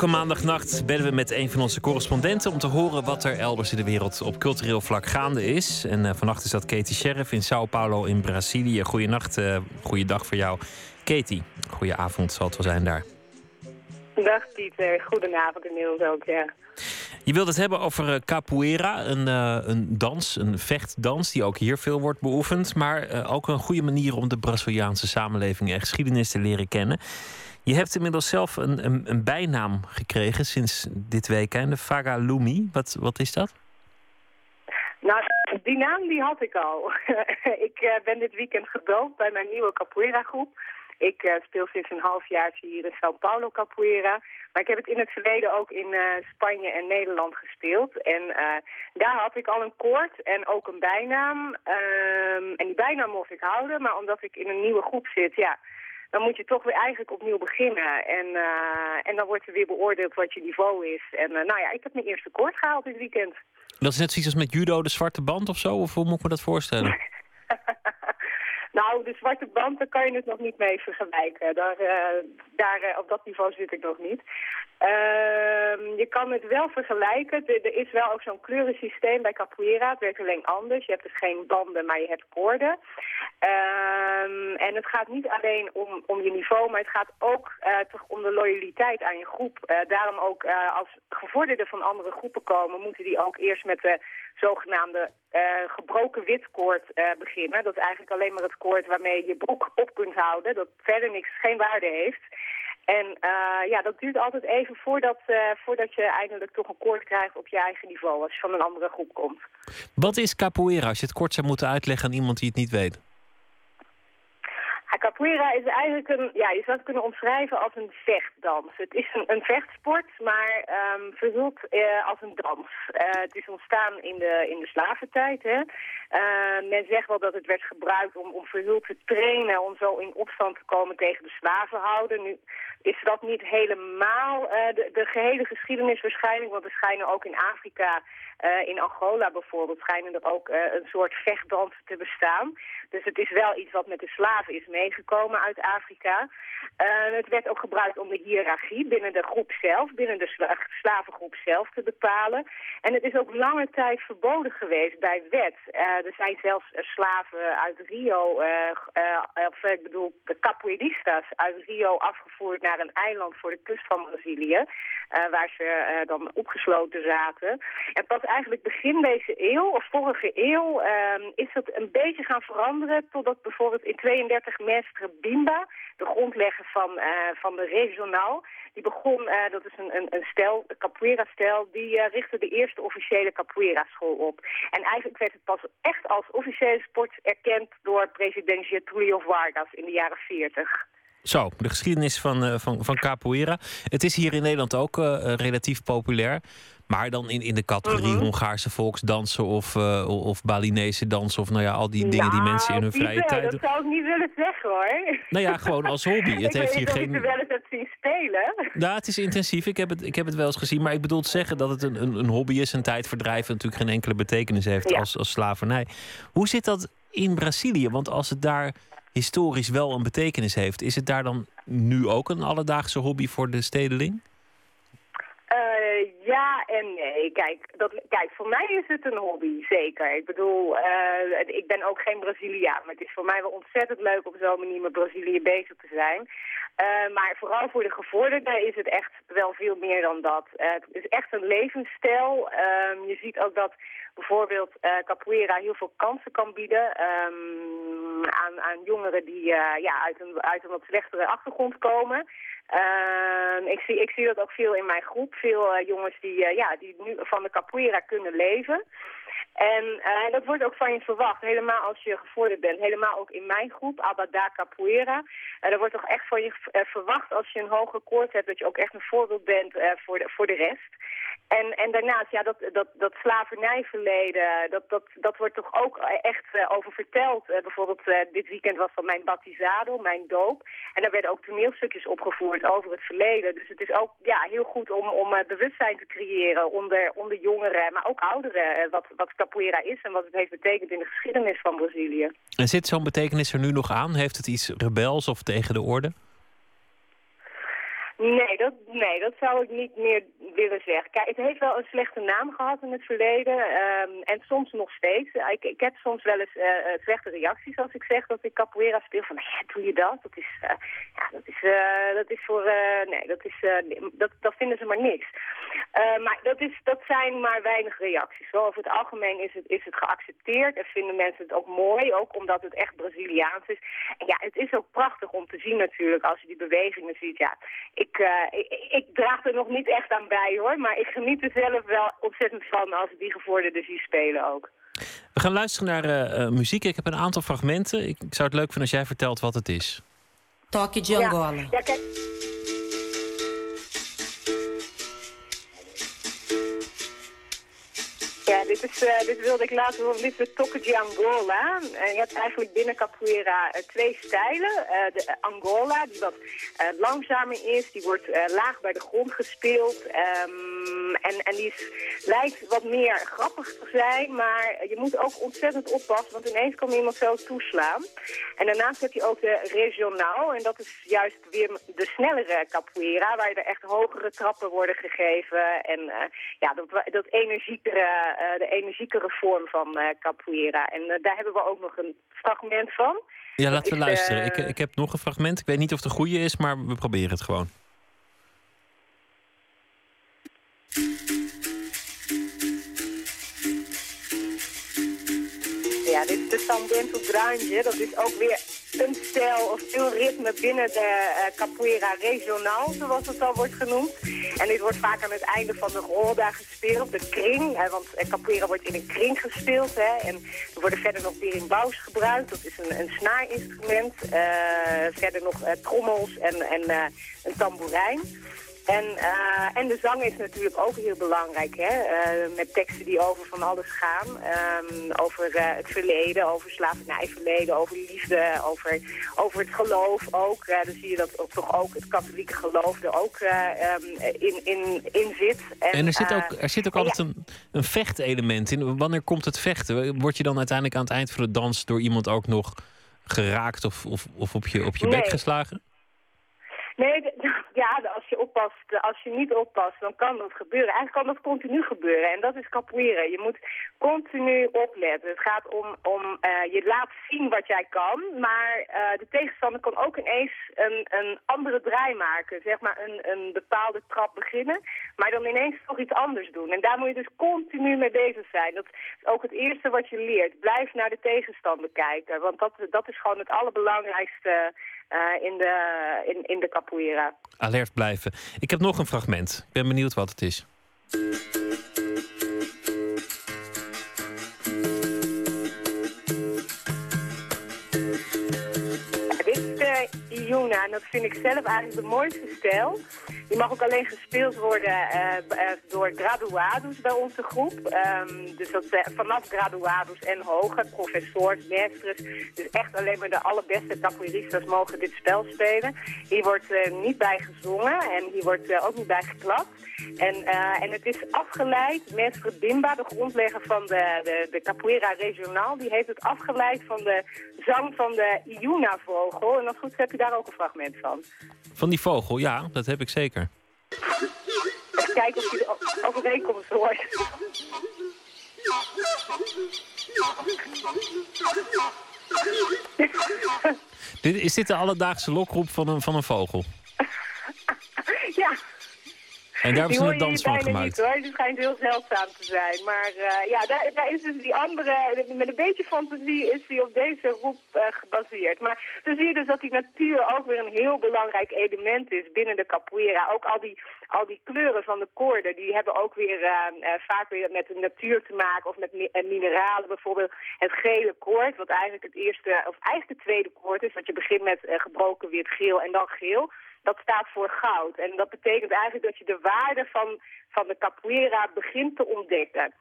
Elke maandagnacht bellen we met een van onze correspondenten om te horen wat er elders in de wereld op cultureel vlak gaande is. En uh, vannacht is dat Katie Sheriff in Sao Paulo in Brazilië. Goedenacht, uh, goeiedag voor jou. Katie, goedenavond zal het wel zijn daar. Dag Pieter, goedenavond inmiddels ook, ja. Je wilt het hebben over uh, capoeira, een, uh, een dans, een vechtdans die ook hier veel wordt beoefend. Maar uh, ook een goede manier om de Braziliaanse samenleving en geschiedenis te leren kennen. Je hebt inmiddels zelf een, een, een bijnaam gekregen sinds dit weekend, de Fagalumi. Wat, wat is dat? Nou, die naam die had ik al. ik uh, ben dit weekend gedoopt bij mijn nieuwe capoeira groep. Ik uh, speel sinds een half jaar hier in Sao Paulo capoeira. Maar ik heb het in het verleden ook in uh, Spanje en Nederland gespeeld. En daar had ik al een koord en ook een bijnaam. Um, en die bijnaam mocht ik houden, maar omdat ik in een nieuwe groep zit, ja dan moet je toch weer eigenlijk opnieuw beginnen. En, uh, en dan wordt er weer beoordeeld wat je niveau is. En uh, nou ja, ik heb mijn eerste koord gehaald dit weekend. Dat is net zoiets als met judo de zwarte band of zo? Of hoe moet ik me dat voorstellen? nou, de zwarte band, daar kan je het nog niet mee vergelijken. Daar, uh, daar, op dat niveau zit ik nog niet. Uh, je kan het wel vergelijken. Er, is wel ook zo'n kleurensysteem bij capoeira. Het werkt alleen anders. Je hebt dus geen banden, maar je hebt koorden. Um, en het gaat niet alleen om, om je niveau, maar het gaat ook uh, toch om de loyaliteit aan je groep. Daarom ook als gevorderden van andere groepen komen, moeten die ook eerst met de zogenaamde gebroken witkoord beginnen. Dat is eigenlijk alleen maar het koord waarmee je broek op kunt houden. Dat verder niks, geen waarde heeft. En uh, ja, dat duurt altijd even voordat, voordat je eindelijk toch een koord krijgt op je eigen niveau als je van een andere groep komt. Wat is capoeira als je het kort zou moeten uitleggen aan iemand die het niet weet? Capoeira is eigenlijk een, ja, je zou het kunnen omschrijven als een vechtdans. Het is een, een vechtsport, maar um, verhuld uh, als een dans. het is ontstaan in de, in de slaventijd. Hè. men zegt wel dat het werd gebruikt om, om verhuld te trainen, om zo in opstand te komen tegen de slavenhouden. Nu is dat niet helemaal uh, de, de, gehele geschiedenis waarschijnlijk. Want er schijnen ook in Afrika, uh, in Angola bijvoorbeeld, schijnen er ook uh, een soort vechtdansen te bestaan. Dus het is wel iets wat met de slaven is meegekomen uit Afrika. het werd ook gebruikt om de hiërarchie binnen de groep zelf, binnen de sla slavengroep zelf te bepalen. En het is ook lange tijd verboden geweest bij wet. er zijn zelfs slaven uit Rio, of ik bedoel de capoeiristas uit Rio afgevoerd naar een eiland voor de kust van Brazilië, waar ze dan opgesloten zaten. En pas eigenlijk begin deze eeuw, of vorige eeuw, uh, is dat een beetje gaan veranderen, totdat bijvoorbeeld in 32 Mestre Bimba, de grondlegger van, van de regionaal, die begon, dat is een, een, een stel, een capoeira-stel, die richtte de eerste officiële capoeira-school op. En eigenlijk werd het pas echt als officiële sport erkend door president Getúlio Vargas in de jaren 40. Zo, de geschiedenis van, van, van capoeira. Het is hier in Nederland ook relatief populair. Maar dan in, in de categorie uh-huh. Hongaarse volksdansen of, uh, of Balinese dansen. Of nou ja, al die dingen die mensen in hun vrije tijd dat zou ik niet willen zeggen hoor. Nou ja, gewoon als hobby. Het ik heeft weet hier geen... je wel eens hebt zien spelen. Ja, het is intensief. Ik heb het, ik heb het wel eens gezien. Maar ik bedoel te zeggen dat het een, een, een hobby is, een tijdverdrijf... natuurlijk geen enkele betekenis heeft Ja. als, als slavernij. Hoe zit dat in Brazilië? Want als het daar historisch wel een betekenis heeft... is het daar dan nu ook een alledaagse hobby voor de stedeling? Eh, ja, en nee. Kijk, dat, kijk, voor mij is het een hobby, zeker. Ik bedoel, uh, ik ben ook geen Braziliaan. Maar het is voor mij wel ontzettend leuk op zo'n manier met Brazilië bezig te zijn. Uh, maar vooral voor de gevorderden is het echt wel veel meer dan dat. Uh, het is echt een levensstijl. Uh, je ziet ook dat bijvoorbeeld capoeira heel veel kansen kan bieden ehm, aan, aan jongeren die ja, uit, een, uit een wat slechtere achtergrond komen. Uh, ik, zie, ik zie dat ook veel in mijn groep. Veel jongens die, ja, die nu van de capoeira kunnen leven. En uh, dat wordt ook van je verwacht, helemaal als je gevorderd bent. Helemaal ook in mijn groep, Abada Capoeira. Er wordt toch echt van je verwacht als je een hoge koord hebt... dat je ook echt een voorbeeld bent voor, de, voor de rest. En, en daarnaast, ja, dat, dat, dat slavernijverleden, dat, dat, dat wordt toch ook echt over verteld. Bijvoorbeeld dit weekend was van mijn batizado, mijn doop. En daar werden ook toneelstukjes opgevoerd over het verleden. Dus het is ook ja, heel goed om, om bewustzijn te creëren onder, onder jongeren, maar ook ouderen. wat, wat capoeira is en wat het heeft betekend in de geschiedenis van Brazilië. En zit zo'n betekenis er nu nog aan? Heeft het iets rebels of tegen de orde? Nee dat, nee, dat zou ik niet meer willen zeggen. Kijk, het heeft wel een slechte naam gehad in het verleden. Um, en soms nog steeds. Ik, ik heb soms wel eens uh, slechte reacties als ik zeg dat ik capoeira speel. Van, ja, doe je dat? Dat is, uh, ja, dat is, dat is voor... nee, dat, is, dat, dat vinden ze maar niks. maar dat, is, dat zijn maar weinig reacties. Zo, over het algemeen is het, is het geaccepteerd. En vinden mensen het ook mooi. Ook omdat het echt Braziliaans is. En ja, het is ook prachtig om te zien natuurlijk. Als je die bewegingen ziet. Ja, ik, ik, ik draag er nog niet echt aan bij hoor. Maar ik geniet er zelf wel ontzettend van als ik die gevorderden zie spelen ook. We gaan luisteren naar uh, uh, muziek. Ik heb een aantal fragmenten. Ik, ik, zou het leuk vinden als jij vertelt wat het is. Toque de Angola. Ja, ja kijk. Ja, dit, is, uh, dit wilde ik laten horen. Dit is de de Angola. Uh, je hebt eigenlijk binnen capoeira uh, twee stijlen. de Angola, die wat langzamer is. Die wordt laag bij de grond gespeeld. Um, en, en die is, lijkt wat meer grappig te zijn. Maar je moet ook ontzettend oppassen. Want ineens kan iemand zo toeslaan. En daarnaast heb je ook de regionaal. En dat is juist weer de snellere capoeira. Waar er echt hogere trappen worden gegeven. En ja, dat, dat energiekere de energiekere vorm van uh, capoeira. En uh, daar hebben we ook nog een fragment van. Ja, laten we luisteren. Ik, ik heb nog een fragment. Ik weet niet of het de goede is, maar we proberen het gewoon. Ja, dit is de Sambento Grande. Dat is ook weer een stijl of een ritme binnen de uh, capoeira regionaal, zoals het al wordt genoemd. En dit wordt vaak aan het einde van de roda gespeeld, de kring. Hè, want uh, capoeira wordt in een kring gespeeld. Hè, en er worden verder nog berimbau's gebruikt. Dat is een, een snaarinstrument. Uh, verder nog trommels en, en een tamboerijn. En, uh, en de zang is natuurlijk ook heel belangrijk, hè? Uh, met teksten die over van alles gaan. Um, over uh, het verleden, over slavernijverleden, over liefde, over, over het geloof ook. dan zie je dat ook, toch ook het katholieke geloof er ook um, in, in, in zit. En, en er, zit ook, er zit ook altijd een, een vechtelement in. Wanneer komt het vechten? Word je dan uiteindelijk aan het eind van de dans door iemand ook nog geraakt of, of, of op je, op je nee. bek geslagen? Nee, als je oppast, als je niet oppast, dan kan dat gebeuren. Eigenlijk kan dat continu gebeuren en dat is capoeira. Je moet continu opletten. Het gaat om, om uh, je laat zien wat jij kan, maar uh, de tegenstander kan ook ineens een, een andere draai maken. Zeg maar een, een bepaalde trap beginnen, maar dan ineens toch iets anders doen. En daar moet je dus continu mee bezig zijn. Dat is ook het eerste wat je leert. Blijf naar de tegenstander kijken, want dat, dat is gewoon het allerbelangrijkste uh, in, de, in, in de capoeira. Alert blijven. Ik heb nog een fragment. Ik ben benieuwd wat het is. Dit is de Iuna en dat vind ik zelf eigenlijk de mooiste stijl. Die mag ook alleen gespeeld worden uh, door graduados bij onze groep. Um, dus dat vanaf graduados en hoger, professors, mestres. Dus echt alleen maar de allerbeste capoeiristas mogen dit spel spelen. Hier wordt niet bij gezongen en hier wordt ook niet bij geklapt. En, en het is afgeleid, mestre Bimba, de grondlegger van de, de, de capoeira regionaal, die heeft het afgeleid van de zang van de Iuna-vogel. En als goed heb je daar ook een fragment van. Van die vogel, ja, dat heb ik zeker. Even kijken of je de overeenkomst hoort. Dit, is dit de alledaagse lokroep van een, van een vogel? ja. En daar hebben ze een dans van gemaakt. Niet, hoor. Het schijnt heel zeldzaam te zijn. Maar eh, ja, daar, daar is dus die andere, met een beetje fantasie is die op deze roep eh, gebaseerd. Maar dan zie je dus dat die natuur ook weer een heel belangrijk element is binnen de capoeira. Ook al die, al die kleuren van de koorden, die hebben ook weer eh, vaak weer met de natuur te maken. Of met mi- mineralen, bijvoorbeeld het gele koord, wat eigenlijk het eerste, of eigenlijk het tweede koord is. Want je begint met gebroken wit geel en dan geel dat staat voor goud. En dat betekent eigenlijk dat je de waarde van, van de capoeira begint te ontdekken.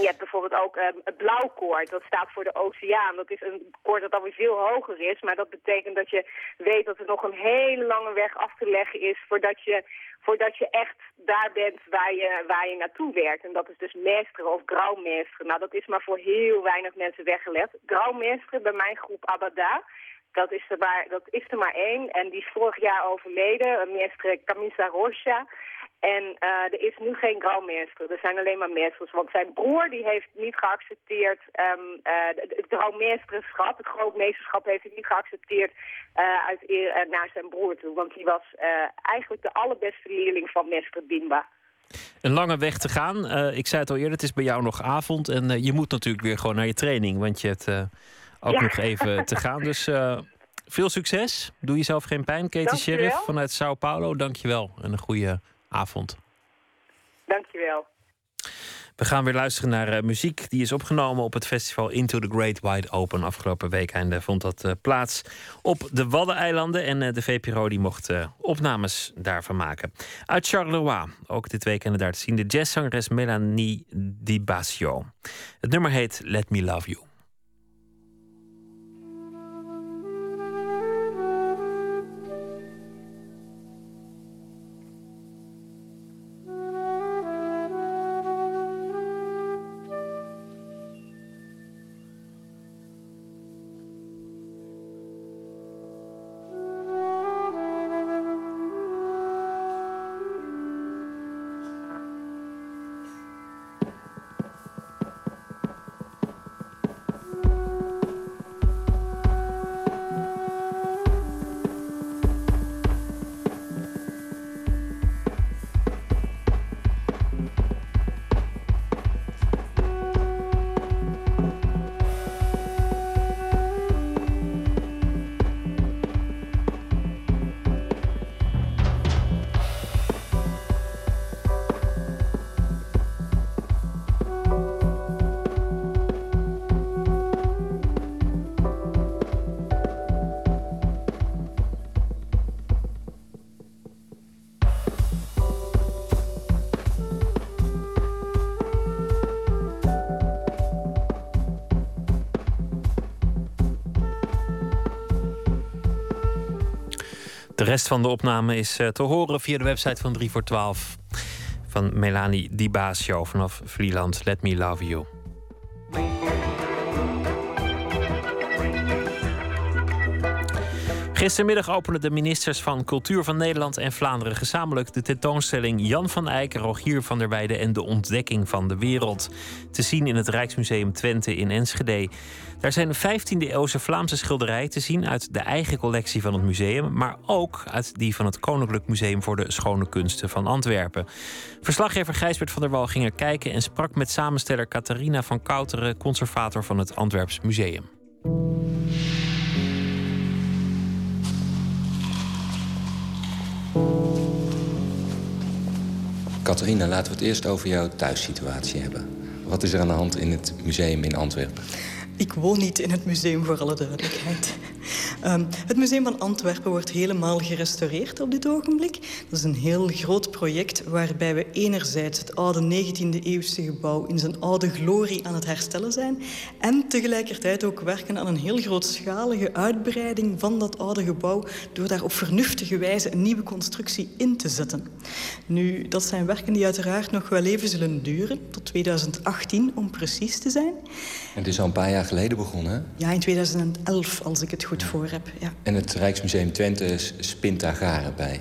Je hebt bijvoorbeeld ook um, het blauwkoord, dat staat voor de oceaan. Dat is een koord dat alweer veel hoger is, maar dat betekent dat je weet dat er nog een hele lange weg af te leggen is voordat je, voordat je echt daar bent waar je, waar je naartoe werkt. En dat is dus mestre of grauwmestre. Nou, dat is maar voor heel weinig mensen weggelegd. Grauwmestre bij mijn groep Abada. Dat is, er maar, dat is er maar één. En die is vorig jaar overleden, meester Camisa Rocha. En uh, er is nu geen grauwmeester. Er zijn alleen maar meesters. Want zijn broer die heeft niet geaccepteerd... Um, uh, het grauwmeesterschap, het grootmeesterschap heeft hij niet geaccepteerd... Uh, uit naar zijn broer toe. Want die was eigenlijk de allerbeste leerling van meester Bimba. Een lange weg te gaan. ik zei het al eerder, het is bij jou nog avond. En je moet natuurlijk weer gewoon naar je training. Want je hebt ook ja. nog even te gaan. Dus uh, veel succes. Doe jezelf geen pijn. Katie Sheriff vanuit Sao Paulo, dankjewel. En een goede avond. Dankjewel. We gaan weer luisteren naar uh, muziek die is opgenomen op het festival Into the Great Wide Open. Afgelopen weekend vond dat uh, plaats op de Waddeneilanden. En de VPRO die mocht opnames daarvan maken. Uit Charleroi, ook dit weekend daar te zien, de jazzzangeres Melanie Di Basio. Het nummer heet Let Me Love You. Rest van de opname is te horen via de website van 3 voor 12 van Melanie Di Basio vanaf Vlieland. Let Me Love You. Gistermiddag openden de ministers van Cultuur van Nederland en Vlaanderen gezamenlijk de tentoonstelling Jan van Eyck, Rogier van der Weijden en de ontdekking van de wereld. Te zien in het Rijksmuseum Twente in Enschede. Daar zijn 15e-eeuwse Vlaamse schilderijen te zien uit de eigen collectie van het museum, maar ook uit die van het Koninklijk Museum voor de Schone Kunsten van Antwerpen. Verslaggever Gijsbert van der Wal ging er kijken en sprak met samensteller Catharina van Kouteren, conservator van het Antwerps Museum. Catharina, laten we het eerst over jouw thuissituatie hebben. Wat is er aan de hand in het museum in Antwerpen? Ik woon niet in het museum, voor alle duidelijkheid. Um, het Museum van Antwerpen wordt helemaal gerestaureerd op dit ogenblik. Dat is een heel groot project waarbij we enerzijds het oude 19e-eeuwse gebouw in zijn oude glorie aan het herstellen zijn en tegelijkertijd ook werken aan een heel grootschalige uitbreiding van dat oude gebouw door daar op vernuftige wijze een nieuwe constructie in te zetten. Nu, dat zijn werken die uiteraard nog wel even zullen duren, tot 2018 om precies te zijn. Het is al een paar jaar geleden begonnen? Ja, in 2011, als ik het goed voor heb. Ja. En het Rijksmuseum Twente spint daar garen bij.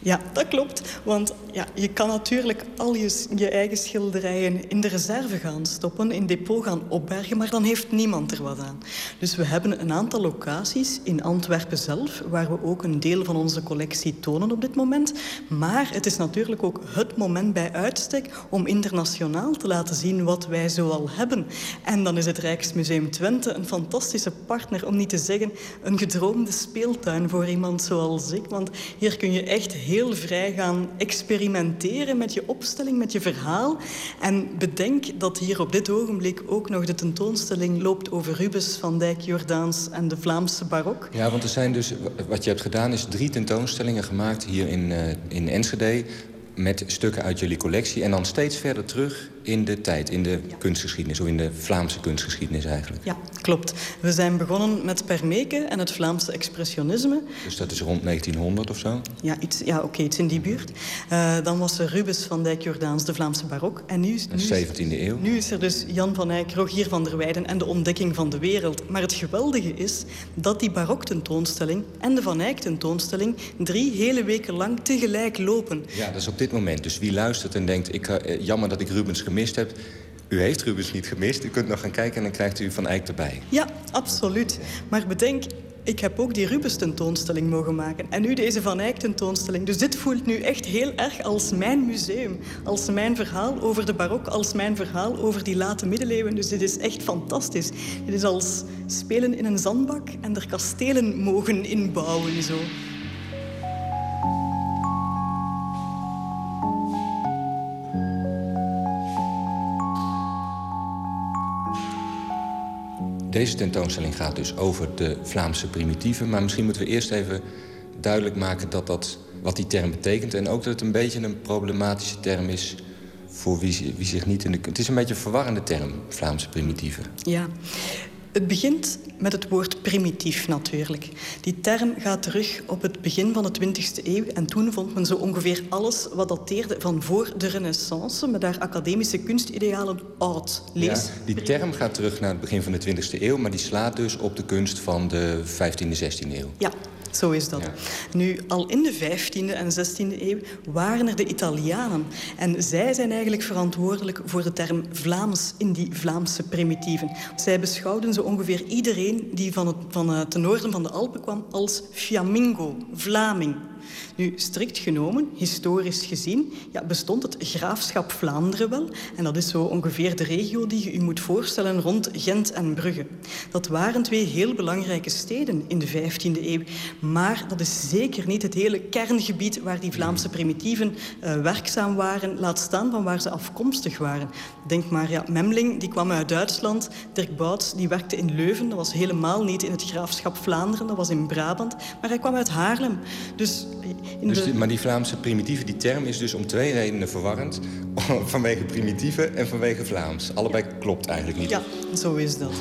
Ja, dat klopt. Want ja, je kan natuurlijk al je, je eigen schilderijen in de reserve gaan stoppen, in depot gaan opbergen, maar dan heeft niemand er wat aan. Dus we hebben een aantal locaties in Antwerpen zelf, waar we ook een deel van onze collectie tonen op dit moment. Maar het is natuurlijk ook het moment bij uitstek om internationaal te laten zien wat wij zoal hebben. En dan is het Rijksmuseum Twente een fantastische partner, om niet te zeggen een gedroomde speeltuin voor iemand zoals ik. Want hier kun je echt heel vrij gaan experimenteren met je opstelling, met je verhaal. En bedenk dat hier op dit ogenblik ook nog de tentoonstelling loopt over Rubens, Van Dijk, Jordaans en de Vlaamse barok. Ja, want er zijn dus, wat je hebt gedaan is drie tentoonstellingen gemaakt hier in, uh, in Enschede met stukken uit jullie collectie... en dan steeds verder terug in de tijd, in de kunstgeschiedenis... of in de Vlaamse kunstgeschiedenis eigenlijk. Ja, klopt. We zijn begonnen met Permeke en het Vlaamse expressionisme. Dus dat is rond 1900 of zo? Ja, iets, ja oké, iets in die buurt. Uh, dan was er Rubens van Dijk Jordaans, de Vlaamse barok. En nu, nu, 17e eeuw. Nu is er dus Jan van Eyck, Rogier van der Weijden en de ontdekking van de wereld. Maar het geweldige is dat die barok-tentoonstelling en de Van Eyck-tentoonstelling... drie hele weken lang tegelijk lopen. Ja, dat is op dit moment. Dus wie luistert en denkt, ik, uh, jammer dat ik Rubens gemist heb... U heeft Rubens niet gemist. U kunt nog gaan kijken en dan krijgt u Van Eyck erbij. Ja, absoluut. Maar bedenk, ik heb ook die Rubens tentoonstelling mogen maken. En nu deze Van Eyck tentoonstelling. Dus dit voelt nu echt heel erg als mijn museum. Als mijn verhaal over de barok. Als mijn verhaal over die late middeleeuwen. Dus dit is echt fantastisch. Dit is als spelen in een zandbak en er kastelen mogen inbouwen. Zo. Deze tentoonstelling gaat dus over de Vlaamse primitieven. Maar misschien moeten we eerst even duidelijk maken dat dat, wat die term betekent. En ook dat het een beetje een problematische term is voor wie, zich niet in de... Het is een beetje een verwarrende term, Vlaamse primitieven. Ja, het begint met het woord primitief natuurlijk. Die term gaat terug op het begin van de 20e eeuw. En toen vond men zo ongeveer alles wat dateerde van voor de renaissance... met haar academische kunstidealen oud. Lees. Ja, die term gaat terug naar het begin van de 20e eeuw... maar die slaat dus op de kunst van de 15e, 16e eeuw. Ja, zo is dat. Nu, al in de 15e en 16e eeuw waren er de Italianen. En zij zijn eigenlijk verantwoordelijk voor de term Vlaams in die Vlaamse primitieven. Zij beschouwden zo ongeveer iedereen die van het, van het noorden van de Alpen kwam als Fiamingo, Vlaming. Nu, strikt genomen, historisch gezien, ja, bestond het graafschap Vlaanderen wel. En dat is zo ongeveer de regio die je u moet voorstellen rond Gent en Brugge. Dat waren twee heel belangrijke steden in de 15e eeuw. Maar dat is zeker niet het hele kerngebied waar die Vlaamse primitieven uh, werkzaam waren. Laat staan van waar ze afkomstig waren. Denk maar, ja, Memling die kwam uit Duitsland. Dirk Bouts die werkte in Leuven. Dat was helemaal niet in het graafschap Vlaanderen. Dat was in Brabant. Maar hij kwam uit Haarlem. Dus dus die, maar die Vlaamse primitieve, die term is dus om twee redenen verwarrend. vanwege primitieve en vanwege Vlaams. Allebei klopt eigenlijk niet. Ja, zo is dat.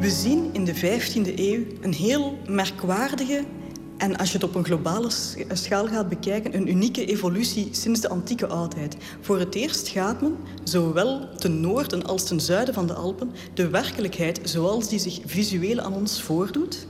We zien in de 15e eeuw een heel merkwaardige en als je het op een globale schaal gaat bekijken, een unieke evolutie sinds de antieke oudheid. Voor het eerst gaat men, zowel ten noorden als ten zuiden van de Alpen, de werkelijkheid zoals die zich visueel aan ons voordoet,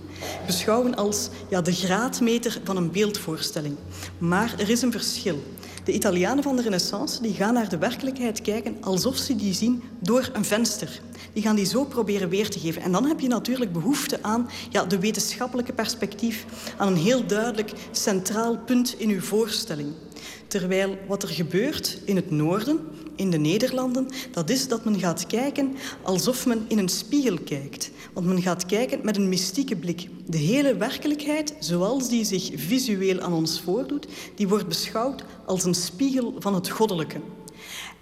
beschouwen als ja, de graadmeter van een beeldvoorstelling. Maar er is een verschil. De Italianen van de Renaissance die gaan naar de werkelijkheid kijken alsof ze die zien door een venster. Die gaan die zo proberen weer te geven. En dan heb je natuurlijk behoefte aan ja, de wetenschappelijke perspectief, aan een heel duidelijk centraal punt in uw voorstelling. Terwijl wat er gebeurt in het noorden, in de Nederlanden, dat is dat men gaat kijken alsof men in een spiegel kijkt. Want men gaat kijken met een mystieke blik. De hele werkelijkheid, zoals die zich visueel aan ons voordoet, die wordt beschouwd als een spiegel van het goddelijke.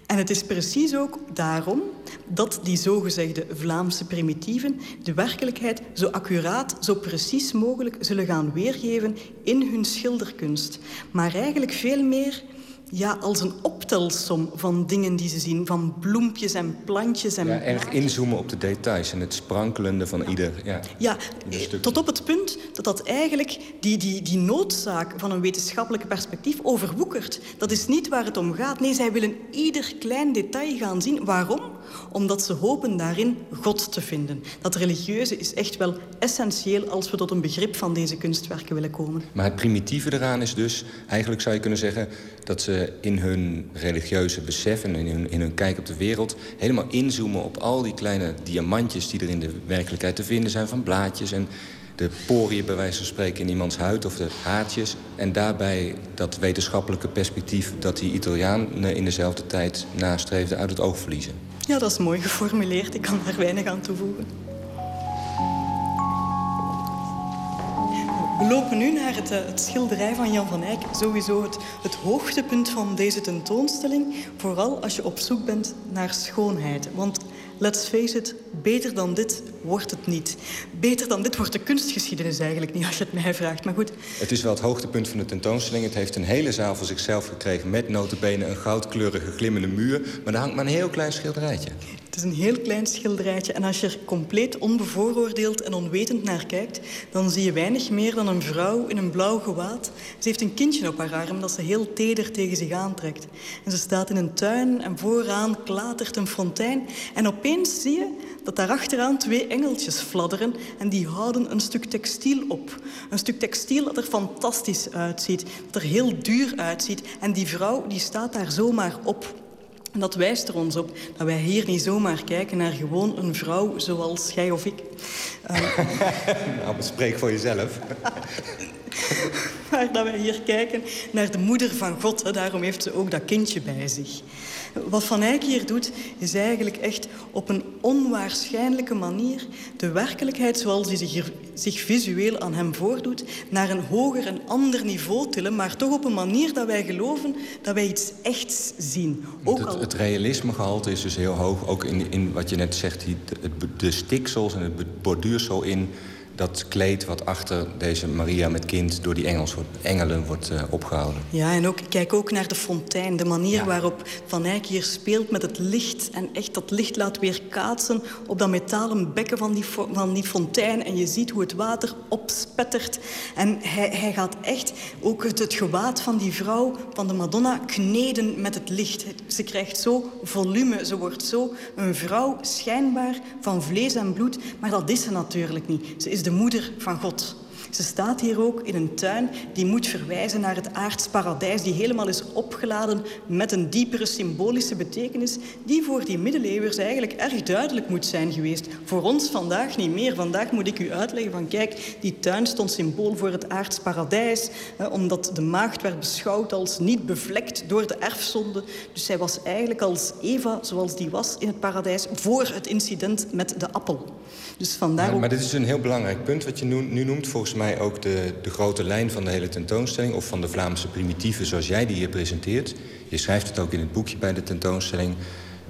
En het is precies ook daarom dat die zogezegde Vlaamse primitieven de werkelijkheid zo accuraat, zo precies mogelijk zullen gaan weergeven in hun schilderkunst. Maar eigenlijk veel meer ja, als een optelsom van dingen die ze zien. Van bloempjes en plantjes. En ja, erg inzoomen op de details en het sprankelende van ieder, ja, ja tot op het punt dat dat eigenlijk die, die, die noodzaak van een wetenschappelijk perspectief overwoekert. Dat is niet waar het om gaat. Nee, zij willen ieder klein detail gaan zien. Waarom? Omdat ze hopen daarin God te vinden. Dat religieuze is echt wel essentieel als we tot een begrip van deze kunstwerken willen komen. Maar het primitieve eraan is dus, eigenlijk zou je kunnen zeggen... dat ze in hun religieuze besef en in hun, in hun kijk op de wereld... helemaal inzoomen op al die kleine diamantjes die er in de werkelijkheid te vinden zijn... van blaadjes en de poriën bij wijze van spreken in iemands huid of de haartjes. En daarbij dat wetenschappelijke perspectief dat die Italianen in dezelfde tijd nastreefden uit het oog verliezen. Ja, dat is mooi geformuleerd. Ik kan daar weinig aan toevoegen. We lopen nu naar het, eh, het, schilderij van Jan van Eyck. Sowieso het, het hoogtepunt van deze tentoonstelling. Vooral als je op zoek bent naar schoonheid. Want let's face it, beter dan dit wordt het niet. Beter dan dit wordt de kunstgeschiedenis eigenlijk niet, als je het mij vraagt. Maar goed. Het is wel het hoogtepunt van de tentoonstelling. Het heeft een hele zaal voor zichzelf gekregen... met notabene een goudkleurige glimmende muur. Maar daar hangt maar een heel klein schilderijtje. Is een heel klein schilderijtje. En als je er compleet onbevooroordeeld en onwetend naar kijkt... dan zie je weinig meer dan een vrouw in een blauw gewaad. Ze heeft een kindje op haar arm dat ze heel teder tegen zich aantrekt. En ze staat in een tuin en vooraan klatert een fontein. En opeens zie je dat daar achteraan twee engeltjes fladderen en die houden een stuk textiel op. Een stuk textiel dat er fantastisch uitziet, dat er heel duur uitziet. En die vrouw die staat daar zomaar op. En dat wijst er ons op dat wij hier niet zomaar kijken naar gewoon een vrouw zoals jij of ik. Uh, nou, spreek voor jezelf. maar dat wij hier kijken naar de moeder van God. Hè. Daarom heeft ze ook dat kindje bij zich. Wat Van Eyck hier doet, is eigenlijk echt op een onwaarschijnlijke manier de werkelijkheid zoals die zich, hier, zich visueel aan hem voordoet, naar een hoger en ander niveau tillen, maar toch op een manier dat wij geloven dat wij iets echts zien. Ook het, al... het realismegehalte is dus heel hoog, ook in, in wat je net zegt, die, de, de stiksels en het borduursel in dat kleed wat achter deze Maria met kind door die engels, engelen wordt uh, opgehouden. Ja, en ook, kijk ook naar de fontein. De manier waarop Van Eyck hier speelt met het licht. En echt dat licht laat weer kaatsen op dat metalen bekken van die, van die fontein. En je ziet hoe het water opspettert. En hij, hij gaat echt ook het, het gewaad van die vrouw, van de Madonna, kneden met het licht. Ze krijgt zo volume. Ze wordt zo een vrouw, schijnbaar van vlees en bloed. Maar dat is ze natuurlijk niet. Ze is de moeder van God. Ze staat hier ook in een tuin die moet verwijzen naar het aards paradijs, die helemaal is opgeladen met een diepere symbolische betekenis, die voor die middeleeuwers eigenlijk erg duidelijk moet zijn geweest. Voor ons vandaag niet meer. Vandaag moet ik u uitleggen van kijk, die tuin stond symbool voor het aards paradijs, omdat de maagd werd beschouwd als niet bevlekt door de erfzonde. Dus zij was eigenlijk als Eva, zoals die was in het paradijs, voor het incident met de appel. Dus vandaar maar, maar dit is een heel belangrijk punt wat je nu, nu noemt. Volgens mij ook de, de grote lijn van de hele tentoonstelling... of van de Vlaamse primitieven zoals jij die hier presenteert. Je schrijft het ook in het boekje bij de tentoonstelling.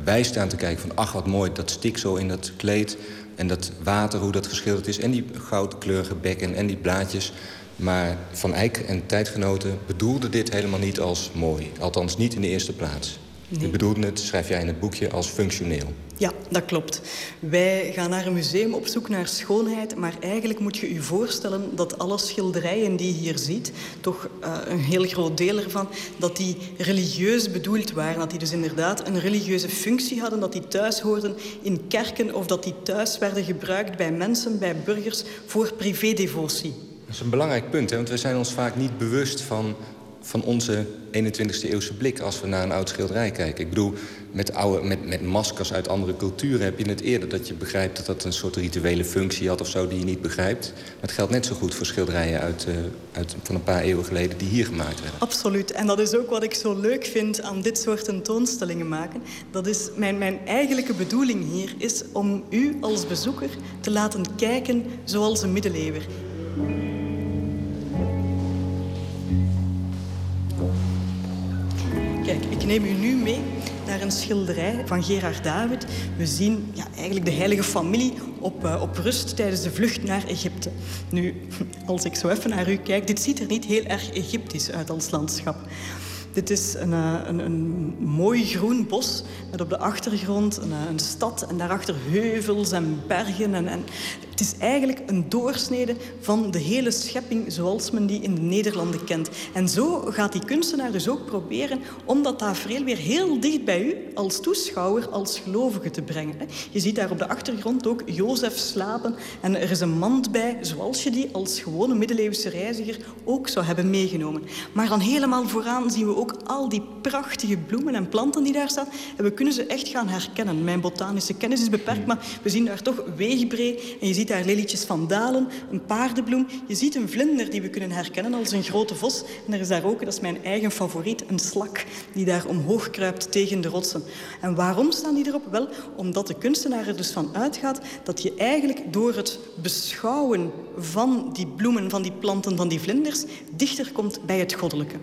Wij staan te kijken van, ach wat mooi, dat stiksel in dat kleed... en dat water, hoe dat geschilderd is... en die goudkleurige bekken en die blaadjes... Maar Van Eyck en tijdgenoten bedoelden dit helemaal niet als mooi. Althans niet in de eerste plaats. Je bedoelde het, schrijf jij in het boekje, als functioneel. Ja, dat klopt. Wij gaan naar een museum op zoek naar schoonheid, maar eigenlijk moet je je voorstellen dat alle schilderijen die je hier ziet, toch uh, een heel groot deel ervan, dat die religieus bedoeld waren. Dat die dus inderdaad een religieuze functie hadden, dat die thuis hoorden in kerken of dat die thuis werden gebruikt bij mensen, bij burgers, voor privédevotie. Dat is een belangrijk punt, hè? want we zijn ons vaak niet bewust van van onze 21e eeuwse blik als we naar een oud schilderij kijken. Ik bedoel, met, oude, met, met maskers uit andere culturen heb je het eerder... dat je begrijpt dat dat een soort rituele functie had of zo die je niet begrijpt. Maar het geldt net zo goed voor schilderijen uit, uh, uit, van een paar eeuwen geleden die hier gemaakt werden. Absoluut. En dat is ook wat ik zo leuk vind aan dit soort tentoonstellingen maken. Dat is mijn, mijn eigenlijke bedoeling hier is om u als bezoeker te laten kijken zoals een middeleeuwer. Kijk, ik neem u nu mee naar een schilderij van Gerard David. We zien ja, eigenlijk de heilige familie op, uh, op rust tijdens de vlucht naar Egypte. Nu, als ik zo even naar u kijk, dit ziet er niet heel erg Egyptisch uit als landschap. Dit is een, eh, een, een mooi groen bos met op de achtergrond een, een stad en daarachter heuvels en bergen. En, en het is eigenlijk een doorsnede van de hele schepping zoals men die in de Nederlanden kent. En zo gaat die kunstenaar dus ook proberen om dat tafereel weer heel dicht bij u als toeschouwer, als gelovige te brengen. Je ziet daar op de achtergrond ook Jozef slapen en er is een mand bij zoals je die als gewone middeleeuwse reiziger ook zou hebben meegenomen. Maar dan helemaal vooraan zien we ook al die prachtige bloemen en planten die daar staan. En we kunnen ze echt gaan herkennen. Mijn botanische kennis is beperkt, maar we zien daar toch weegbreed. En je ziet daar lelietjes van dalen, een paardenbloem. Je ziet een vlinder die we kunnen herkennen als een grote vos. En er is daar ook, dat is mijn eigen favoriet, een slak die daar omhoog kruipt tegen de rotsen. En waarom staan die erop? Wel, omdat de kunstenaar er dus van uitgaat dat je eigenlijk door het beschouwen van die bloemen, van die planten, van die vlinders, dichter komt bij het goddelijke.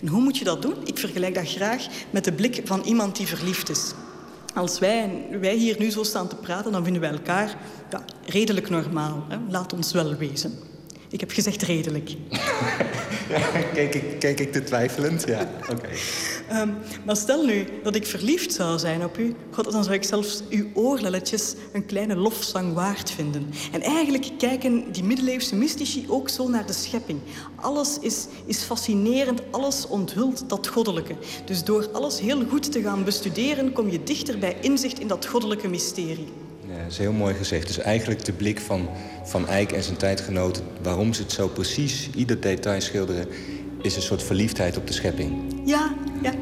En hoe moet je dat doen? Ik vergelijk dat graag met de blik van iemand die verliefd is. Als wij, wij hier nu zo staan te praten, dan vinden wij elkaar ja, redelijk normaal. Hè? Laat ons wel wezen. Ik heb gezegd redelijk. keek, ik, keek ik te twijfelend? Ja, oké. Um, maar stel nu dat ik verliefd zou zijn op u, God, dan zou ik zelfs uw oorlelletjes een kleine lofzang waard vinden. En eigenlijk kijken die middeleeuwse mystici ook zo naar de schepping. Alles is, is fascinerend, alles onthult dat goddelijke. Dus door alles heel goed te gaan bestuderen, kom je dichter bij inzicht in dat goddelijke mysterie. Dat is heel mooi gezegd. Dus eigenlijk de blik van Van Eyck en zijn tijdgenoten... waarom ze het zo precies, ieder detail schilderen... is een soort verliefdheid op de schepping. Ja, ja.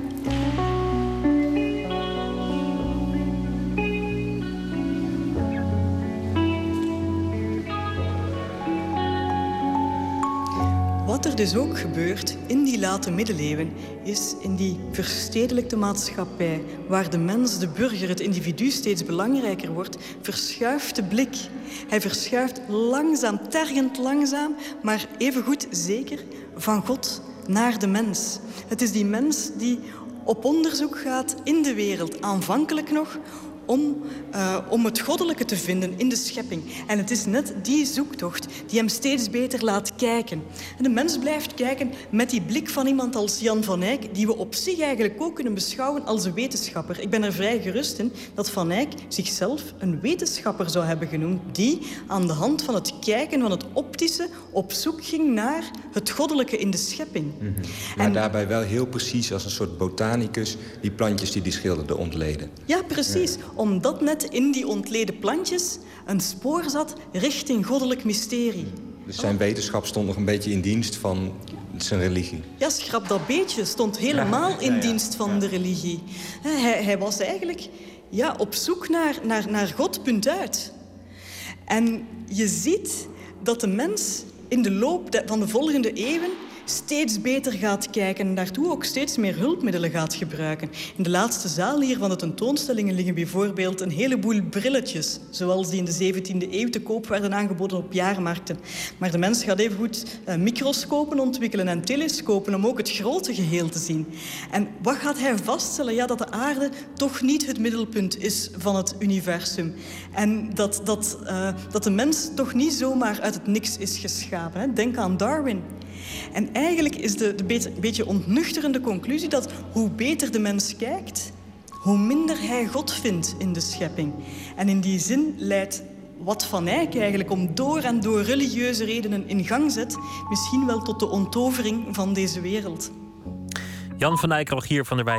Dus ook gebeurt in die late middeleeuwen is in die verstedelijkte maatschappij waar de mens, de burger, het individu steeds belangrijker wordt, verschuift de blik. Hij verschuift langzaam, tergend langzaam, maar evengoed zeker van God naar de mens. Het is die mens die op onderzoek gaat in de wereld, aanvankelijk nog om, uh, om het goddelijke te vinden in de schepping. En het is net die zoektocht die hem steeds beter laat kijken. En de mens blijft kijken met die blik van iemand als Jan van Eyck, die we op zich eigenlijk ook kunnen beschouwen als een wetenschapper. Ik ben er vrij gerust in dat Van Eyck zichzelf een wetenschapper zou hebben genoemd, die aan de hand van het kijken van het optische op zoek ging naar het goddelijke in de schepping. Mm -hmm. Maar en, daarbij wel heel precies als een soort botanicus die plantjes die die schilderde ontleden. Ja, precies. Ja omdat net in die ontleden plantjes een spoor zat richting goddelijk mysterie. Dus zijn wetenschap stond nog een beetje in dienst van zijn religie? Ja, schrap dat beetje stond helemaal in ja, ja, dienst van de religie. Hij, hij, was eigenlijk ja, op zoek naar, naar, naar God, punt uit. En je ziet dat de mens in de loop van de volgende eeuwen steeds beter gaat kijken en daartoe ook steeds meer hulpmiddelen gaat gebruiken. In de laatste zaal hier van de tentoonstellingen liggen bijvoorbeeld een heleboel brilletjes, zoals die in de 17e eeuw te koop werden aangeboden op jaarmarkten. Maar de mens gaat evengoed uh, microscopen ontwikkelen en telescopen om ook het grote geheel te zien. En wat gaat hij vaststellen? Ja, dat de aarde toch niet het middelpunt is van het universum. En dat, dat, uh, dat de mens toch niet zomaar uit het niks is geschapen. Denk aan Darwin. En eigenlijk is de, de beetje, ontnuchterende conclusie dat hoe beter de mens kijkt, hoe minder hij God vindt in de schepping. En in die zin leidt wat Van Eyck eigenlijk om door en door religieuze redenen in gang zet, misschien wel tot de onttovering van deze wereld. Jan van Eyck, Rogier van der Wij.